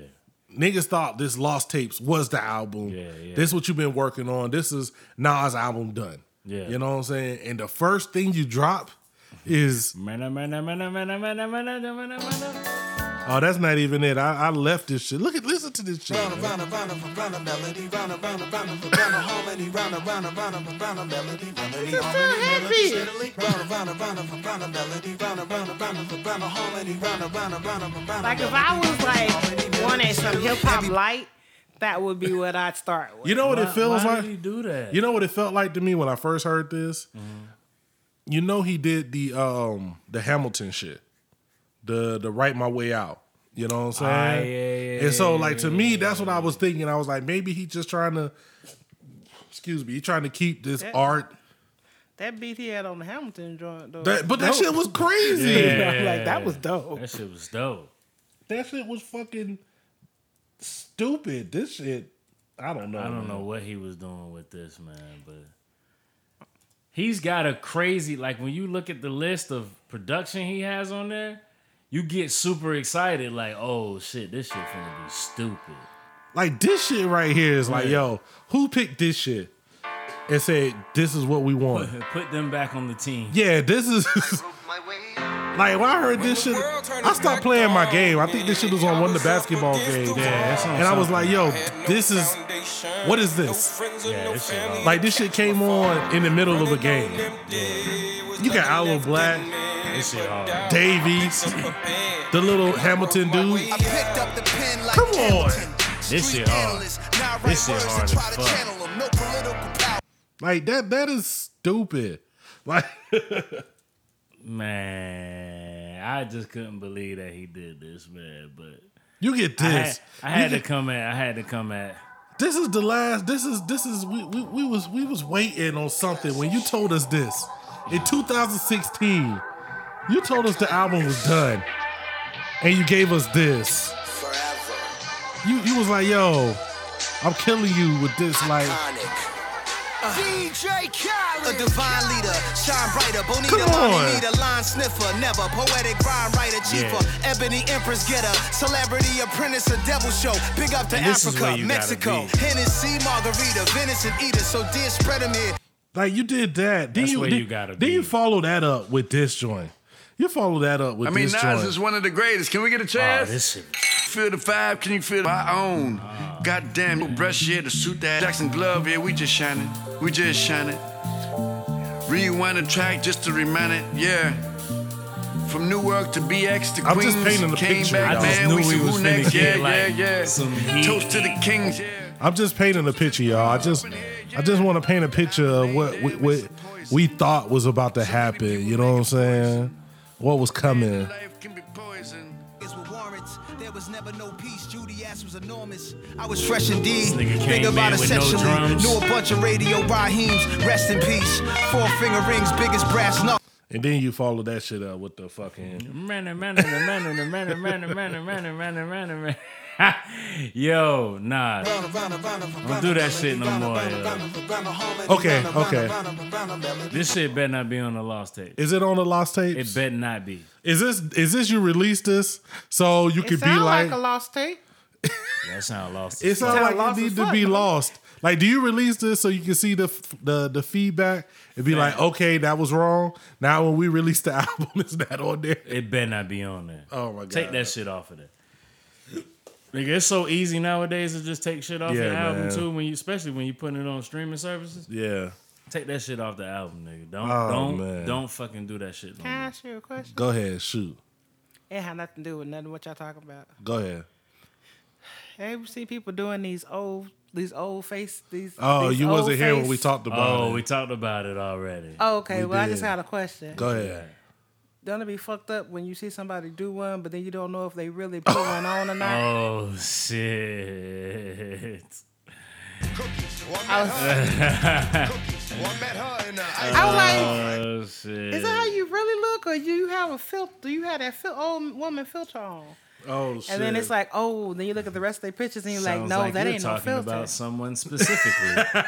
Niggas thought this Lost Tapes was the album. Yeah, yeah. This what you've been working on. This is Nas album done. Yeah. You know what I'm saying? And the first thing you drop is Oh, that's not even it. I, I left this shit. Look at listen to this shit. Like if I was like wanting some hip hop light, that would be what I'd start with. You know what it Why- feels why like? did he do that? You know what it felt like to me when I first heard this? You know he did the um the Hamilton shit. The the write my way out. You know what I'm saying? Ah, yeah, yeah, and so like to me, that's what I was thinking. I was like, maybe he just trying to excuse me, he trying to keep this That- art. That beat he had on the Hamilton joint though. That, but that shit was crazy. Yeah. like that was dope. That shit was dope. That shit was fucking stupid. This shit, I don't know. I don't man. know what he was doing with this man, but he's got a crazy like when you look at the list of production he has on there, you get super excited, like, oh shit, this shit finna be stupid. Like this shit right here is like, Yeah. yo, who picked this shit and said this is what we want? put them back on the team. Yeah, this is like when I heard this shit, I stopped playing my game. I think this shit was on one of the basketball games. Yeah, and I was like, yo, this is what is this? Yeah, this shit. Like this shit came on in the middle of a game. You got Aloe Blacc, This shit hard. Dave East, the little Hamilton dude. I picked up the pen like Come on. This Street shit hard. analyst. Now I This write shit hard as fuck. channel 'em. No political power. Like that that is stupid. Like Man, I just couldn't believe that he did this, man. But you get I had, this. I You had to come at. I had to come at. This is the last. This is this is we, we, we was we was waiting on something when you told us this in 2016. You told us the album was done, and you gave us this. You you was like, yo, I'm killing you with this. Like, uh. DJ Khaled. A divine leader, shine brighter. Bonita, Come mommy on. need a line sniffer. Never poetic rhyme writer, cheaper. Ebony empress getter. Celebrity apprentice, a devil show. Big up to And this is where Africa, Mexico. be. Hennessy, margarita, venison eater. So dear, spread 'em here. Like you did that. Then That's you where then, you gotta then be. you follow that up with this joint. You follow that up with I mean, this Nas joint. is one of the greatest. Can we get a Oh, chance? this shit. Feel the vibe, can you feel my own? Ah. Goddamn, no brush here to suit that Jackson glove, yeah, we just shining. We just shining. Rewind the track just to remind it, yeah. From Newark to BX to I'm Queens, just painting the came picture, back, y'all. I just man. knew we we see was who finna next, yeah, like, yeah, yeah. some heat. Toast to the kings, yeah. I'm just painting a picture, y'all. I just I just want to paint a picture of what we, what we thought was about to happen. You know what I'm saying? What was coming? Life can be poison. Is with warrants. There was never no peace. Judy ass was enormous. I was fresh indeed. Think about it with no Knew a bunch of radio Raheems. Rest in peace. Four finger rings, biggest brass knuckles. And then you follow that shit up with the fucking. yo, nah. Don't do that shit no more, yo. Okay, okay. This shit better not be on the lost tape. Is it on the lost tape? It better not be. Is this is this you release this so you could be like, like a lost tape? that sound lost. It sounds like you need to be lost. Like, do you release this so you can see the the the feedback and be like, okay, that was wrong. Now when we release the album, it's not on there. It better not be on there. Oh my god! Take that shit off of there. Nigga, it's so easy nowadays to just take shit off Yeah, your album man. too. When you, especially when you putting it on streaming services, Yeah. take that shit off the album, nigga. Don't, Oh, don't, man. don't fucking do that shit. No Can I ask you a question? Go ahead, shoot. It had nothing to do with nothing what y'all talking about. Go ahead. Hey, we see people doing these old, these old face, these. Oh, these you wasn't here when we talked about it. Oh, it. we talked about it already. Oh, okay. We well, I just did. had a question. Go ahead. Don't it be fucked up when you see somebody do one, but then you don't know if they really put one on or not? Oh shit. I was, I was like, Oh shit. is that how you really look, or do you have a filter? Do you have that fil- old woman filter on? Oh shit! And then it's like, oh, then you look at the rest of their pictures and you're like, Sounds no, that you're ain't no talking filter. about someone specifically.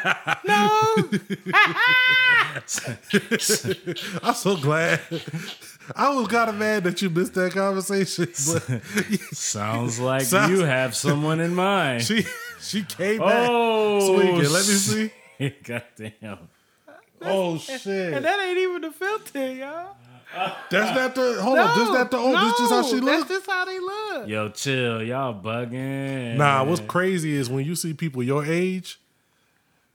no, I'm so glad. I was kind of mad that you missed that conversation, but Sounds like Sounds- you have someone in mind. she she came back oh, swinging. Let me see. shit. Goddamn. Oh shit! and that ain't even the filter, y'all. That's not the hold on. This not the oh. this just how she no, looks. That's just how they look. Yo, chill. Y'all bugging. Nah, what's crazy is when you see people your age,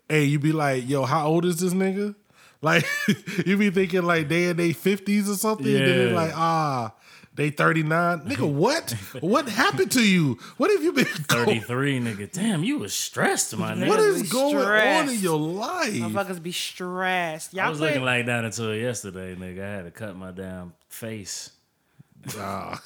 hey, you be like, yo, how old is this nigga? Like, you be thinking like they in their fifties or something. And then like, ah, they thirty nine. Nigga, what? what happened to you? What have you been? Going, 33, nigga. Damn, you was stressed, my nigga. what is Be going on in your life? Motherfuckers be stressed. Y'all I was play- looking like that until yesterday, nigga. I had to cut my damn face. Nah.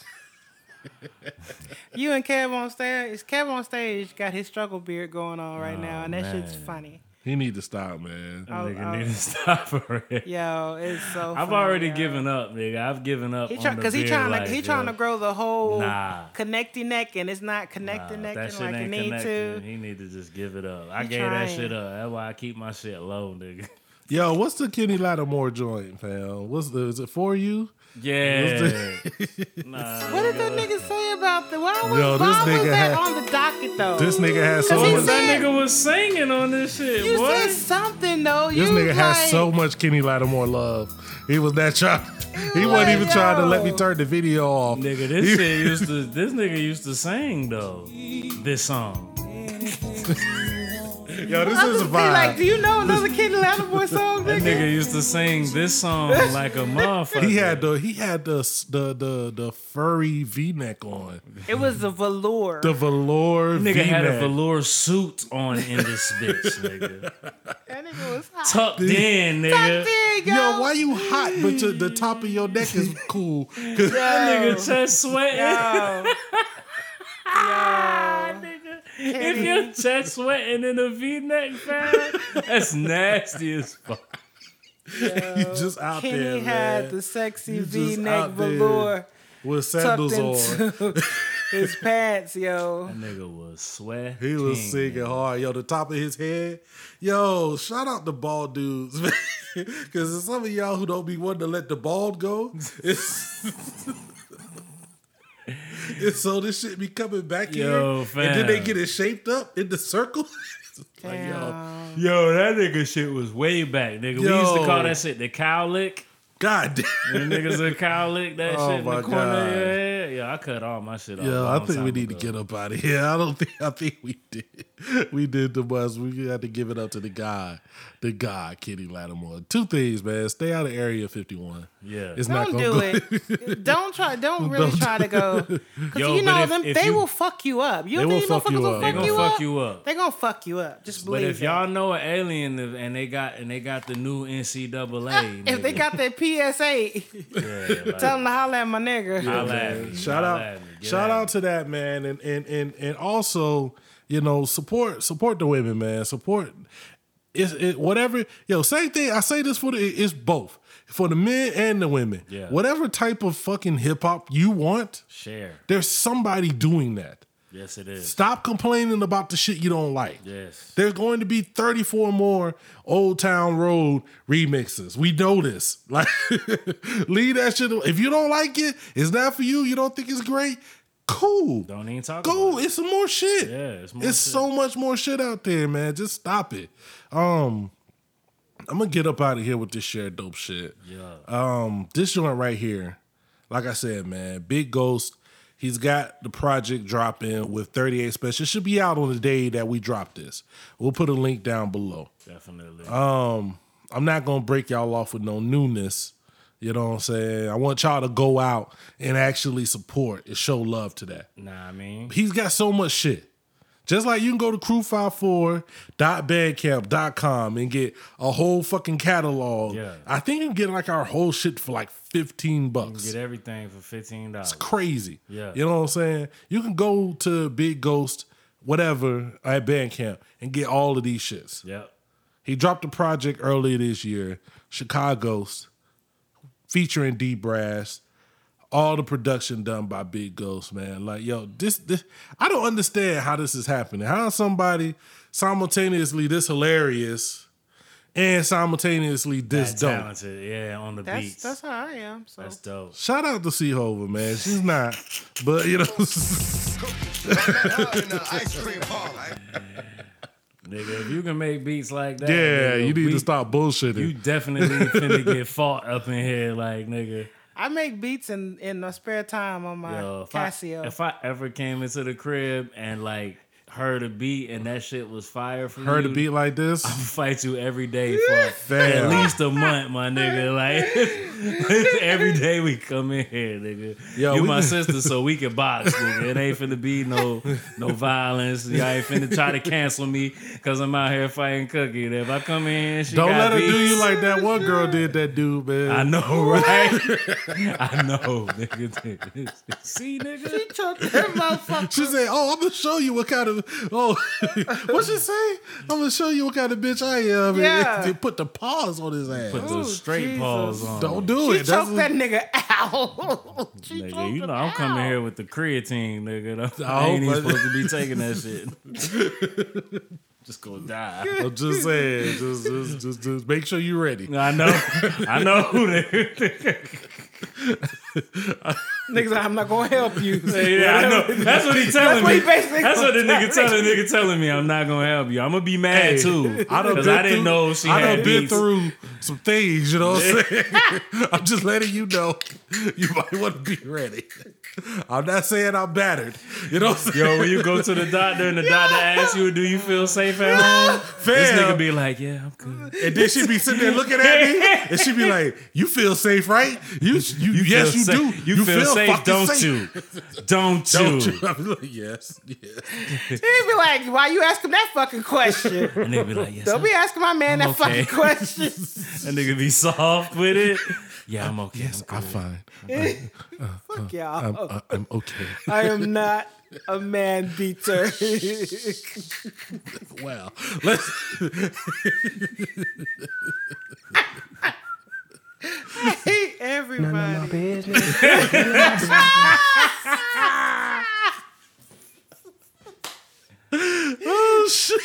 you and Kev on stage. Kev on stage got his struggle beard going on right now, and that shit's funny. He need to stop, man. Oh, nigga oh. need to stop for it. Yo, it's so. I've funny, already yo. given up, nigga. I've given up. He try, cause he trying life, to he yo. trying to grow the whole Nah. connecting neck, and it's not Nah, connecting that necking shit like it ain't need to. He need to just give it up. I He gave that shit up. That's why I keep my shit low, nigga. Yo, what's the Kenny Lattimore joint, fam? What's the is it for you? Yeah. nah, What did that nigga say about the? Why was, Yo, this why was nigga that had- on the docket though? This nigga had so Cause he much. that nigga was singing on this shit. You what? said something though. This you nigga was has so much Kenny Lattimore love. He was that trying. He wasn't even trying to let me turn the video off. Nigga, this He- shit used to. This nigga used to sing though. This song. Yo, this I is a just be like, do you know another Kenny Lattimore song, That nigga? nigga used to sing this song like a motherfucker. He had the he had the the the, the furry V neck on. It was the velour. The velour Nigga had a V-neck. velour suit on in this bitch, nigga. that nigga was hot. Tucked in, nigga. Tucked in, Yo, why you hot, but your, the top of your neck is cool? 'Cause- That nigga chest sweating. Yo. Ah, nigga. If your chest sweating in a V-neck, fam, that's nasty as fuck. you just out Kenny there, had the sexy You V-neck out there velour with tucked sandals on. his pants, yo. That nigga was sweating. He was singing hard. Yo, the top of his head. Yo, shout out the bald dudes, man. Because some of y'all who don't be wanting to let the bald go, it's, it's so this shit be coming back Yo, here. And then they get it shaped up in the circle. like, yo, Damn. Yo, that nigga shit was way back, nigga. We used to call that shit the cow lick. God damn. When niggas would cow lick that Oh shit in my the corner God. of your head. Yeah, I cut all my shit off. Yeah, I long think we need ago. to get up out of here. I don't think I think we did. We did the bus. We had to give it up to the guy, the guy, Kitty Lattimore. Two things, man. Stay out of Area 51. Yeah. It's not Don't gonna do go. it. Don't try. Don't really Don't try to go. Cause Yo, you know if- them. if they you- will fuck you up. You They don't will fuck you up. fuck They gonna you fuck up? you up. They gonna fuck you up. Just believe But if it. y'all know an alien and they got and they got the new NCAA, ah, if they got that PSA, yeah, like, tell them to holler at my nigga. holla at me, shout holla out, at me, shout at out to that man, and and and and also, you know, support support the women, man. Support it's it, whatever. Yo, same thing. I say this for the it's both for the men and the women. Yeah. Whatever type of fucking hip hop you want, share. there's somebody doing that. Yes, it is. Stop complaining about the shit you don't like. Yes. There's going to be 34 more Old Town Road remixes. We know this. Like, leave that shit. If you don't like it, it's not for you. You don't think it's great. Cool. Don't even talk. About it. It's some more shit. Yeah, it's more It's shit. so much more shit out there, man. Just stop it. Um, I'm gonna get up out of here with this share dope shit. Yeah. Um, this joint right here, like I said, man, Big Ghost. He's got the project dropping with 38 Spesh. It should be out on the day that we drop this. We'll put a link down below. Definitely. Um, I'm not gonna break y'all off with no newness. You know what I'm saying? I want y'all to go out and actually support and show love to that. nah, I mean, He's got so much shit. Just like you can go to crew54.bandcamp.com and get a whole fucking catalog. Yeah. I think you can get like our whole shit for like 15 bucks. get everything for fifteen dollars. It's crazy. Yeah. You know what I'm saying? You can go to Big Ghost, whatever, at Bandcamp and get all of these shits. Yep. He dropped a project earlier this year, Chicago's, featuring D Brash. All the production done by Big Ghost, man. Like, yo, this, this I don't understand how this is happening. How is somebody simultaneously this hilarious and simultaneously this That dope? talented, yeah, on the That's beats. that's how I am. So That's dope. Shout out to C man. She's not, but you know, Nigga, if you can make beats like that, yeah, nigga, you need we- to stop bullshitting. You definitely finna get fought up in here, like nigga. I make beats in in my spare time on my Yo, if I, Casio. if I ever came into the crib and like heard a beat and that shit was fire for Heard you, a beat like this? I'll fight you every day for Fam. at least a month, my nigga. Like every day we come in here, nigga. Yo, you we- my sister, so we can box, nigga. It ain't finna be no no violence. Y'all ain't finna try to cancel me because I'm out here fighting Cookie. And if I come in, she Don't got let her do you like that one girl did that dude, man. I know, right? I know, nigga. See, nigga. She choked that motherfucker. She said, "Oh, I'm gonna show you what kind of oh, what she say? I'm gonna show you what kind of bitch I am." Yeah. it- it put the paws on his ass. Put those oh, straight Jesus. paws on. Don't do She it. choked That's that nigga out. she Nigga, you know him I'm coming here with the creatine, nigga. I Oh, ain't even supposed to be taking that shit. just gonna die. I'm just saying. Just, just, just, just make sure you're ready. I know. I know. Nigga. Niggas, like, I'm not gonna help you. Yeah, I know. That's what he telling That's what me. That's what the nigga telling nigga telling me. I'm not gonna help you. I'm gonna be mad Hey, too. I been I didn't through- know she I had done been through some things, you know what I'm saying? I'm just letting you know you might want to be ready. I'm not saying I'm battered. You know what I'm saying? Yo, when you go to the doctor and the doctor asks you, "Do you feel safe at home?" This nigga be like, "Yeah, I'm good." And then she be sitting there looking at me, and she be like, "You feel safe, right? You, you, yes, you sa- do. You, feel, safe, fucking don't safe. you? Don't you? Don't you?" I'm like, yes, yes. He be like, why you asking that fucking question? And nigga be like, "Yes, Don't I'm, be asking my man I'm that okay. fucking question. That nigga be soft with it. Yeah, I'm okay. Yes, I'm I'm good. fine. Uh, uh, Fuck uh, y'all. I'm, uh, I'm okay. I am not a man beater. Well, let's. I hate everybody. oh shit.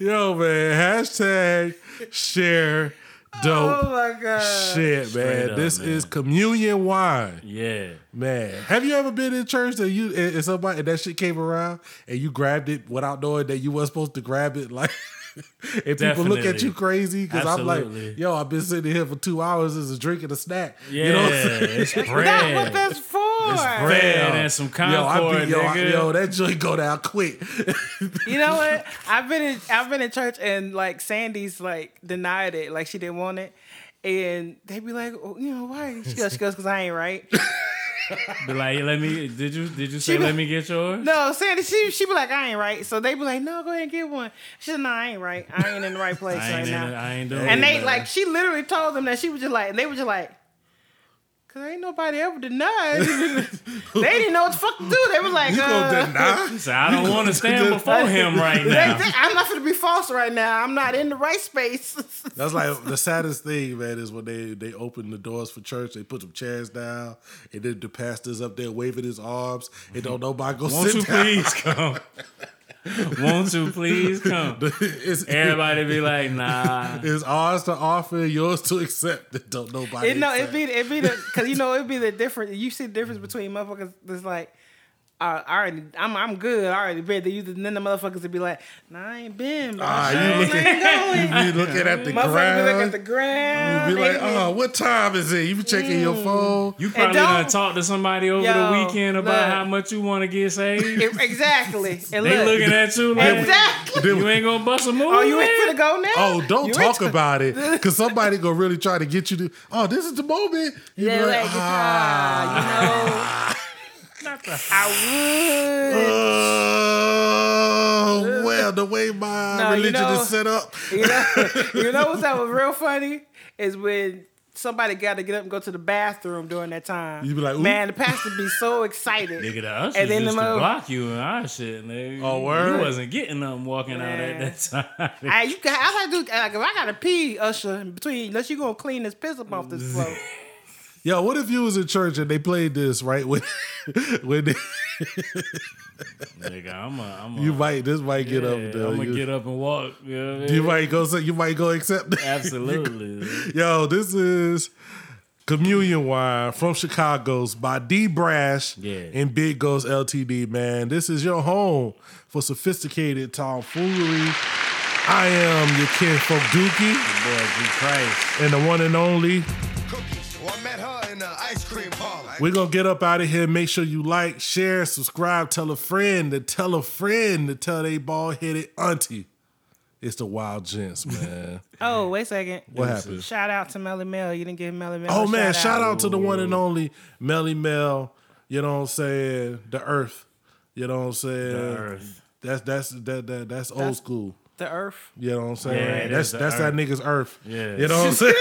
Yo, man. Hashtag share dope. Oh my god. Shit, Straight man. up, this man. is communion wine. Yeah. Man, have you ever been in church that you and and somebody and that shit came around and you grabbed it without knowing that you weren't supposed to grab it? Like, and people look at you crazy because I'm like, yo, I've been sitting here for two hours as a drink and a snack. Yeah, you know what I'm saying? it's That's bread. what that's for. Bread and some Yo, I Concord, be, yo, I- nigga. yo, that joint go down quick. You know what? I've been in I've been in church and like Sandy's like denied it, like she didn't want it. And they be like, oh, you know, why? She goes, she goes, because I ain't right. Be like, let me. Did you did you say be- let me get yours? No, Sandy, she she be like, I ain't right. So they be like, no, go ahead and get one. She said, no, I ain't right. I ain't in the right place right now. it, I ain't doing and it, they man. like, she literally told them that she was just like, and they were just like, cause ain't nobody ever denied. they didn't know what the fuck to do. They were like, you uh, gonna deny? He said, I don't want to stand before him right they- now. they- I'm not gonna be false right now. I'm not in the right space. That's like the saddest thing, man, is when they they open the doors for church, they put some chairs down, and then the pastor's up there waving his arms, and don't nobody go Won't sit you down. please come? Won't you please come? It's- Everybody be like, nah. It's ours to offer, yours to accept. That don't nobody. It no, it accept. be it be the because you know it'd be the difference. You see the difference between motherfuckers that's like, uh, I already I'm I'm good. I already been. Then you then the motherfuckers would be like, Nah, I ain't been. But Ah, you sure looking- You be looking at the Motherfuckers be looking at the ground. You be like, They be- oh, what time is it? You be checking your phone. You probably don't- done talked to somebody over Yo, the weekend about look. how much you want to get saved. It- exactly. And they look, looking at you like, exactly. you ain't gonna bust a move. Oh, you ain't man? finna go now? Oh, don't You talk about it, because somebody gonna really try to get you to. Oh, this is the moment. You Yeah, be like, like, ah, you know. I would. Oh, well, the way my No, you religion know- is set up. You know, you know what's that was real funny is when somebody got to get up and go to the bathroom during that time. You be like, "Ooh." man, the pastor be so excited. Nigga, the ushers And then used the to block you and our shit, nigga. Oh, word? You wasn't getting them walking out at that time. I, you got, I like to like if I gotta pee, usher in between, unless you gonna clean this piss up off this floor. Yo, what if you was in church and they played this right when when they, nigga, I'm a, I'm a, you might this might get up yeah, there. I'm gonna you, get up and walk. You, know what I you mean? might go say you might go accept that. Absolutely. Yo, this is Communion Wine from Chicago's by D Brash Yeah. and Big Ghost LTD, man. This is your home for sophisticated tomfoolery. I am your kinfolk Dookie Boy, G Christ. and the one and only. Cookies. Well, I met her in the ice cream parlor. We're gonna get up out of here. Make sure you like, share, subscribe, tell a friend to tell a friend to tell they bald headed auntie. It's the Wyld Gents, man. Oh, wait a second. What happened? Shout out to Melly Mel. You didn't give Melly Mel. Oh a man, shout, shout out to the one and only Melly Mel. You know what I'm saying? The Earth. You know what I'm saying? The Earth. That's that's that, that that's old That's- school. The Earth. You know what I'm saying? Yeah, it that's is the that's that nigga's Earth. Yeah. You know what I'm saying?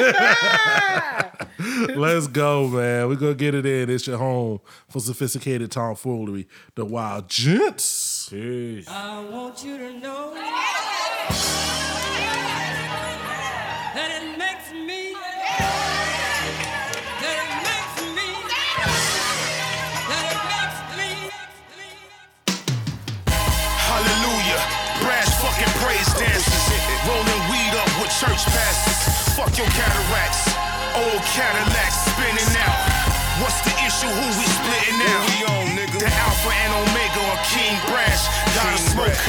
Let's go, man. We're gonna get it in. It's your home for sophisticated tomfoolery. The Wyld Gents. Peace. I want you to know church pastors. Fuck your cataracts. Old Cadillacs spinning out. What's the issue? Who we splitting out? we on, nigga? The Alpha and Omega or King Brash. Gotta smoke.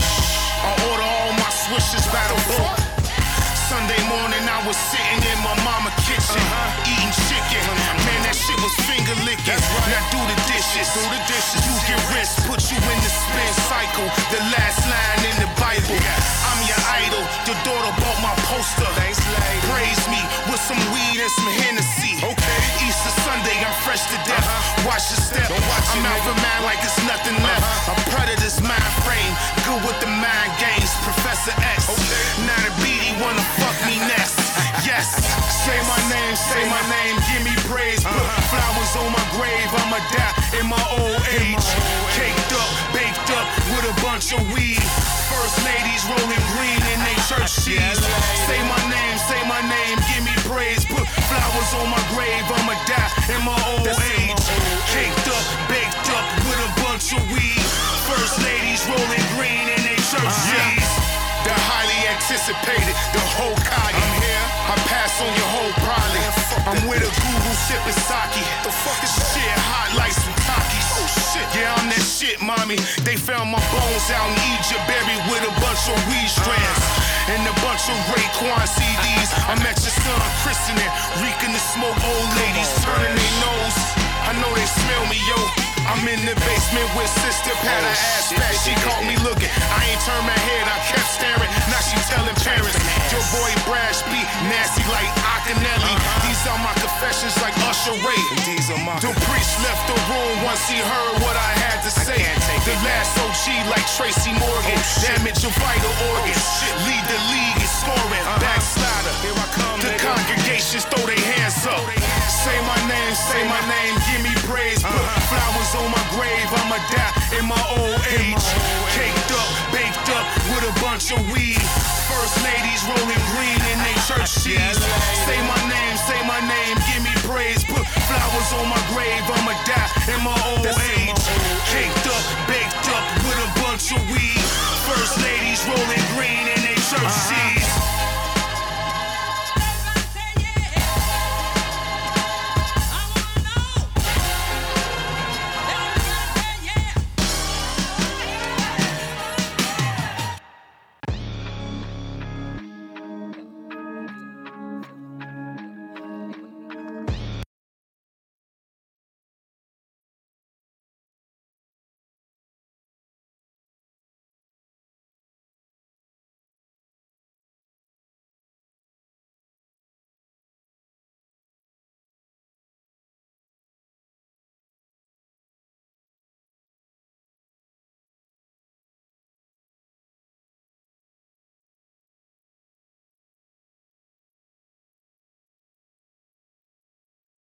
I order all my swishes by the book. Sunday morning, I was sitting in my mama kitchen, uh-huh. eating chicken. Man, that shit was finger licking. Now do the dishes. Do the dishes. You get rinsed, put you in the spin cycle. The last line in the Bible. I'm your idol. Your daughter bought my poster. Praise me with some weed and some Hennessy. Okay. Easter Sunday, I'm fresh to death. Uh-huh. Watch your step. I'm out for man like it's nothing left. Uh-huh. A predator's mind frame. Good with the mind games. Professor X. Now the beady wanna fuck me next. Yes. Say my name, say my name, give me praise. Put uh-huh. flowers on my grave, I'ma die in my old age. Caked up, baked up with a bunch of weed. First ladies rolling green in they church sheets. Say my name, say my name, give me praise. Put flowers on my grave, I'ma die in my old age. Caked up, baked up with a bunch of weed. First ladies rolling green in they church uh-huh. sheets. The highly anticipated, the whole Kagi. I'm here. I pass on your whole probably. I'm with a guru sipping sake. The fuck is shit hot like some Takis. Oh shit. Yeah, I'm that shit, mommy. They found my bones out in Egypt, buried with a bunch of weed strands. Uh. And a bunch of Raekwon CDs. I met your son christening, reeking the smoke. Old ladies turning their nose. I know they smell me, yo. I'm in the basement with sister, pat her ass back. She caught me looking. I ain't turned my head, I kept staring. Now she telling parents. Your boy Brash be nasty like Akinyele. These are my confessions like Usher Ray. These are my The priest left the room once he heard what I had to say. The last OG like Tracy Morgan. Damage your vital organs. Lead the league in scoring. Backslider. I come. The congregations throw their hands up. Say my name, say my name, give me praise. Put uh-huh. flowers on my grave, I'ma die in my old age. Caked up, baked up with a bunch of weed. First ladies rolling green in they church sheets. Say my name, say my name, give me praise. Put flowers on my grave, I'ma die in my old age. Caked up, baked up with a bunch of weed. First ladies rolling green in they church uh-huh. sheets.